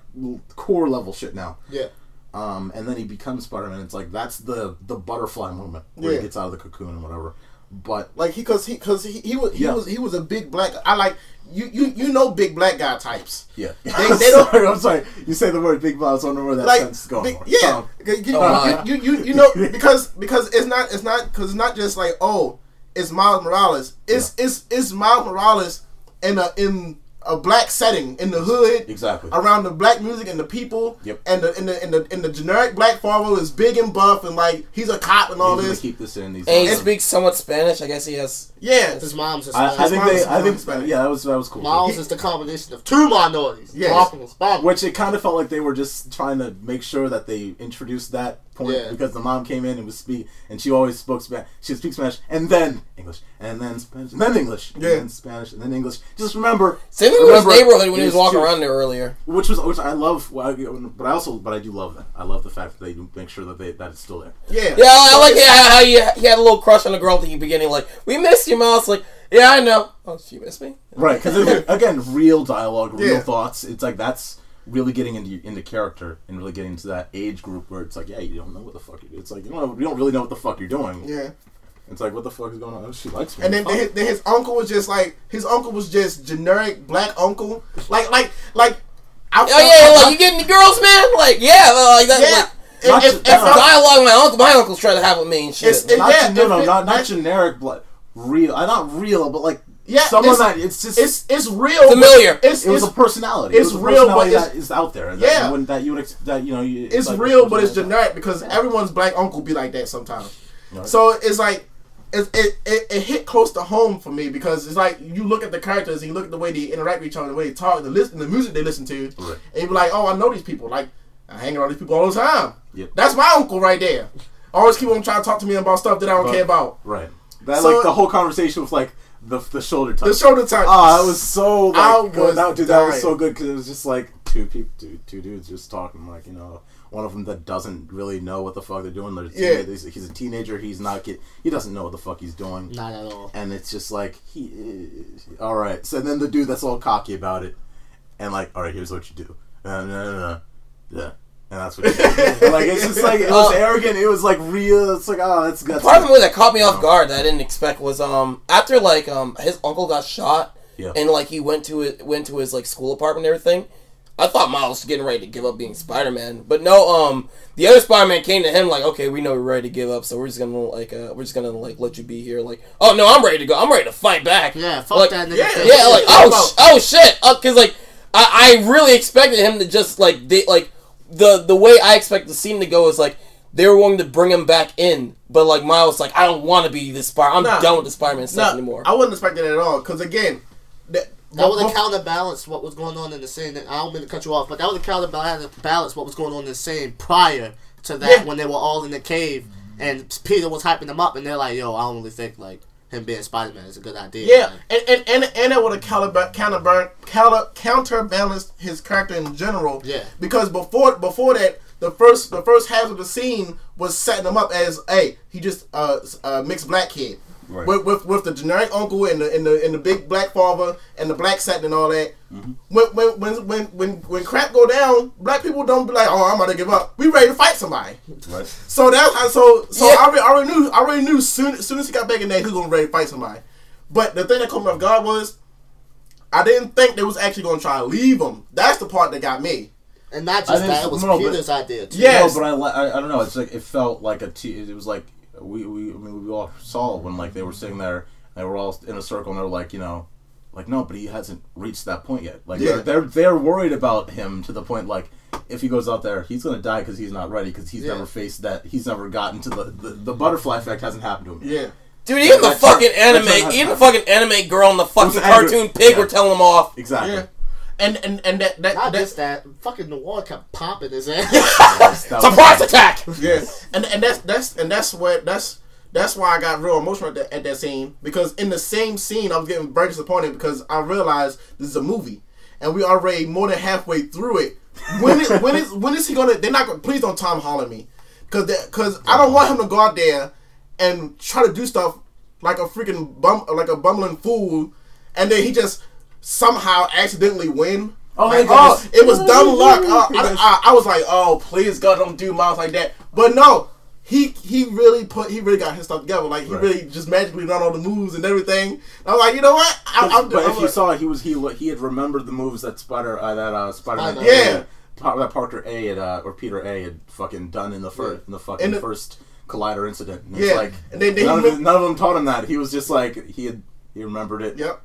core level shit now Yeah. um and then he becomes spider-man it's like that's the the butterfly moment where Yeah. he gets out of the cocoon and whatever but Like he, cause he, cause he, he was, he Yeah. was, he was a big black. I like you, you, you know, big black guy types. yeah They- [LAUGHS] I'm they don't- sorry, i'm sorry you say the word big black. i don't know where that like sense is going big- yeah, you, you, you, you, you know [LAUGHS] because because it's not it's not because it's not just like oh it's Miles Morales it's it's it's Miles Morales in a in a black setting in the hood exactly around the black music and the people Yep. and the in the in the in the generic black farmer is big and buff and like he's a cop and all He's this keep this in these And he speaks somewhat Spanish. I guess he has. Yeah His mom's is I, I think they i think Hispanic. yeah that was that was cool Miles is the combination of two minorities. Yes. Black and Hispanic. Which it kind of felt like they were just trying to make sure that they introduced that point Yeah. because the mom came in and was speak and she always spoke Spanish. She would speak Spanish and then English and then Spanish and then English and Yeah. then Spanish and then English. Just remember, Same thing with his neighborhood when he was walking two- around there earlier. which was which I love. But I also but I do love that. I love the fact that they make sure that they that it's still there. yeah Yeah, I So like how, how he, he had a little crush on the girl at the beginning. Like, we miss you, Miles. Like, yeah, I know. Oh, she missed me. Right, because [LAUGHS] again, real dialogue, real Yeah. thoughts. It's like that's really getting into into character and really getting into that age group where it's like, yeah, you don't know what the fuck you. It's like you don't you don't really know what the fuck you're doing. yeah It's like what the fuck is going on? Oh, she likes me. And then, Fuck. then, his, then his uncle was just like his uncle was just generic black uncle, like like like. I Oh yeah, like you getting the girls, man. Like yeah, like that. yeah. Like, Not if, if, just- if Dialogue my uncle, my uncle's trying to have with me and shit. It's- it- not yeah, no, no, if- not not generic, but real. Uh, not real, but like Yeah, someone it's- that it's just it's it's real. Familiar. It's it was it's, a personality. it's it was a real, but it's- that is out there. That Yeah. you wouldn't, that you would that you know. You, it's like, real, but it's personality. generic because everyone's black uncle be like that sometimes. Right. So it's like it, it, it, it hit close to home for me because it's like you look at the characters and you look at the way they interact with each other, the way they talk, the listen, the music they listen to, Right. and you be like, oh, I know these people. Like I hang around these people all the time. Yep. That's my uncle right there. Always keep on trying to talk to me about stuff that I don't But- care about. Right. That So- like the whole conversation was like the the shoulder touch. The shoulder touch. Ah, it was so like I good. was That, dude, that was so good because it was just like two people, two, two dudes just talking. Like you know, one of them that doesn't really know what the fuck they're doing. They're Yeah. he's, he's a teenager. He's not get. He doesn't know what the fuck he's doing. Not at all. And it's just like he. All right. So then the dude that's all cocky about it, and like, all right, here's what you do. Uh, no, no, no. Yeah. And that's what you like it's just like it was Uh, [LAUGHS] arrogant. It was like real. It's like oh, that's that's Part of the movie that caught me off guard that I didn't expect was um after like um his uncle got shot Yeah. and like he went to it went to his like school apartment and everything. I thought Miles was getting ready to give up being Spider Man, but no. Um, the other Spider Man came to him like, okay, we know you're ready to give up, so we're just gonna like uh, we're just gonna like let you be here. Like, oh no, I'm ready to go. I'm ready to fight back. Yeah, fuck Like, that nigga. yeah, face. Yeah, like oh sh- oh shit, because like I, I really expected him to just like they like the the way I expect the scene to go is like they were going to bring him back in, but like Miles like I don't want to be this Spider. I'm Nah. done with the Spider Man stuff No, anymore. I wouldn't expect that at all. Because again, that, That would have both- what was going on in the scene. And I don't mean to cut you off, but that would have counterbalanced what was going on in the scene prior to that Yeah. when they were all in the cave and Peter was hyping them up, and they're like, "Yo, I don't really think like him being Spider Man is a good idea." Yeah, and and and, and it would have counter counter counter counterbalanced his character in general. Yeah. because before before that, the first the first half of the scene was setting him up as, hey, he just uh, uh mixed black kid. Right. With, with with the generic uncle and the and the and the big black father and the black satin and all that. Mm-hmm. When, when when when when when crap go down, black people don't be like, oh, I'm about to give up. We ready to fight somebody. Right. So that's how. Uh, so so Yeah. I, already, I already knew. I already knew soon. As soon as he got back in there, he was gonna ready to fight somebody. But the thing that caught me off guard was, I didn't think they was actually gonna try to leave him. That's the part that got me. and not just that, so- it was no, but- Peter's idea too. Yeah. Yes. No, but I, I I don't know. It's like it felt like a t- it was like we we I mean we all saw when like they were sitting there and they were all in a circle and they're like you know like no but he hasn't reached that point yet like Yeah. they're, they're they're worried about him to the point like if he goes out there he's gonna die because he's not ready because he's Yeah. never faced that he's never gotten to the, the the butterfly effect hasn't happened to him Yeah. Dude, even the fucking right. Anime, even the fucking anime girl and the fucking cartoon pig Yeah. were telling him off. exactly Yeah. And and and that that, Not that just that, fucking Noir kept popping his ass. [LAUGHS] That was- Surprise attack! yeah. And and that's that's and that's what that's that's why I got real emotional at that, at that scene because in the same scene I was getting very disappointed because I realized this is a movie and we already more than halfway through it. When is when is when is he gonna? They're not gonna. Please don't Tom Holland me because because I don't want him to go out there and try to do stuff like a freaking bum like a bumbling fool and then he just somehow accidentally win. Oh, Like, my goodness. oh, it was dumb luck. Uh, I, I, I was like, oh, please God, don't do Miles like that. But no, he he really put he really got his stuff together. Like he Right. really just magically done all the moves and everything. I'm like, you know what? I, I'm, but I'm if you like- saw, he was he he had remembered the moves that Spider uh, that uh, Spider Man Spider- Yeah. that Parker A had uh, or Peter A had fucking done in the first in the fucking In the- first Collider incident. And Yeah. like And then they- none, he of, none of them taught him that. He was just like he had he remembered it, yep.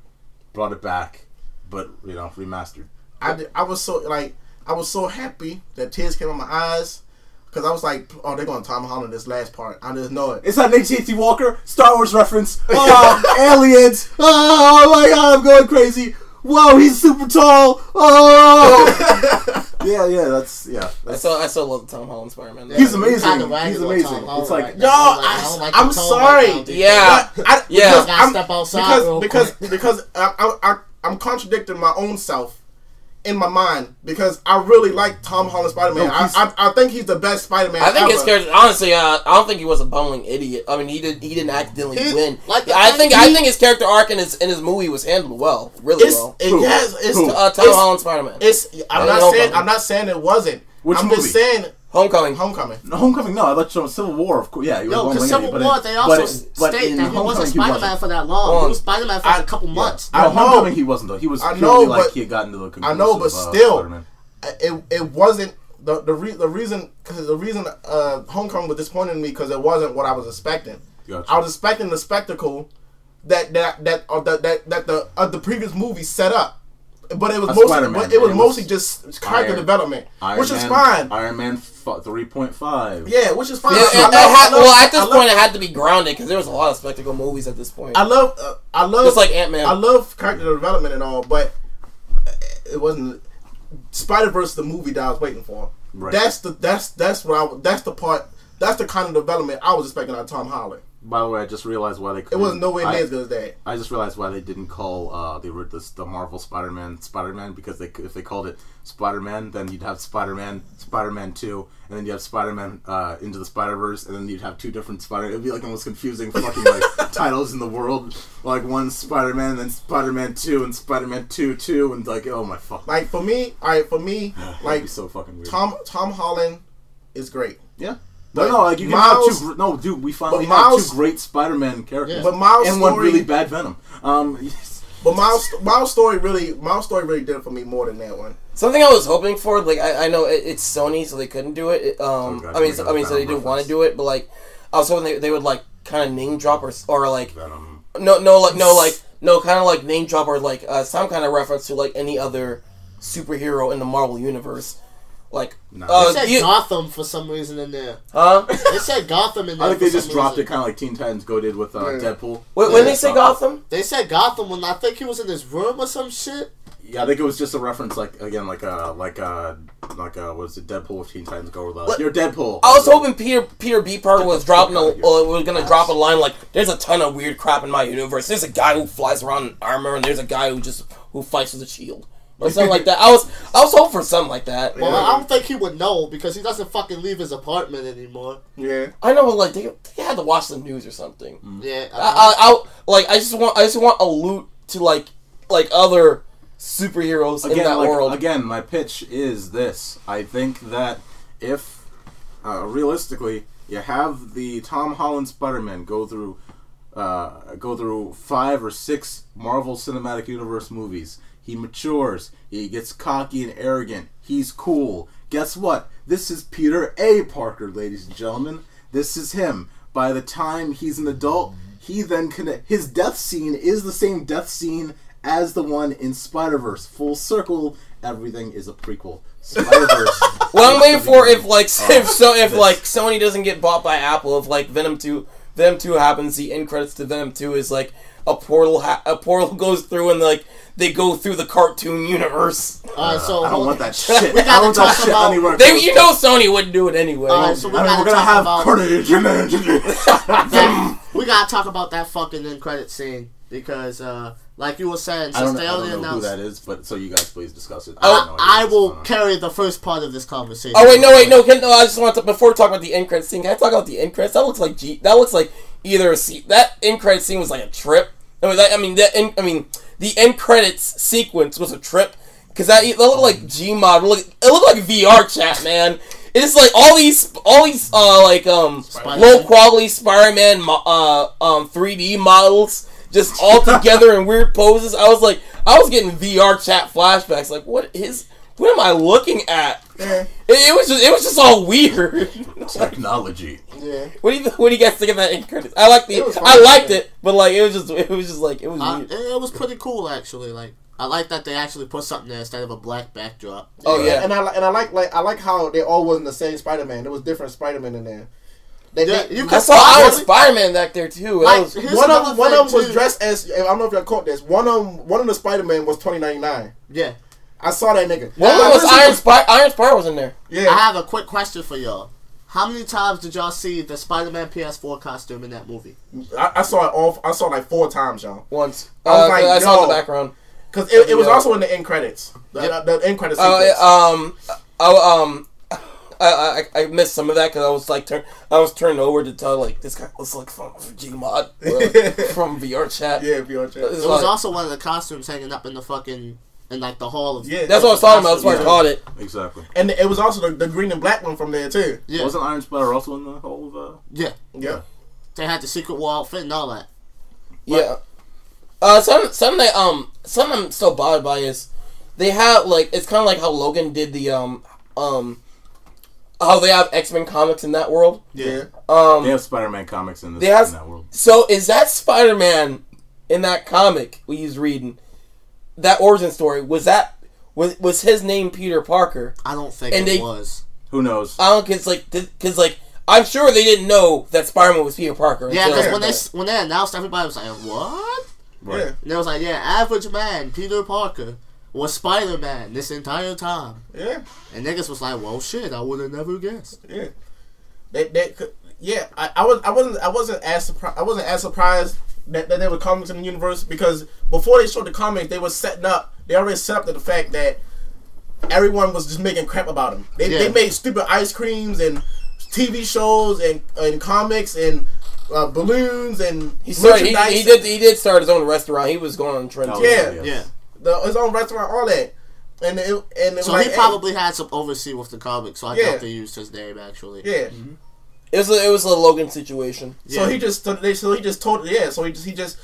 brought it back, but you know remastered. I, did- I was so like I was so happy that tears came in my eyes because I was like, oh, they're going to Tom Holland this last part. I just know it. it. Is that Nate T. Walker? Star Wars reference. [LAUGHS] Oh, aliens! Oh my god, I'm going crazy. Whoa, he's super tall. Oh, [LAUGHS] yeah, yeah, that's yeah. I That's, still, I still love the Tom Holland Spider Man. He's amazing. Kinda He's amazing. It's like- right Yo. I don't like- I I, don't like I'm sorry. right now. Yeah. But I, yeah. Because, I'm, step outside because real because quick. because I, I, I I'm contradicting my own self in my mind because I really like Tom Holland Spider Man. No, I, I I think he's the best Spider Man. I think ever. his character, honestly, uh, I don't think he was a bumbling idiot. I mean, he did, he didn't accidentally He- win. like the I think, he- I think his character arc in his in his movie was handled well, really It's well. it, Who? yes, it's Who? Uh, Tom it's, Holland Spider Man. It's I'm not saying I'm not saying it wasn't. Which I'm movie? just saying Homecoming. Homecoming. No, Homecoming, no, I let you know Civil War, of course. Yeah, he was Yo, one because Civil but War, it- they but also it- but state that he wasn't Spider Man for that long. Well, he was Spider Man for I- a couple months. No, I know. Homecoming he wasn't though. He was I purely know, like but- he had gotten to the I know, but conclusive, uh, still, Spider-Man. it it wasn't the the, re- the reason because the reason uh, Homecoming was disappointing me because it wasn't what I was expecting. Gotcha. I was expecting the spectacle that that that uh, that, that that the uh, the previous movie set up, but it was A mostly Spider-Man. but it was It was mostly just character Iron- development, Iron which is fine. Iron Man three point five. yeah, which is fine. Yeah, I it- it had- I love- well, at this I love- point, it had to be grounded because there was a lot of spectacle movies at this point. I love uh, I love Just like Ant-Man. I love character development and all, but it wasn't Spider Verse the movie that I was waiting for. Right. That's the that's that's what I that's the part that's the kind of development I was expecting out of Tom Holland. By the way, I just realized why they. It nowhere I- near as good as that. I just realized why they didn't call uh, the the, the Marvel Spider-Man Spider-Man because they if they called it Spider-Man, then you'd have Spider-Man, Spider-Man Two, and then you have Spider-Man uh, into the Spider-Verse, and then you'd have two different Spider. It'd be like the most confusing fucking like [LAUGHS] titles in the world. Like one Spider-Man, then Spider-Man Two, and Spider-Man Two Two, and like oh my fuck, Like for me, all right, for me, [SIGHS] like so fucking weird. Tom Tom Holland is great, yeah. No, But no, like you can have two. No, dude, we finally but have Miles- two great Spider-Man characters, but Miles' and one really bad Venom. Um, [LAUGHS] but Miles Miles' story really Miles' story really did it for me more than that one. Something I was hoping for, like I, I know it, it's Sony, so they couldn't do it. it, um, Oh, God, I mean, so, I mean, so they didn't want to do it, but like I was hoping they, they would like kind of name drop or or like Venom. no no like no [LAUGHS] like no kind of like name drop or like uh, some kind of reference to like any other superhero in the Marvel universe. Like, No. uh, They said you- Gotham for some reason in there. huh? They said Gotham in there. I think for they some just dropped it kind of like Teen Titans Go did with uh, Yeah. Deadpool. When, when they say Gotham, They said Gotham when I think he was in his room or some shit. Yeah, I think it was just a reference, like again, like uh, like uh, like uh, what is it? Deadpool with Teen Titans Go with uh, What- You're Deadpool. I was hoping Peter Peter B. Parker was dropping a, uh, was gonna drop a line like, "There's a ton of weird crap in my universe. There's a guy who flies around in armor, and there's a guy who just who fights with a shield." Or something like that. I was I was hoping for something like that. Well, I don't think he would know because he doesn't fucking leave his apartment anymore. Yeah, I know, like they, they had to watch the news or something. Yeah, I, I, I like I just want I just want a loot to like like other superheroes in again, that like, world. again, my pitch is this: I think that if uh, realistically you have the Tom Holland Spider-Man go through uh, go through five or six Marvel Cinematic Universe movies, he matures, he gets cocky and arrogant, he's cool. Guess what? This is Peter A. Parker, ladies and gentlemen. This is him. By the time he's an adult, he then can his death scene is the same death scene as the one in Spider Verse. Full circle. Everything is a prequel. Spider Verse. [LAUGHS] well, I'm waiting for if like if so if like Sony doesn't get bought by Apple, if like Venom two Venom two happens, the end credits to Venom two is like a portal ha- a portal [LAUGHS] goes through and like they go through the cartoon universe. Alright, so I don't want that [LAUGHS] shit. We I don't want that talk shit about- anywhere. They close you to- know Sony wouldn't do it anyway. Alright, so we I mean, gotta we're gonna talk have about Carnage. [LAUGHS] that, we gotta talk about that fucking end credit scene because, uh, like you were saying, I don't, since I they don't already know who that is, but so you guys please discuss it. Oh, have no I will on. carry the first part of this conversation. Oh wait, no, wait, no, can, no. I just want to before we talk about the end credit scene. Can I talk about the end credits? That looks like G. That looks like either a scene. That end credit scene was like a trip. I mean, that, I mean, that end, I mean, the end credits sequence was a trip because that, that looked like Gmod. It looked, it looked like VR chat, man. It's like all these, all these, uh, like um, Spider-Man. low quality Spider-Man, mo- uh, um, 3D models just all [LAUGHS] together in weird poses. I was like, I was getting VR chat flashbacks. Like, what is? What am I looking at? yeah, It, it was just it was just all weird. [LAUGHS] Technology. yeah. what do you what do you guys think of that end credits? I like the fun, I liked yeah. it, but like it was just it was just like it was Uh, weird. it, it was pretty cool actually. Like I like that they actually put something there instead of a black backdrop. Oh yeah. and I and I like like I like how they all wasn't the same Spider Man. There was different Spider Man in there. They, Yeah, they- you I saw Iron Really? Spider Man back there too. Like, was- one of them, one of them was dressed as I don't know if y'all caught this. One of them, one of the Spider Man was twenty ninety nine. Yeah. I saw that nigga. one I was Iron to- Spider Iron Spider was in there. Yeah, I have a quick question for y'all. How many times did y'all see the Spider-Man PS4 costume in that movie? I, I saw it all. I saw it like four times, y'all. Once. I was Uh, like, I saw yo. in the background. Because it, it was Yeah. also in the end credits. The, Yep. the end credits. Oh sequence. yeah, um oh um [LAUGHS] I, I, I missed some of that because I was like turn I was turned over to tell like this guy looks like from Gmod uh, [LAUGHS] from VR chat. yeah, VR you're on chat. It was like- also one of the costumes hanging up in the fucking in like the hall of Yeah, That's what I was talking about. That's why I Yeah. caught it. Exactly. And it was also the, the green and black one from there too. yeah Wasn't Iron Spider also in the whole of? Uh... yeah. Yeah. They had the secret wall outfit and all that. Yeah. Uh, some some that um some I'm still bothered by is they have like it's kind of like how Logan did the um um how they have X Men comics in that world. Yeah. Um, They have Spider-Man comics in this They have- in that world. So is that Spider Man in that comic we was reading? That origin story was that was was his name Peter Parker? I don't think And it they- was. Who knows? I don't cause like because like I'm sure they didn't know that Spider Man was Peter Parker. Yeah, because when they when they announced, everybody was like, "What?" Right. Yeah, And it was like, "Yeah, average man, Peter Parker, was Spider Man this entire time." yeah, And niggas was like, "Well, shit, I would have never guessed." yeah. That that could, yeah. I, I was I wasn't I wasn't as surprised I wasn't as surprised that, that there were comics in the universe because before they showed the comics they were setting up they already set up to the fact that everyone was just making crap about him. They, Yeah. they made stupid ice creams and TV shows and and comics and uh, balloons and he started he, merchandise. he did he did start his own restaurant. He was going on trend. Oh, Yeah. yes. Yeah. the, his own restaurant, all that. And it, and it So was he like, probably had some oversee with the comics, so I Yeah. doubt they used his name actually. hey, yeah. It was a, it was a Logan situation. So he just they, so he just told yeah. So he just he just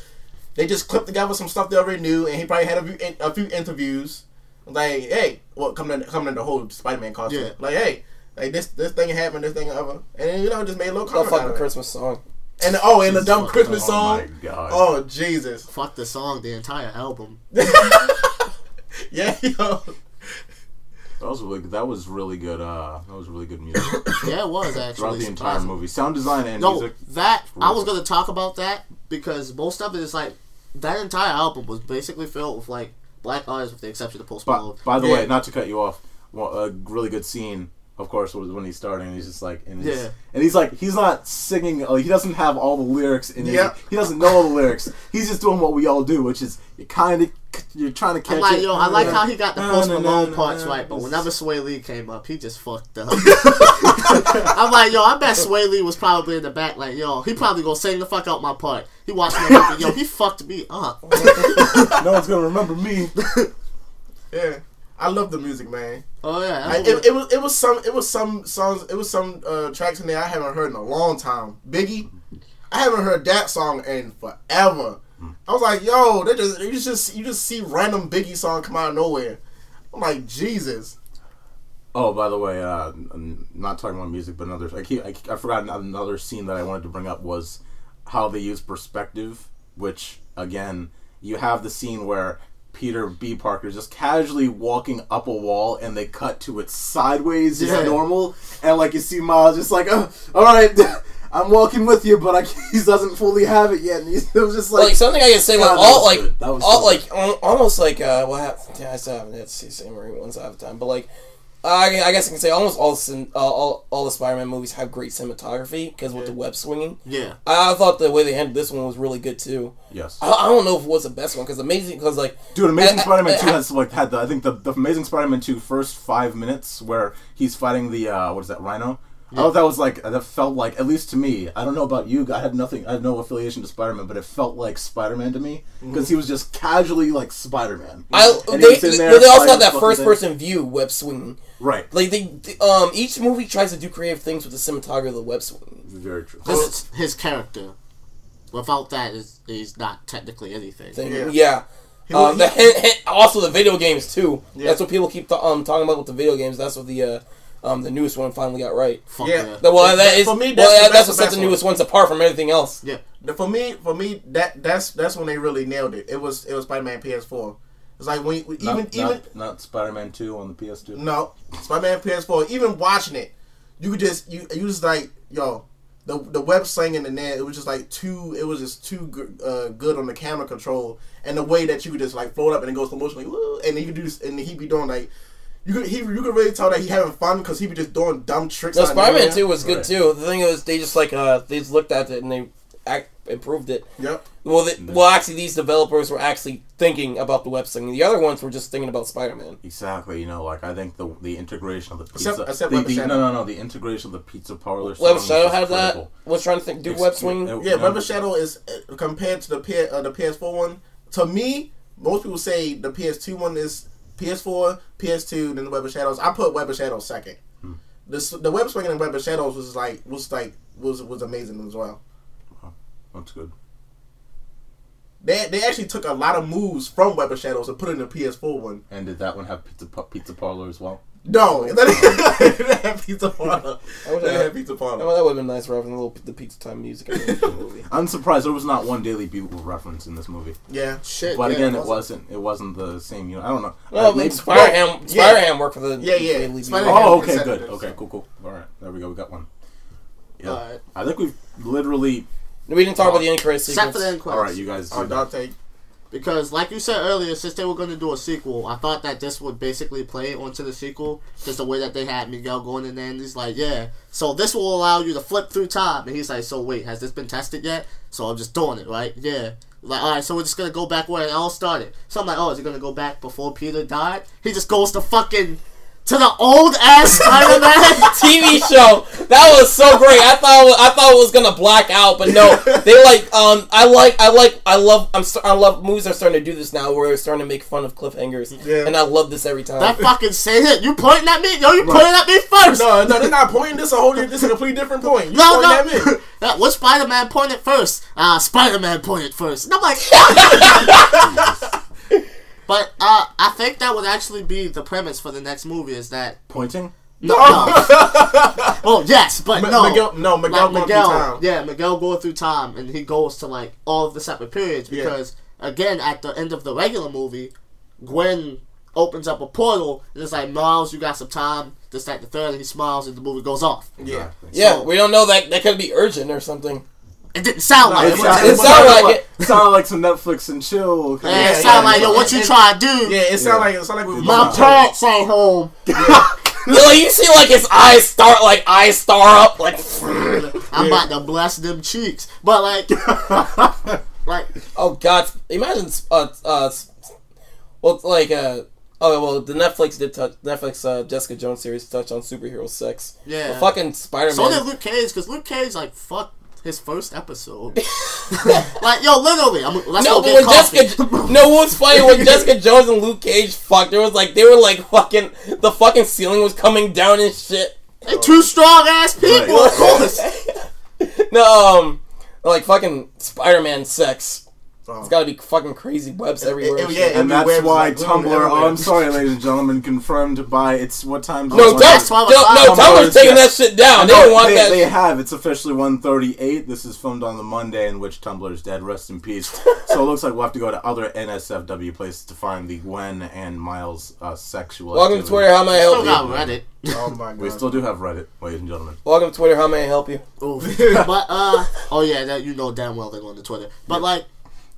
they just clipped together some stuff they already knew, and he probably had a few, a few interviews. Like, hey, what coming in, coming in the whole Spider Man costume? Yeah. Like, hey, like this this thing happened, this thing ever, and then, you know just made a little That comment. out fucking. Christmas song. And oh, and the dumb fucked Christmas Oh song. my god. Oh Jesus, Fuck the song, the entire album. [LAUGHS] yeah, yo, That was really that was really good. Uh, that was really good music [COUGHS] Yeah, it was actually. throughout the entire surprising. movie. Sound design and No, music. that I was gonna talk about that because most of it is like that entire album was basically filled with like black artists, with the exception of Post By, Malone. by the Yeah. way, not to cut you off, well, a really good scene, of course, was when he's starting. And he's just like, and he's, Yeah. and he's like, he's not singing. Like, he doesn't have all the lyrics in it. Yeah. He doesn't know all the lyrics. He's just doing what we all do, which is you kind of you're trying to catch I'm like, it. yo, I like how he got the No, Post no, no, Malone no, parts no. right, but whenever Swae Lee came up, he just fucked up. [LAUGHS] I'm like, yo, I bet Swae Lee was probably in the back, like, yo, he probably gonna sing the fuck out my part. He watched me, like, yo, he fucked me up. no one's gonna remember me. [LAUGHS] yeah. I love the music, man. Oh yeah, I, it, was- it was it was some it was some songs it was some uh, tracks in there I haven't heard in a long time. Biggie, I haven't heard that song in forever. I was like, yo, they just you just you just see random Biggie song come out of nowhere. I'm like, Jesus. Oh, by the way, uh, I'm not talking about music, but another. I keep. I, I forgot another scene that I wanted to bring up was how they use perspective. Which again, you have the scene where Peter B. Parker is just casually walking up a wall, and they cut to it sideways, just Yeah. normal, and like you see Miles just like, oh, all right, [LAUGHS] I'm walking with you, but I, [LAUGHS] he doesn't fully have it yet. And he's, it was just Like, like, something I can say, like God, all like good. That was all so like al- almost like uh, what happened? Yeah, I still haven't had to see Sam Raimi ones half the time, but like. I, I guess I can say almost all the uh, all, all the Spider-Man movies have great cinematography because with the web swinging. yeah. I, I thought the way they handled this one was really good too. yes. I, I don't know if it was the best one because amazing because like Dude, Amazing I- I- Spider-Man I- Two has like had the I think the, the Amazing Spider-Man Two first five minutes where he's fighting the uh, what is that Rhino? I thought that was like that felt like at least to me. I don't know about you. I had nothing. I have no affiliation to Spider-Man, but it felt like Spider-Man to me because he was just casually like Spider-Man. I And they, they, there they also have that fucking first thing. person view web swinging. Right. Like they, they- um each movie tries to do creative things with the cinematography of the web swinging. Very true. This is his character. Without that, is he's not technically anything. Thing. Yeah. Yeah. He- Um, he- the, hint, hint, also the video games too. Yeah. That's what people keep th- um talking about with the video games. That's what the uh, um the newest one finally got right. Fuck Yeah. yeah. Well, that For me, that's well, the that's what sets best the one. newest ones apart from everything else. Yeah. The- For me, for me, that that's that's when they really nailed it. It was it was Spider-Man PS4. It's like when you, even not, even not, not Spider-Man Two on the PS2. no Spider-Man PS4. Even watching it, you could just you you just like yo the the web slinging and there it was just like too it was just too good, uh, good on the camera control and the way that you could just like float up and it goes slow motion like woo, and he could do and he be doing like. You could, he, you could really tell that he having fun because he be just doing dumb tricks. No, out of Spider Man nowhere. Two was good Right. too. The thing is, they just like uh they just looked at it and they act, improved it. Yep. Well, they, well, actually, these developers were actually thinking about the web slinging. The other ones were just thinking about Spider Man. Exactly. You know, like I think the the integration of the pizza. Except- except the, Web the, Shadow. no, no, no. The integration of the pizza parlor. Web Shadow was had that. Was trying to think do Ex- web Swing? it- Yeah, no. Web of Shadow is uh, compared to the P- uh, the PS4 one. To me, most people say the PS2 one is PS4, PS2, then the Web of Shadows. I put Web of Shadows second. Hmm. The the web swinging in Web of Shadows was like was like was was amazing as well. That's good. They they actually took a lot of moves from Web of Shadows and put it in the PS4 one. And did that one have pizza pizza parlor as well? No, [LAUGHS] that have pizza parlor. I wish I That had- had pizza parlor. that would have been nice, Robin. A little the pizza time music in the movie. I'm surprised there was not one Daily Bugle reference in this movie. Yeah. Shit. But yeah, again, it wasn't. wasn't. It wasn't the same. You know, I don't know. Well, Uh, maybe- Spider-Ham, yeah. Spider-Ham worked for the Yeah, yeah. Daily Spider- Bugle. Oh, okay, good. Okay, cool, cool. All right, there we go. We got one. Yeah, Alright. I think we've literally. We didn't talk about the end credit Except for the end credits. All right, you guys. Oh, do that. Dante. Because, like you said earlier, since they were going to do a sequel, I thought that this would basically play onto the sequel. Just the way that they had Miguel going in there, and he's like, "Yeah, so this will allow you to flip through time." And he's like, "So wait, has this been tested yet?" So I'm just doing it, right? Yeah. Like, all right, so we're just gonna go back where it all started. So I'm like, "Oh, is he gonna go back before Peter died?" He just goes to fucking to the old ass [LAUGHS] Spider-Man. TV show. That was so great. I thought it was, I thought it was gonna black out, but no. [LAUGHS] They like um I like I like I love I'm I love movies are starting to do this now where they're starting to make fun of cliffhangers. Yeah. And I love this every time. that fucking say it. You pointing at me? Yo, you pointing at me first. No, no, they're not pointing. This a whole. This is a completely different point. You No, no. at [LAUGHS] what Spider Man pointed first? Uh, Spider Man pointed first. And I'm like, but uh, I think that would actually be the premise for the next movie is that Pointing. no, no. [LAUGHS] well, yes, but Mi- no, Miguel- no, Miguel like going through Miguel, time. yeah, Miguel going through time, and he goes to like all of the separate periods Yeah. because again, at the end of the regular movie, Gwen opens up a portal and it's like Miles, you got some time. This, that, the third, and he smiles, and the movie goes off. Yeah. yeah, so- we don't know that that could be urgent or something. It didn't sound like it it. was- It sounded like it. It sounded like some Netflix and chill. kind Yeah, of- it sounded like, yo, what you It- trying to do? Yeah, it sounded like it sounded like we were My going- parents ain't home. [LAUGHS] You, know, you see like his eyes start like eyes star up like I'm about to bless them cheeks. But like, [LAUGHS] like oh god imagine uh uh well like uh oh well the Netflix did touch Netflix uh Jessica Jones series touched on superhero sex. Yeah. The fucking Spider Man. so did Luke Cage because Luke Cage like fuck his first episode. [LAUGHS] like yo, literally, I'm, let's No, go but get when coffee. Jessica, no, what's funny when [LAUGHS] Jessica Jones and Luke Cage fucked, there was like they were like fucking the fucking ceiling was coming down and shit. they two strong ass people, Right. of course. [LAUGHS] No, um, like fucking Spider Man sex. Oh. It's got to be fucking crazy webs everywhere. it- and yeah, And that's why like, Tumblr. Oh. I'm sorry, ladies and gentlemen. Confirmed by it's what time? no, Tum- that's why I was no, no, fine. Tumblr's taking that shit down. They No, don't want they, that. they have. It's officially 138. This is filmed on the Monday in which Tumblr is dead. Rest in peace. [LAUGHS] so it looks like we'll have to go to other NSFW places to find the Gwen and Miles uh, sexual. Welcome to. Twitter. How may I help Still you? got Reddit. Oh my [LAUGHS] god. We still do have Reddit, ladies and gentlemen. Welcome to Twitter. How may I help you? But uh, oh yeah, that you know damn well they're going to Twitter. But like,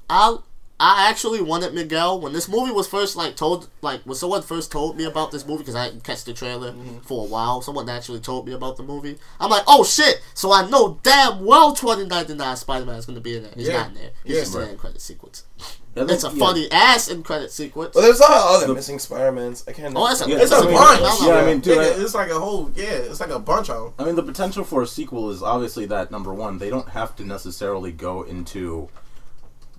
I I actually wanted Miguel when this movie was first like told like when someone first told me about this movie because I didn't catch the trailer mm-hmm. for a while. Someone actually told me about the movie. I'm like, oh shit! So I know damn well 2099 Spider Man is going to be in there. He's Yeah. not in there. He's Yeah. just in Right. the end credit sequence. Yeah, It's a yeah. funny ass end credit sequence. Well, there's a lot of other missing Spider Mans. I can't. Oh, that's a, Yeah, It's a I mean, bunch. yeah, I mean, dude, Nigga, I- it's like a whole. Yeah, it's like a bunch of them. I mean, the potential for a sequel is obviously that number one, they don't have to necessarily go into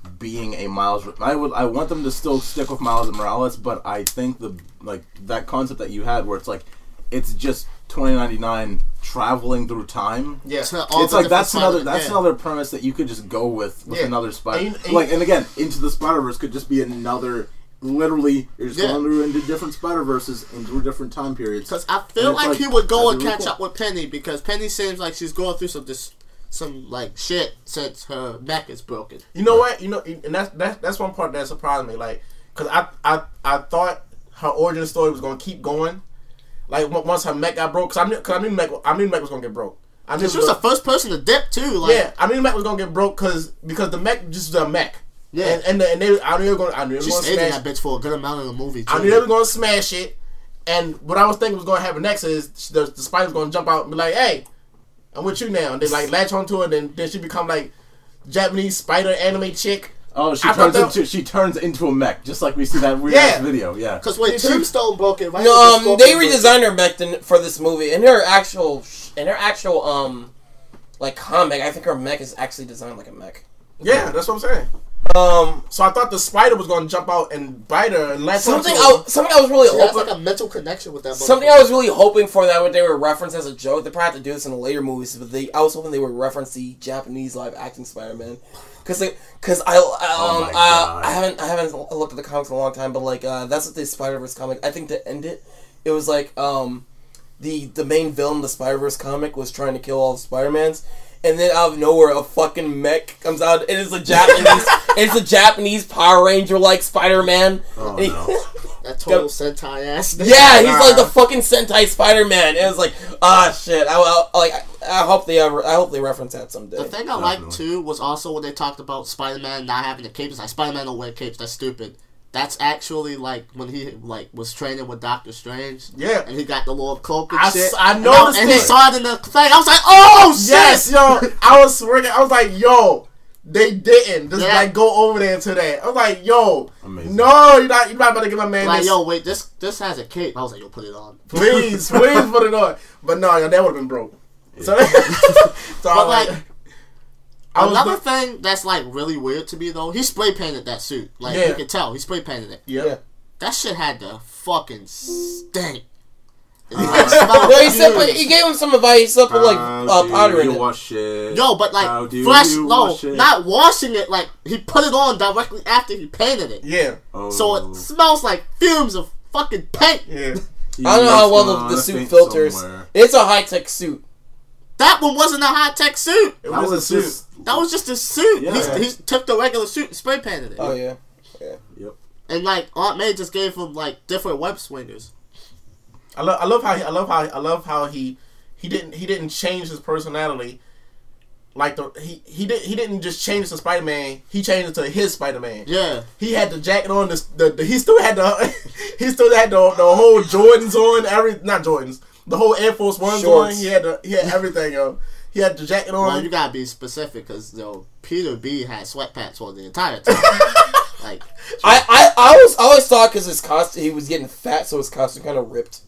being a Miles. I would, I want them to still stick with Miles Morales, but I think the like that concept that you had, where it's like, it's just twenty ninety nine traveling through time. Yeah. To all it's like that's another that's yeah. another premise that you could just go with with Yeah. another Spider. And- and- like and again, into the Spider Verse could just be another. Literally, you're just Yeah. going through into different Spider Verses and through different time periods. Because I feel like, like, he would go and really catch cool. up with Penny because Penny seems like she's going through some dis- some like shit since her neck is broken. You know what? You know, and that's that's that's one part that surprised me. Like, cause I I I thought her origin story was gonna keep going. Like once her mech got broke, cause I knew, cause I knew mech, I knew mech was gonna get broke. I knew She was the first person to dip too. Like, yeah, I knew mech was gonna get broke, cause because the mech just was a mech. Yeah. and and, the, and they, I knew they were gonna, I knew they she were gonna stayed in smash. that bitch for a good amount of the movie. Too. I knew they were gonna smash it. And what I was thinking was gonna happen next is the, the spider's gonna jump out and be like, "Hey, I'm with you now." And they like latch onto it, and then she become like Japanese spider anime chick. Oh, she I thought turns that- into she turns into a mech, just like we see that weird Yeah. video. Yeah. Because when Did she- Tombstone broke it, right? No, um, they redesigned her mech to- for this movie, and her actual, and her actual, um, like comic. I think her mech is actually designed like a mech. Yeah, that's what I'm saying. Um, So I thought the spider was gonna jump out and bite her and latch something. I, something I was really She hoping, like a mental connection with that. something. I was really hoping for that what they were referenced as a joke. They probably have to do this in the later movies, but they, I was hoping they would reference the Japanese live action Spider-Man, because because I, um, Oh my uh, I haven't I haven't looked at the comics in a long time, but like uh, that's what the Spider Verse comic. I think to end it, it was like um the the main villain the Spider Verse comic was trying to kill all the Spider Mans. And then out of nowhere, a fucking mech comes out. and it's a Japanese. [LAUGHS] it's a Japanese Power Ranger like Spider Man. Oh, no. [LAUGHS] That total Sentai ass. nigga. Yeah, he's like the fucking Sentai Spider Man. It was like, ah, shit. I, I like. I, I hope they ever. I hope they reference that someday. The thing I liked too was also when they talked about Spider Man not having a cape. It's like Spider Man don't wear capes. That's stupid. That's actually like when he like was training with Doctor Strange. Yeah. and he got the little cloak and I shit. s- I And noticed and he saw it in the thing. I was like, oh shit! Yes, yo. I was swearing. I was like, yo, they didn't just Yeah. like go over there to that. I was like, yo, Amazing. no, you're not. You're not about to give my man Like, this. yo, wait, this this has a cape. I was like, yo, put it on. please, please put it on. But no, yo, that would have been broke. So, [LAUGHS] so I But was like, I was another look- thing that's like really weird to me though, he spray painted that suit. Like Yeah. you can tell, he spray painted it. yeah. Yeah. That shit had to fucking stink. Uh, Well, he said, but he gave him some advice. He put like How uh, do powder in it. wash it? Yo, but How like do fresh, no, wash not washing it. Like he put it on directly after he painted it, Yeah, Oh. so it smells like fumes of fucking paint. yeah. [LAUGHS] I don't know how well the, the suit filters. somewhere. It's a high tech suit. That one wasn't a high tech suit. It That was, was a suit. just That was just a suit. Yeah. He, he took the regular suit and spray painted it. Oh yeah. Yeah, yep. And like Aunt May just gave him like different web swingers. I love. I love how. He, I love how. I love how he. He didn't. He didn't change his personality. Like the he he did he didn't just change to Spider Man. He changed it to his Spider Man. Yeah. He had the jacket on. The, the, the he still had the [LAUGHS] he still had the, the whole Jordans on. Every not Jordans. The whole Air Force Ones Shorts. on. He had the he had everything on. He had the jacket on. Well, you gotta be specific because yo, Peter B had sweatpants on the entire time. [LAUGHS] like, I I, I always I always thought because his costume he was getting fat, so his costume kind of ripped.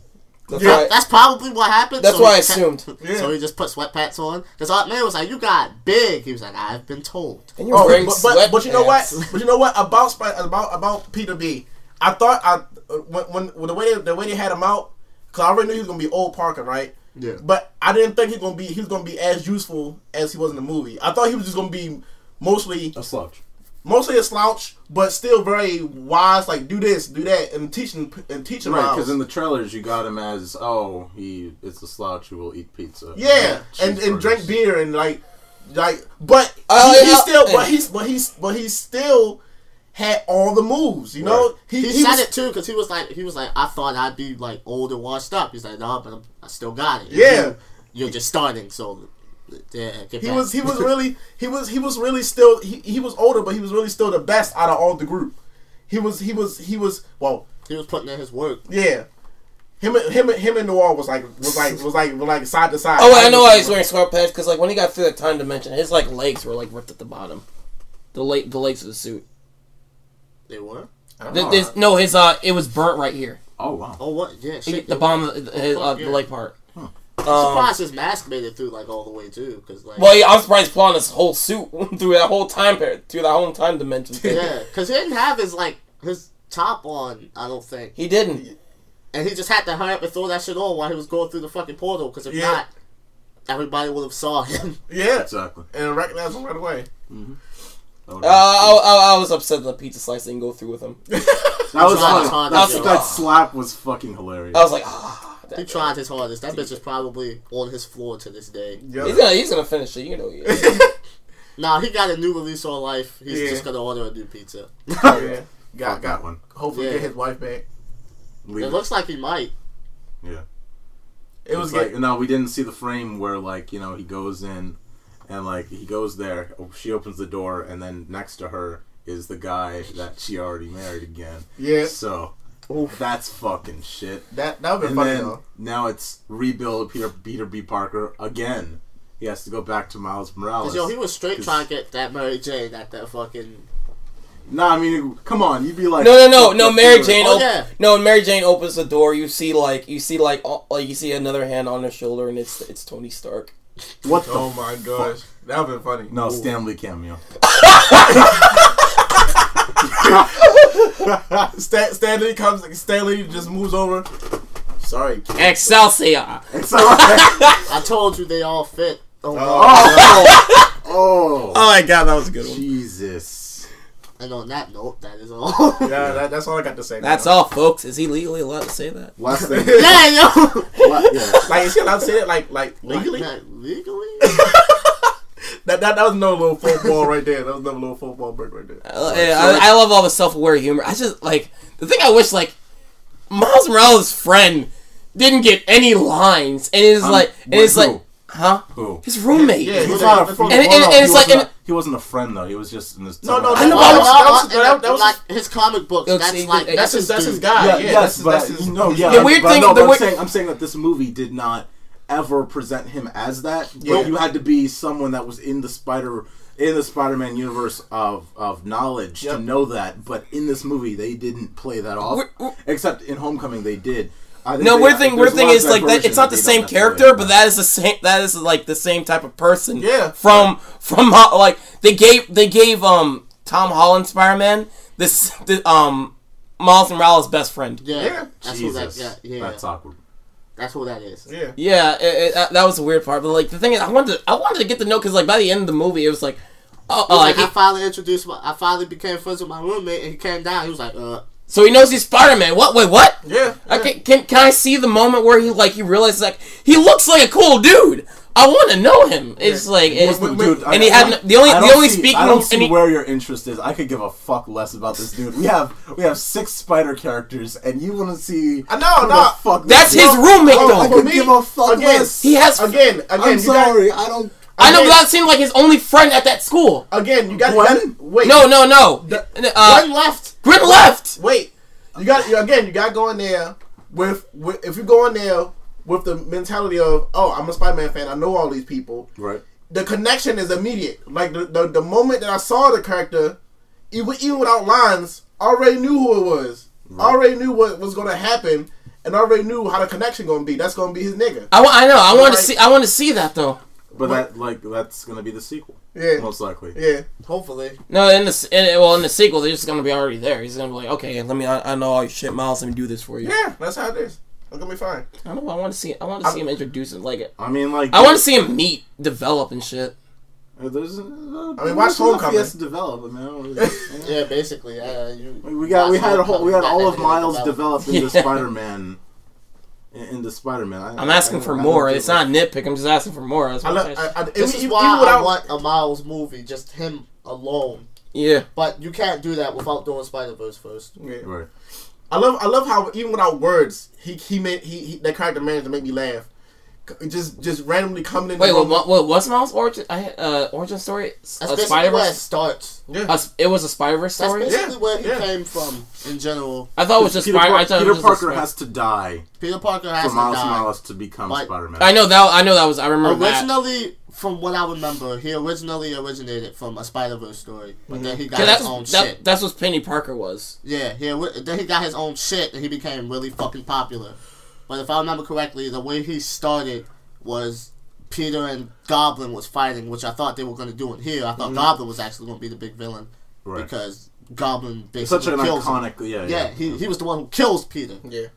That's Yeah, why. that's probably what happened. That's so why I he assumed. [LAUGHS] Yeah. So he just put sweatpants on. Because Aunt May was like, "You got big." He was like, "I've been told." And you're Oh, wearing but, but, but you know what? But you know what about about about Peter B? I thought I uh, when when, when the way they, the way they had him out, because I already knew he was gonna be old Parker, right? Yeah. But I didn't think he was gonna be he was gonna be as useful as he was in the movie. I thought he was just gonna be mostly a slouch. mostly a slouch, but still very wise. Like do this, do that, and teaching and teaching Right, because in the trailers you got him as oh he it's a slouch who will eat pizza. Yeah, and, and drink beer and like like but Oh, he, yeah, he still and- but he's but he's but he still had all the moves, you know? Right. He, He, he said was, it too because he was like, he was like, I thought I'd be like old and washed up. He's like, no, but I'm, I still got it. Yeah. You, you're just starting, so yeah. He back. was he was [LAUGHS] really he was he was really still he, he was older but he was really still the best out of all the group. He was he was he was well, he was putting in his work. yeah. Him and him and him and Noir was like was like was like was like side to side. Oh, I know why he's wearing sweatpants because like when he got through that time dimension, his like legs were like ripped at the bottom. The late the legs of the suit. They were. Th- this- no, his uh, it was burnt right here. Oh wow. Oh what? Yeah. Shit, The bomb, bottom, were. of the, his, uh, yeah. the leg part. I'm Um, surprised his mask made it through like all the way too, because like. well, yeah, I'm surprised he's pulling his whole suit [LAUGHS] through that whole time period, through that whole time dimension. thing. yeah, because he didn't have his like his top on. I don't think, He didn't. and he just had to hurry up and throw that shit on while he was going through the fucking portal. Because if Yeah. not, everybody would have saw him. Yeah. [LAUGHS] Exactly. And recognized him right away. That would've Uh, I, I, I was upset that the pizza slice didn't go through with him. [LAUGHS] that was tried funny. his hardest, That's- yo. that slap was fucking hilarious. I was like, ah. he tried his hardest. That bitch is probably on his floor to this day. Yep. He's gonna, he's gonna finish it. You know he is. [LAUGHS] [LAUGHS] Nah, he got a new release on life. He's Yeah. just gonna order a new pizza. yeah. Got Got one. hopefully Yeah. get his wife back. Leave It it. looks like he might. yeah. It was It's like like no, we didn't see the frame where like you know he goes in, and like he goes there. She opens the door, and then next to her is the guy that she already married again. yeah. So that's fucking shit. That that would be And funny then though. now it's rebuild Peter Peter B Parker again. He has to go back to Miles Morales. Cause yo, he was straight trying to get that Mary Jane at that fucking. Nah, I mean, come on, you'd be like, No, no, no, no. Mary Peter. Jane. Oh, op- yeah. No, Mary Jane opens the door. You see like you see like all, like you see another hand on her shoulder, and it's it's Tony Stark. What the? Oh my gosh, that would be funny. No, Stan Lee cameo. [LAUGHS] Stan, Stanley comes. Stan Lee just moves over. Sorry. Excelsior. It's [LAUGHS] alright. I told you they all fit. Oh, oh, oh, Oh my god, that was a good one. Jesus. And on that note, that is all. Yeah, that, that's all I got to say. That's now. all, folks. Is he legally allowed to say that? Last [LAUGHS] thing. yeah, yo. la- yeah. Like, is he allowed to say it like like legally? Like, legally? [LAUGHS] That, that that was no little football right there. That was another little football break right there. Uh, yeah, I, I love all the self-aware humor. I just like the thing. I wish like Miles Morales' friend didn't get any lines, and it's Um, like, and it's like, who? Huh? Who? His roommate. Yeah, He was not a friend. what- And- and- and it's like- wasn't and- he wasn't a friend though. He was just in this. No, no, I know, no, that was- was, that was, that, that- that was like his comic books. Look, that's see, like that's that's his that's his guy. Yeah, Yeah, yes, that's, but that's his, no, yeah. The weird but thing- no, the but I'm saying, I'm saying that this movie did not ever present him as that. Yeah. But you had to be someone that was in the Spider in the Spider-Man universe of of knowledge Yep. to know that. But in this movie, they didn't play that off. We're- we're- Except in Homecoming, they did. I think No, they- weird thing. there's Weird a thing is like that. It's not the same character, but that is the same. That is like the same type of person. Yeah. From from uh, like they gave they gave um Tom Holland Spider Man this the, um Miles Morales' best friend. Yeah, Yeah. that's who that. Jesus, Yeah, yeah, that's awkward. that's who that is. Yeah. Yeah, it, it, that, that was the weird part. But like the thing is, I wanted to, I wanted to get to know because like by the end of the movie, it was like, oh, oh, Like, like I finally introduced my, I finally became friends with my roommate, and he came down. He was like, "Uh, so he knows he's Spider Man. What? Wait, what? Yeah. I can, can can I see the moment where he like he realizes like he looks like a cool dude. I want to know him. It's like it's, Wait, wait, Dude, and he I- had I- the only the only see- speaking I don't and see he- where your interest is. I could give a fuck less about this dude. We have we have six spider characters, and you want to see? Uh, I know, who the no. fuck That's this his is? roommate Oh, though. I could me, give a fuck again, less. He has Again, again, I'm sorry. got I don't. I know, again- but that seemed like his only friend at that school. again. You got, you Gwen? wait. No, no, no. The- uh, Gwen left." Grin left. Wait, you got again. You got to go in there with, with if you go in there with the mentality of oh I'm a Spider-Man fan. I know all these people. Right. The connection is immediate. Like the the, the moment that I saw the character, even even without lines, already knew who it was. I already knew what was going to happen, and already knew how the connection going to be. That's going to be his nigga. I, I know. I want to see. I want to see that though. But that like that's gonna be the sequel, Yeah, most likely. yeah. Hopefully, No, in the in, well in the sequel, they're just gonna be already there. He's gonna be like, okay, let me. I, I know all your shit, Miles. Let me do this for you. Yeah, that's how it is. It's gonna be fine. I don't know. I want to see. I want to see him introduce it. Like, I mean, like I want to see him meet, develop, and shit. Uh, There's, uh, I mean, watch Homecoming. He has to develop, man. [LAUGHS] yeah, basically, uh, you, we got we had a whole we had all of Miles nigga developed into [LAUGHS] Yeah. Spider-Man. In- the Spider-Man. I, I'm asking I- for I more. give It's not a nitpick. I'm just asking for more. That's I, what I, I, I, This even, is even why I without, want a Miles movie, just him alone. yeah. But you can't do that without doing Spider Verse first. Yeah. Right. I love I love how even without words, he he made he, he that character managed to make me laugh. C- Just just randomly coming in. Wait, the what, what, what? What's Miles' origin? I, uh, origin story? That's A basically Spider where it Verse. starts. Yeah. It was a Spider Verse story. That's story. basically Yeah, where he yeah. came from in general. I thought it was just Peter, Spider. Par- I Peter was just Parker has to die Peter Parker has for to Miles die. Morales to become But- Spider-Man. I know that. I know that was. I remember that. Originally, from what I remember, he originally originated from a Spider Verse story, but then he got his that's, own that, shit. that's what Peni Parker was. Yeah, he then he got his own shit, and he became really fucking popular. But if I remember correctly, the way he started was Peter and Goblin was fighting, which I thought they were going to do in here. I thought mm-hmm. Goblin was actually going to be the big villain right. because Goblin It's basically such an kills him. iconic. Yeah. Yeah, he, he was the one who kills Peter. Yeah.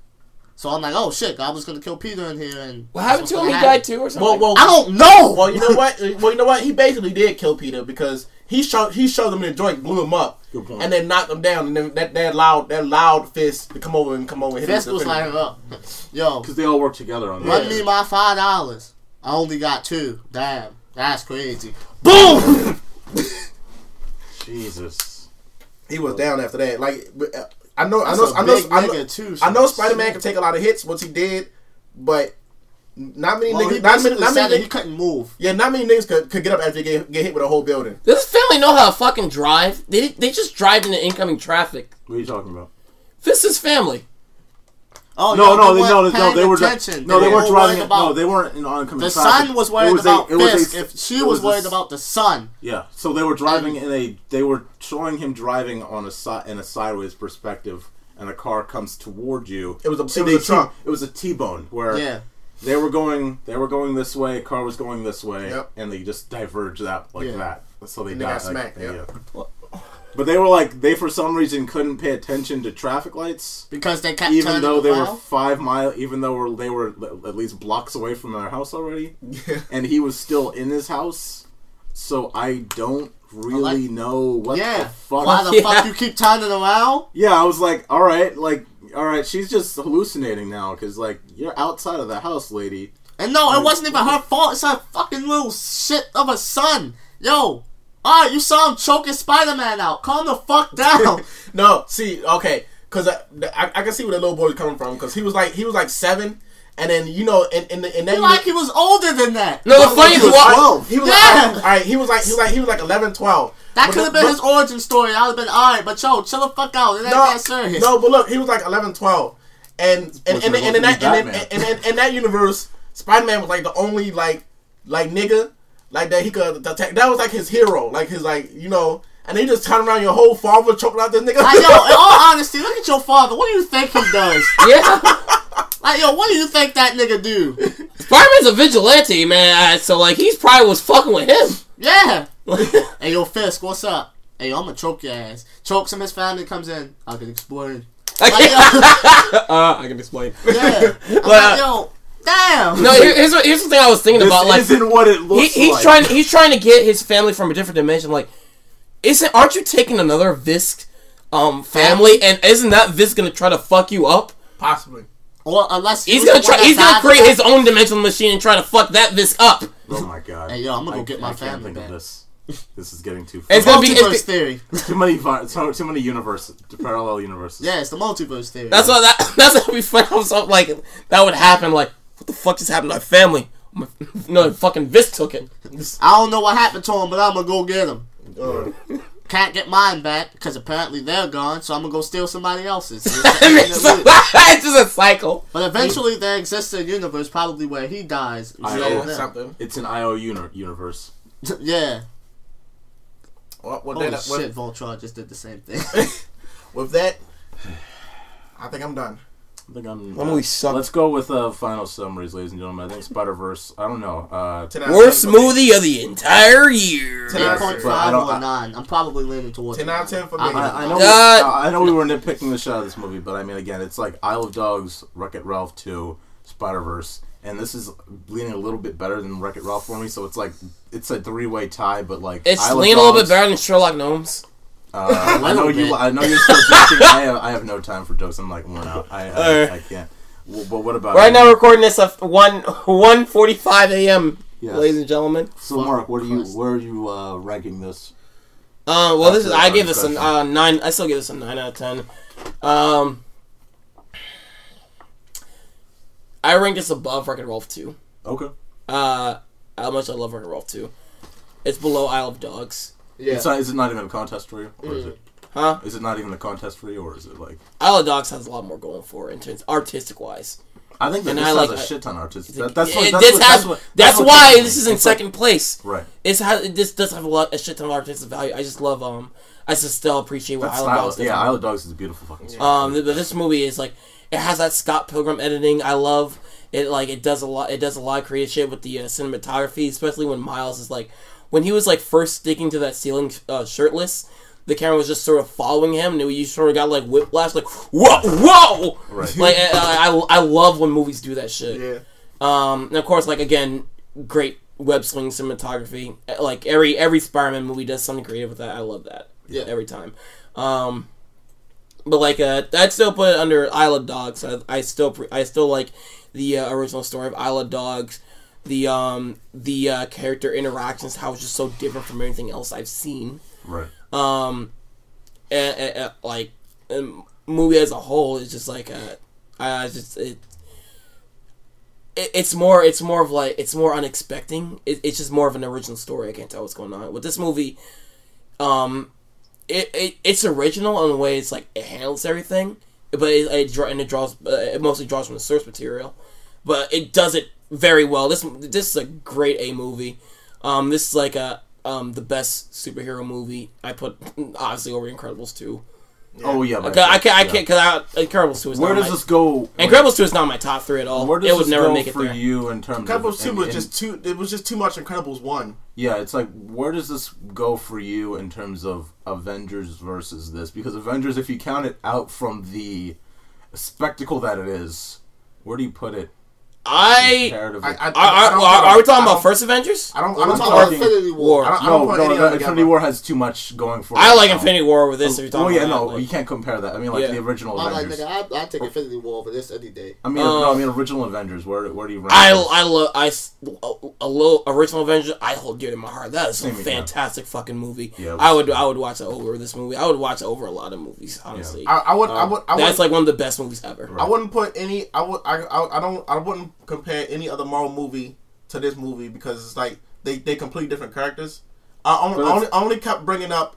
So I'm like, oh shit, Goblin's gonna kill Peter in here, and What happened to him? He died too, or something. Well, well, I don't know. well, you know what? Well, you know what? He basically did kill Peter because he showed he showed him the joint, blew him up, Good point. and then knocked him down, and then that, that loud that loud fist to come over and come over and hit Fist him. was with like, the uh, [LAUGHS] yo, Because they all work together on run that. me my five dollars. I only got two. Damn, that's crazy. Boom. [LAUGHS] Jesus. He was down after that. Like but, uh, I know, I know, a I know, I know, nigga, too. I know Spider Man can take a lot of hits, which he did, but not many Well, niggas, not many, not many, that he couldn't move. yeah, not many niggas could, could get up after they get, get hit with a whole building. Does this family know how to fucking drive? They they just drive into incoming traffic. What are you talking about? This is family. Oh No, yo, no, they they, no, weren't no, they were attention. no, they, were weren't worried driving. About no, they weren't in oncoming the traffic. son was worried a- about it was a- if she it was, worried s- about the son, Yeah, so they were driving in a. They were showing him driving on a si- in a sideways perspective, and a car comes toward you. It was a- it was they a truck. It was a T-bone where yeah. They were going. They were going this way. Car was going this way, Yep. and they just diverged that like Yeah. that. So they And they died. got like, smacked, yep. yeah. But they were like they for some reason couldn't pay attention to traffic lights, Because they kept even turning though they were around. five mile, even though were- they were at least blocks away from their house already, Yeah. and he was still in his house. so I don't really know what yeah. the fuck. Why the [LAUGHS] Yeah. fuck you keep turning around? Yeah, I was like, all right, like, all right, she's just hallucinating now because like you're outside of the house, lady. And no, it wasn't even her fault. It's her fucking little shit of a son. Yo, alright, you saw him choking Spider Man out. Calm the fuck [LAUGHS] down. No, see, okay, because I, I, I can see where the little boy's coming from. Because he was like he was like seven, and then you know, in in, the, in that like he was older than that. No, the Well, funny he is was what 12. He was Yeah. like, all right, he was like he was like he was like 11, 12. That could have been but- his origin story. I'd have been alright, but yo, chill the fuck out. It ain't No, that serious. no, but look, he was like 11, 12. and and and, supposed and, and, in that be and, in- Batman. and, in- in that universe, Spider Man was like the only like like nigga like that he could attack. That was like his hero, like his like you know. And they just turn around your whole father choking out this nigga. Like, yo, in all [LAUGHS] honesty, look at your father. What do you think he does? Yeah. [LAUGHS] Like, yo, what do you think that nigga do? [LAUGHS] Spider-Man's a vigilante, man. uh, So like, he's probably was fucking with him. Yeah. [LAUGHS] hey, yo, Fisk, what's up? Hey, yo, I'm gonna choke your ass. Chokes him, his family comes in. I can explain. Like, [LAUGHS] uh, I can explain. yeah. I'm But, like, uh, yo, damn. No, here's what, here's the thing I was thinking This about. Like, isn't what it he, looks he's like. trying he's trying to get his family from a different dimension. Like, isn't aren't you taking another Fisk um family, and isn't that Fisk gonna try to fuck you up? Possibly. Or unless He's gonna try. He's gonna create his own dimensional machine and try to fuck that Fisk up. Oh my god. Hey, yo, I'm gonna go I- get my I can't family think of this. This is getting too. [LAUGHS] It's Far. that. gonna be- Multiverse it's- theory. [LAUGHS] too many. vi- Too, too many universes. Parallel universes. Yeah, it's the multiverse theory. That's what that. [LAUGHS] That's what we find out something like that would happen. Like, what the fuck just happened to my family? My, no, fucking Fisk took it. I don't know what happened to him, but I'm gonna go get him. Uh, Can't get mine back because apparently they're gone, so I'm gonna go steal somebody else's. [LAUGHS] [LAUGHS] it's just a cycle. but eventually, there exists a universe probably where he dies. I know. something. It's an IO uni- universe. [LAUGHS] yeah. Well, well, Holy then, shit, with, Voltron just did the same thing. with that, I think I'm done. I think I'm. That movie sucked. Let's go with uh, final summaries, ladies and gentlemen. I think Spider Verse. I don't know. Uh, Ten Worst 10 movie of the entire year. Ten out of 8.5 But I don't- or I- 9. I'm probably leaning towards 10 out of 10 for me. I- I, I know. Uh, I know we were nitpicking the shot of this movie, but I mean, again, it's like Isle of Dogs, Wreck It Ralph two, Spider Verse, and this is leaning a little bit better than Wreck It Ralph for me. So it's like it's a three way tie, but like It's Isle leaning a little bit better than Sherlock Gnomes. Uh, [LAUGHS] I know you. I know you're [LAUGHS] still joking. I have. I have no time for jokes. I'm like worn out. I. I. I can't. Well, but what about Right now, recording this at one one forty five a.m. Yes. Ladies and gentlemen. So Mark, what are you where are you uh, ranking this? Uh, well, this is I gave this a uh, nine. I still give this a nine out of ten. Um, I rank this above Wreck-It Ralph two. Okay. Uh, how much I love Wreck-It Ralph two. It's below Isle of Dogs. Yeah. It's not, is it not even a contest for you, or is it? Huh? Is it not even a contest for you, or is it like? Isle of Dogs has a lot more going for it in terms artistic wise. I think that And this I has like- a shit ton of artists. That, that's what. That's, this what, has- that's, what, that's what why this is in It's like- second place. right. It's has this does have a lot a shit ton of artistic value. I just love um I just still appreciate what Isle of Dogs does. yeah, Isle of Dogs is a beautiful fucking song. Um, but this movie is like it has that Scott Pilgrim editing. I love it. Like it does a lot. It does a lot of creative shit with the uh, cinematography, especially when Miles is like when he was like first sticking to that ceiling uh, shirtless. The camera was just sort of following him, and you sort of got like whiplash, like whoa, whoa. Right. Like I, I, I love when movies do that shit. Yeah. Um, and of course, like again, great web sling cinematography. Uh, Like every every Spider-Man movie does something creative with that. I love that. Yeah. every time. Um, but like, uh, I'd still put it under Isle of Dogs. I, I still pre- I still like the uh, original story of Isle of Dogs. The um the uh, character interactions, how it's just so different from anything else I've seen. right. Um, and, and, and, like the movie as a whole is just like uh, I just it, it. It's more. It's more of like it's more unexpected. It, it's just more of an original story. I can't tell what's going on with this movie. Um, it, it it's original in the way it's like it handles everything, but it, it draw and it draws. Uh, it mostly draws from the source material, but it does it very well. This this is a great A movie. Um, this is like a um the best superhero movie. I put obviously over Incredibles two. Oh yeah. I can't. I can't. I can't because Incredibles two is Where not does my, this go? Incredibles two is not my top three at all. Where does it would this never go make it for there. you in terms Incredibles of? two in- was in- just too. It was just too much. Incredibles one. Yeah, it's like where does this go for you in terms of Avengers versus this? Because Avengers, if you count it out from the spectacle that it is, where do you put it I. comparatively. I, I, Are, I are, don't are, we talking about don't- first Avengers? I don't. I We're don't talking about Infinity War. War. I don't, I no, don't no, no, Infinity. War has too much going for it. I like now. Infinity War with this. If you're Oh talking yeah, no, like- you can't compare that. I mean, like Yeah. the original I'm like, Avengers. nigga, I I take Infinity War over this any day. I mean, no, I mean original Avengers. Where where do you rank? I? I love I s- a, a little original Avengers. I hold dear to my heart. That is a Same here. fantastic fucking movie. Yeah, I would I would watch it over this movie. I would watch it over a lot of movies. Honestly, I, I would. I Um, would. I would. that's like one of the best movies ever. I wouldn't put any. I would. I, I. I don't. I wouldn't compare any other Marvel movie to this movie because it's like they they complete different characters. I only, I only, I only kept bringing up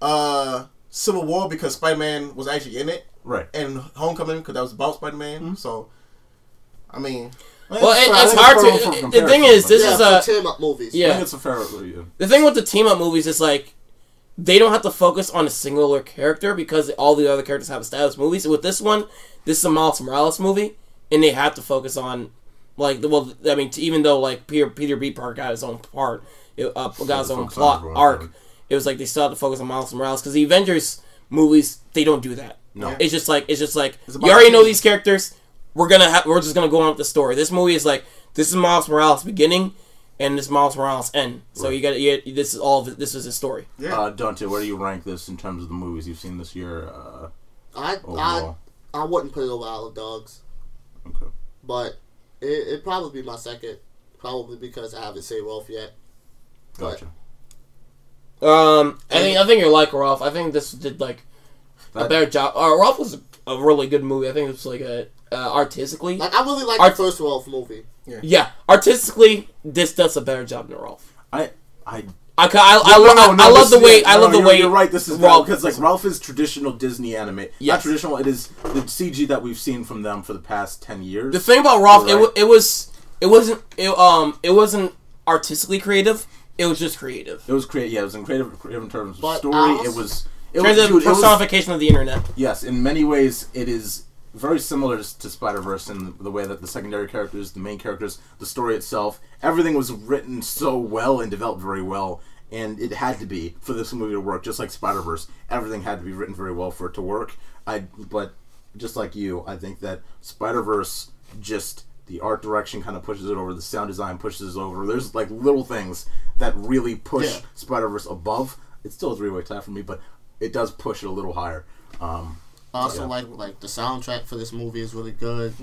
uh Civil War because Spider Man was actually in it right. and Homecoming because that was about Spider Man. Mm-hmm. So, I mean, Well, it, it's hard fair for to. The thing is, this yeah, is a team up movies. I yeah. think it's a fair. Yeah. The thing with the team up movies is like they don't have to focus on a singular character because all the other characters have established movies. With this one, this is a Miles Morales movie, and they have to focus on like well. I mean, even though like Peter Peter B. Park got his own part, it, uh, got his own focus on plot arc. right. It was like they still have to focus on Miles Morales because the Avengers movies they don't do that. No. It's just like it's just like about you already know these characters. We're gonna have we're just gonna go on with the story. This movie is like this is Miles Morales beginning and this Miles Morales end. So you got to this is all of it, this is his story. yeah. Uh, Dante, where do you rank this in terms of the movies you've seen this year? Uh, I I I wouldn't put it over Isle of Dogs, okay. but it it'd probably be my second, probably because I haven't seen Ralph yet. Gotcha. Um, I think I think you're like Ralph. I think this did like a better job. Uh, Ralph was a really good movie. I think it was like a uh, artistically. Like I really like Art- the first Ralph movie. Yeah, artistically, this does a better job than Ralph. I I I, I, I, No, lo- no, I, no, I love the way yeah, I love the you're, way You're right. This is Ralph because like Ralph is traditional Disney anime. Yes. Not traditional. It is the CG that we've seen from them for the past ten years. The thing about Ralph, it, right. it was it wasn't it, um it wasn't artistically creative. It was just creative. It was creative. Yeah, it was in creative, creative in terms of But story. I it was. It was, terms it was- personification of the internet. yes, in many ways, it is very similar to, to Spider Verse in the way that the secondary characters, the main characters, the story itself, everything was written so well and developed very well, and it had to be for this movie to work. Just like Spider Verse, everything had to be written very well for it to work. I, but just like you, I think that Spider Verse just the art direction kind of pushes it over, the sound design pushes it over. There's like little things that really push Yeah. Spider Verse above. It's still a three way tie for me, but it does push it a little higher. Um, also Yeah. like like the soundtrack for this movie is really good.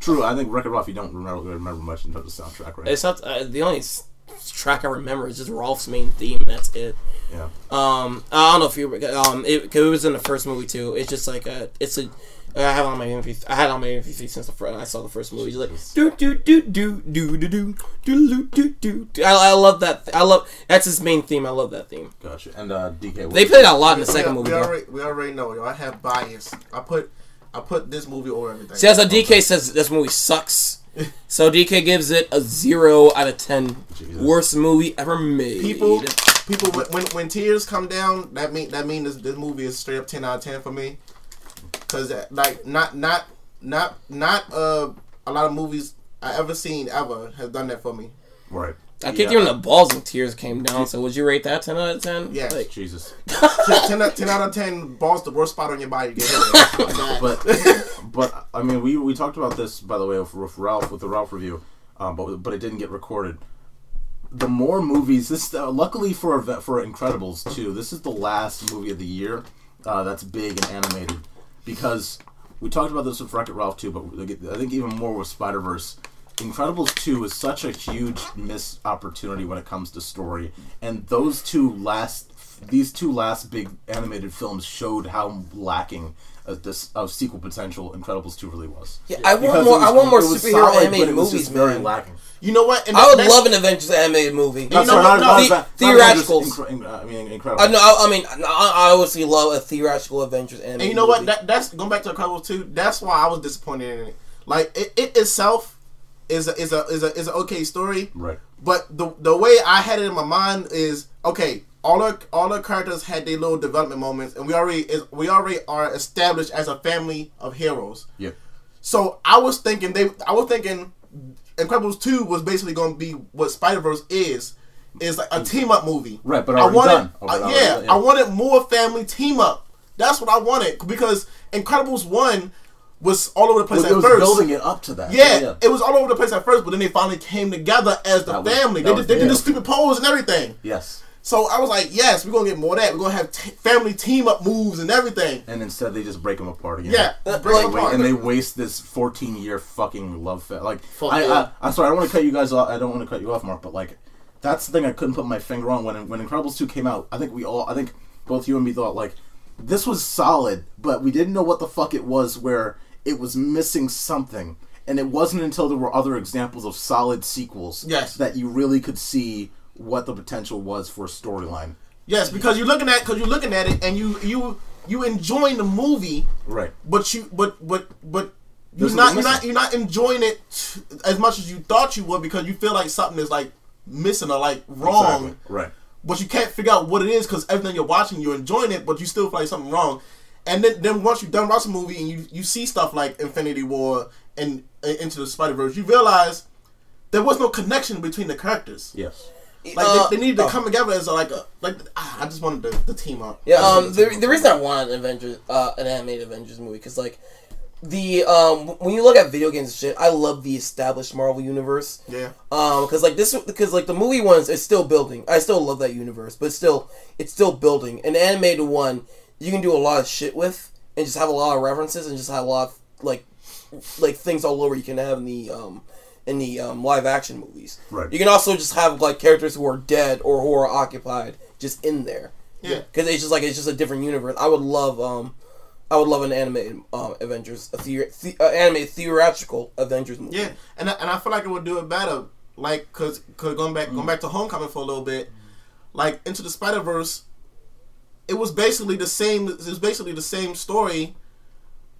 True, I think Wreck It Ralph. You don't remember remember much in terms of soundtrack, right? It's not uh, the only s- track I remember is just Ralph's main theme. That's it. yeah, Um, I don't know if you um, it, 'cause it was in the first movie too. It's just like a, it's a. I have on my MP. I had on my MP3 since the fir- I saw the first movie. It's like do do do do do do do do do do do. I, I love that. I love that's his main theme. I love that theme. gotcha. And uh, DK, They played a lot in the second we, movie. we already we already know. Yo, I have bias. I put I put this movie over everything. See, that's how DK says this movie sucks. So DK gives it a zero out of ten. Jesus. Worst movie ever made. people people when, when when tears come down that mean that mean this, this movie is straight up 10 out of 10 for me because like not not not not uh a lot of movies i ever seen ever has done that for me right? I kicked you in the balls and tears came down. So would you rate that ten out of ten? Yes. Like, Jesus, [LAUGHS] 10, 10, out- 10 out of 10 balls the worst spot on your body get hit with. [LAUGHS] That- but [LAUGHS] but I mean, we we talked about this by the way with, with Ralph with the Ralph review, um, but but it didn't get recorded. The more movies, this uh, luckily for for Incredibles too. This is the last movie of the year uh, that's big and animated because we talked about this with Wreck It Ralph too, but I think even more with Spider Verse. Incredibles 2 is such a huge missed opportunity when it comes to story. And those two last these two last big animated films showed how lacking of this of sequel potential Incredibles 2 really was. yeah, I want Because more. was- I want more superhero solid, but animated it was movies, just very man. lacking. you know what and I would that's- love an Avengers animated movie. know Sorry, what? No. not The- Ava- not theatricals. Avengers, Incre- I mean, Incredibles. I know. I, I mean, I, I obviously love a theatrical Avengers animated. and you know what that, that's going back to Incredibles 2 that's why i was disappointed in it like it, it itself is a is a is a is an okay story Right. But the the way I had it in my mind is okay. All the all the characters had their little development moments, and we already is, we already are established as a family of heroes. Yeah. So I was thinking they I was thinking Incredibles two was basically going to be what Spider Verse is. Is like a team up movie, Right, but I wanted, uh, yeah, yeah. I wanted more family team up. That's what I wanted because Incredibles one was all over the place Well, at it was first. building it up to that. Yeah, it was all over the place at first, but then they finally came together as the That family. They, was did, they did the stupid pose and everything. Yes. So I was like, yes, we're gonna get more of that. We're gonna have t- family team up moves and everything. And instead, they just break them apart again. Yeah, break them Wait, apart. and they waste this 14 year fucking love fest. Like, Fuck I, yeah. I, I'm sorry, I don't want to cut you guys off. I don't want to cut you off, Mark, but like, that's the thing I couldn't put my finger on when when Incredibles 2 came out. I think we all, I think both you and me thought like, this was solid, but we didn't know what the fuck it was. Where it was missing something, and it wasn't until there were other examples of solid sequels Yes. that you really could see what the potential was for a storyline. yes, because you're looking at because you're looking at it and you you you enjoying the movie, Right. but you but but but you're There's not you're not you're not enjoying it as much as you thought you would because you feel like something is like missing or like wrong. Exactly. Right. but you can't figure out what it is because everything you're watching, you're enjoying it, but you still feel like something wrong. And then, then once you've done watching the movie and you, you see stuff like Infinity War and, and Into the Spider Verse, you realize there was no connection between the characters. Yes. Like Uh, they, they needed to oh. come together as a, like a like ah, I just wanted the, the team up. Yeah, um, the, the reason I wanted an Avengers, uh, an animated Avengers movie, because like the um, when you look at video games and shit, I love the established Marvel universe. yeah Um, because like this, because like the movie ones, it's still building. I still love that universe, but still, it's still building. An animated one, you can do a lot of shit with, and just have a lot of references, and just have a lot of like, like things all over you can have in the um, in the um, live action movies. Right. You can also just have like characters who are dead or who are occupied just in there. yeah Because it's just like it's just a different universe. I would love um, I would love an animated um Avengers, a theor- the, uh, animated theatrical Avengers movie. yeah, and I, and I feel like it would do it better. Like cause, cause going back going back to Homecoming for a little bit, like Into the Spider Verse, it was basically the same. It was basically the same story,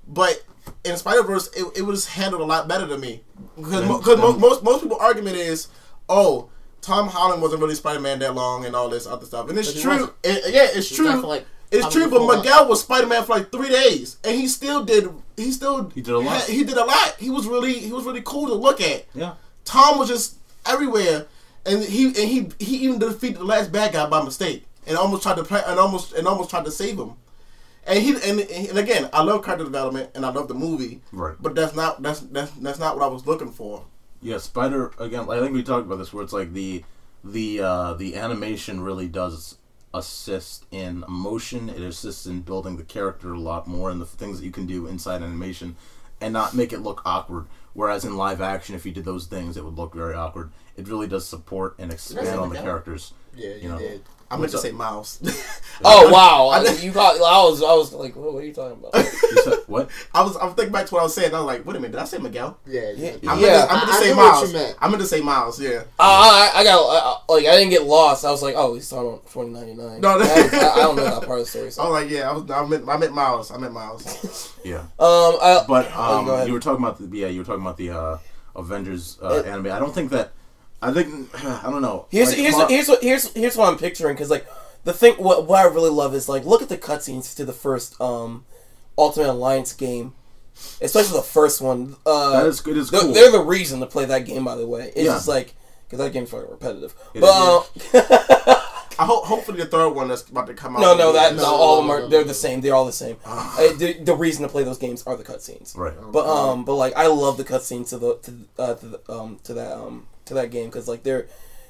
but in Spider Verse, it, it was handled a lot better to me because mo- mo- um, most most people argument is, oh, Tom Holland wasn't really Spider Man that long and all this other stuff, and it's But true. It- yeah, it's true. was there for, like, it's true, but Miguel was Spider Man for like three days, and he still did. He still He did a lot. He did a lot. He was really he was really cool to look at. Yeah. Tom was just everywhere, and he and he he even defeated the last bad guy by mistake, and almost tried to play, and almost and almost tried to save him. And he and, and again, I love character development, and I love the movie, Right. but that's not that's that's that's not what I was looking for. Yeah, Spider again. I think we talked about this, where it's like the the uh, the animation really does assist in emotion. It assists in building the character a lot more, and the things that you can do inside animation, and not make it look awkward. Whereas in live action, if you did those things, it would look very awkward. It really does support and expand on the Miguel? characters. Yeah, you, You know. did. I meant What's to up? say Miles. [LAUGHS] Oh wow! I, you got. I was. I was like, what, what are you talking about? [LAUGHS] You said, what? I was I was thinking back to what I was saying. I was like, wait a minute, did I say Miguel? Yeah, Yeah, yeah. I meant Yeah. to, I meant to I- I say knew what you Miles. meant. I meant to say Miles. Yeah. Uh, I, I got uh, like I didn't get lost. I was like, oh, he's talking about twenty ninety nine. No, I, no. I, I don't know that part of the story. [LAUGHS] I So. was like, yeah, I was I meant I meant Miles. I meant Miles. Yeah. Um, I, But oh, um, go ahead. you were talking about the yeah, you were talking about the uh, Avengers uh, It- anime. I don't think that. I think [SIGHS] I don't know. Here's Like, here's Mar- here's what here's here's what I'm picturing because like the thing what what I really love is like look at the cutscenes to the first um Ultimate Alliance game, especially the first one. Uh, that is it is they're, cool. they're the reason to play that game. By the way, it's Yeah. just like because that game's fucking repetitive. It but uh, [LAUGHS] I hope hopefully the third one that's about to come out. no, no, that no, No, all of them are no, they're no. the same. They're all the same. [SIGHS] Uh, the, the reason to play those games are the cutscenes. right. But um, but like I love the cutscenes to the to uh, to the, um to that um to that game because like they're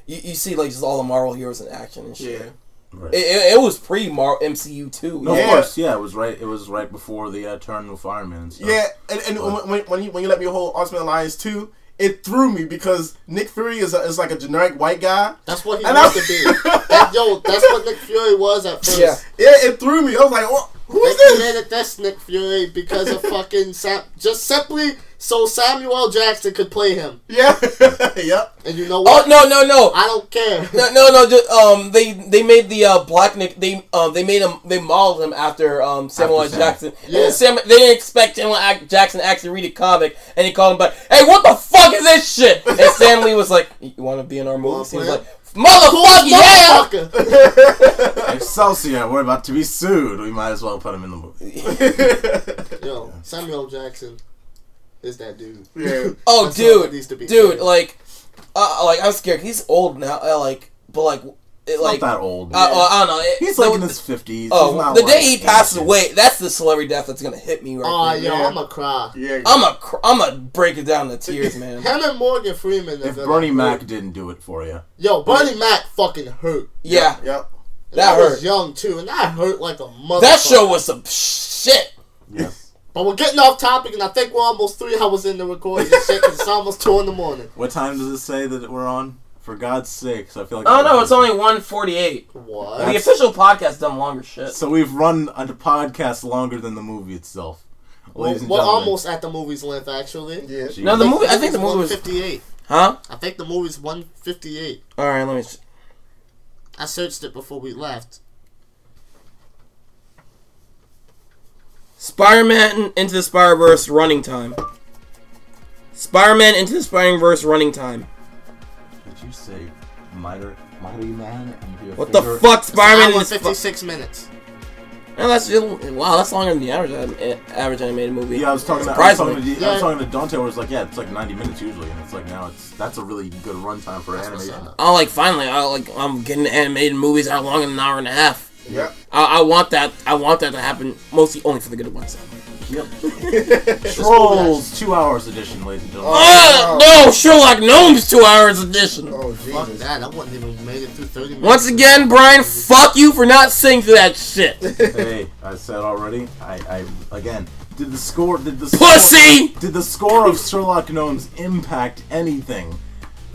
you, you see like just all the Marvel heroes in action and shit. Yeah. right. It, it, it was pre Mar MCU too. No, Yeah. of course, yeah, it was right. It was right before the uh, turn of fireman and stuff. Yeah, and, and when, when, when you when you let me hold Ultimate Alliance two, it threw me because Nick Fury is a, is like a generic white guy. That's what he And wants I- to be. [LAUGHS] That, yo, that's what Nick Fury was at first. Yeah. Yeah, it threw me. I was like, oh, who's They this? created this Nick Fury because of fucking Sam, just simply so Samuel Jackson could play him. Yeah, [LAUGHS] yep. And you know what? Oh no no no. I don't care. No, no, no. Just, um, they they made the uh, black Nick. They um they made him. They modeled him after um Samuel L. After Sam. Jackson. Yeah. Sam, they didn't expect Samuel Jackson to actually read a comic, and he called him back. Hey, what the fuck is this shit? And Stan Lee was like, "You want to be in our movie?" He was like, "Motherfucker, yeah!" Motherfucker. [LAUGHS] Excelsior, we're about to be sued. We might as well put him in the movie. [LAUGHS] Yo, Samuel Jackson is that dude. Yeah. [LAUGHS] Oh, That's all it dude, needs to be dude, said. like, uh, like I'm scared. He's old now. Uh, like, but like, it, Like, like not that old. uh, well, I don't know. It- He's the- like in his fifties. Oh, the day he passes away, that's the celebrity death that's gonna hit me right Oh, there. yo, Yeah. I'm a cry. Yeah. I'm a, cr- I'm a break it down to [LAUGHS] tears, man. Him and Morgan Freeman. If Bernie gonna Mac hurt. didn't do it for you, Yo, Bernie Mac fucking hurt. Yeah, Yep. And That I hurt. was young too, and that hurt like a mother. that show was some shit. yes. But we're getting off topic, and I think we're almost three hours in the recording and shit, 'cause it's almost two in the morning. What time does it say that we're on? For God's sakes, I feel like. Oh no, it's only 148. What? The official podcast done longer shit. So we've run a podcast longer than the movie itself. We're, Ladies and we're gentlemen. almost at the movie's length, actually. Yeah. Jeez. No, the movie. I think the movie was. fifty-eight. Huh? I think the movie's 158. All right, let me. I searched it before we left. Spider-Man Into the Spider-Verse running time. Spider-Man Into the Spider-Verse running time. Did you say Mighty, Mighty Man? And your What the fuck, It's an Spider-Man? hour Into and Sp- 56 minutes. That's still, wow. That's longer than the average anim- eh, average animated movie. Yeah, I was talking. To, I was talking, to, I was talking to Dante. Where it's like, yeah, it's like 90 minutes usually, and it's like now it's that's a really good runtime for That's animation. Oh, like finally, I like I'm getting animated movies that are longer than an hour and a half. Yep. I, I want that. I want that to happen mostly only for the good of ones. Yep. [LAUGHS] Trolls two hours edition, ladies and gentlemen. Uh, oh, no, Sherlock Gnomes two hours edition. Oh Fuck that. I wouldn't even made it through 30 minutes. Once again, Brian, fuck you for not singing to that shit. [LAUGHS] hey, I said already. I, I again did the score. Did the Pussy! Score, did the score of Sherlock Gnomes impact anything?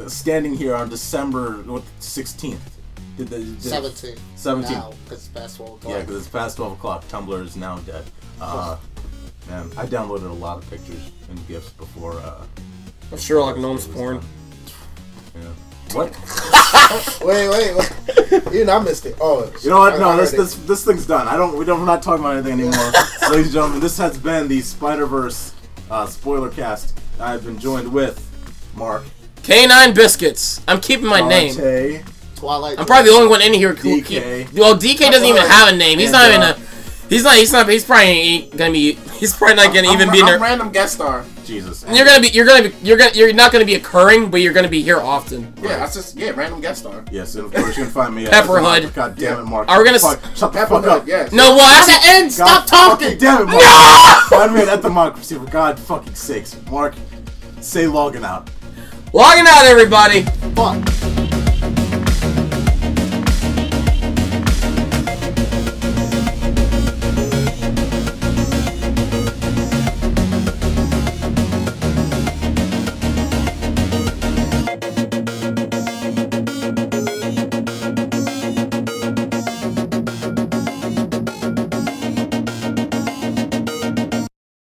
Standing here on December sixteenth. Did the did, 17. 17. Now, because it's past 12 o'clock. Yeah, because it's past twelve o'clock. Tumblr is now dead. Uh, man, I downloaded a lot of pictures and gifs before. Uh, Sherlock it Gnomes porn. done. Yeah. What? [LAUGHS] Wait, wait, wait. You know, I missed it. Oh. You know what? I- No, I this heard it. this this thing's done. I don't. We don't. We're not talking about anything anymore, [LAUGHS] ladies and gentlemen. This has been the Spider Verse uh, spoiler cast. I've been joined with Mark, K9 Biscuits. I'm keeping my name. Dante, Twilight. I'm probably the only one in here who DK. keep- Well, DK doesn't even have a name. He's And, not even a. He's not. He's not. He's probably ain't gonna be. He's probably not gonna I'm, even be. I'm there. random guest star. Jesus. You're gonna be. You're gonna be. You're gonna. You're not gonna be occurring, but you're gonna be here often. Yeah, that's just yeah, random guest star. Yes, and of course you can find me. at Pepperhood. God damn it, Mark. Are we gonna Fuck, shut the fuck up. yes. No, well, At actually, the end, God stop talking! fucking Damn it, Mark. [LAUGHS] Find me at Democracy for God fucking sakes, Mark. Say logging out. logging out, everybody. Fuck.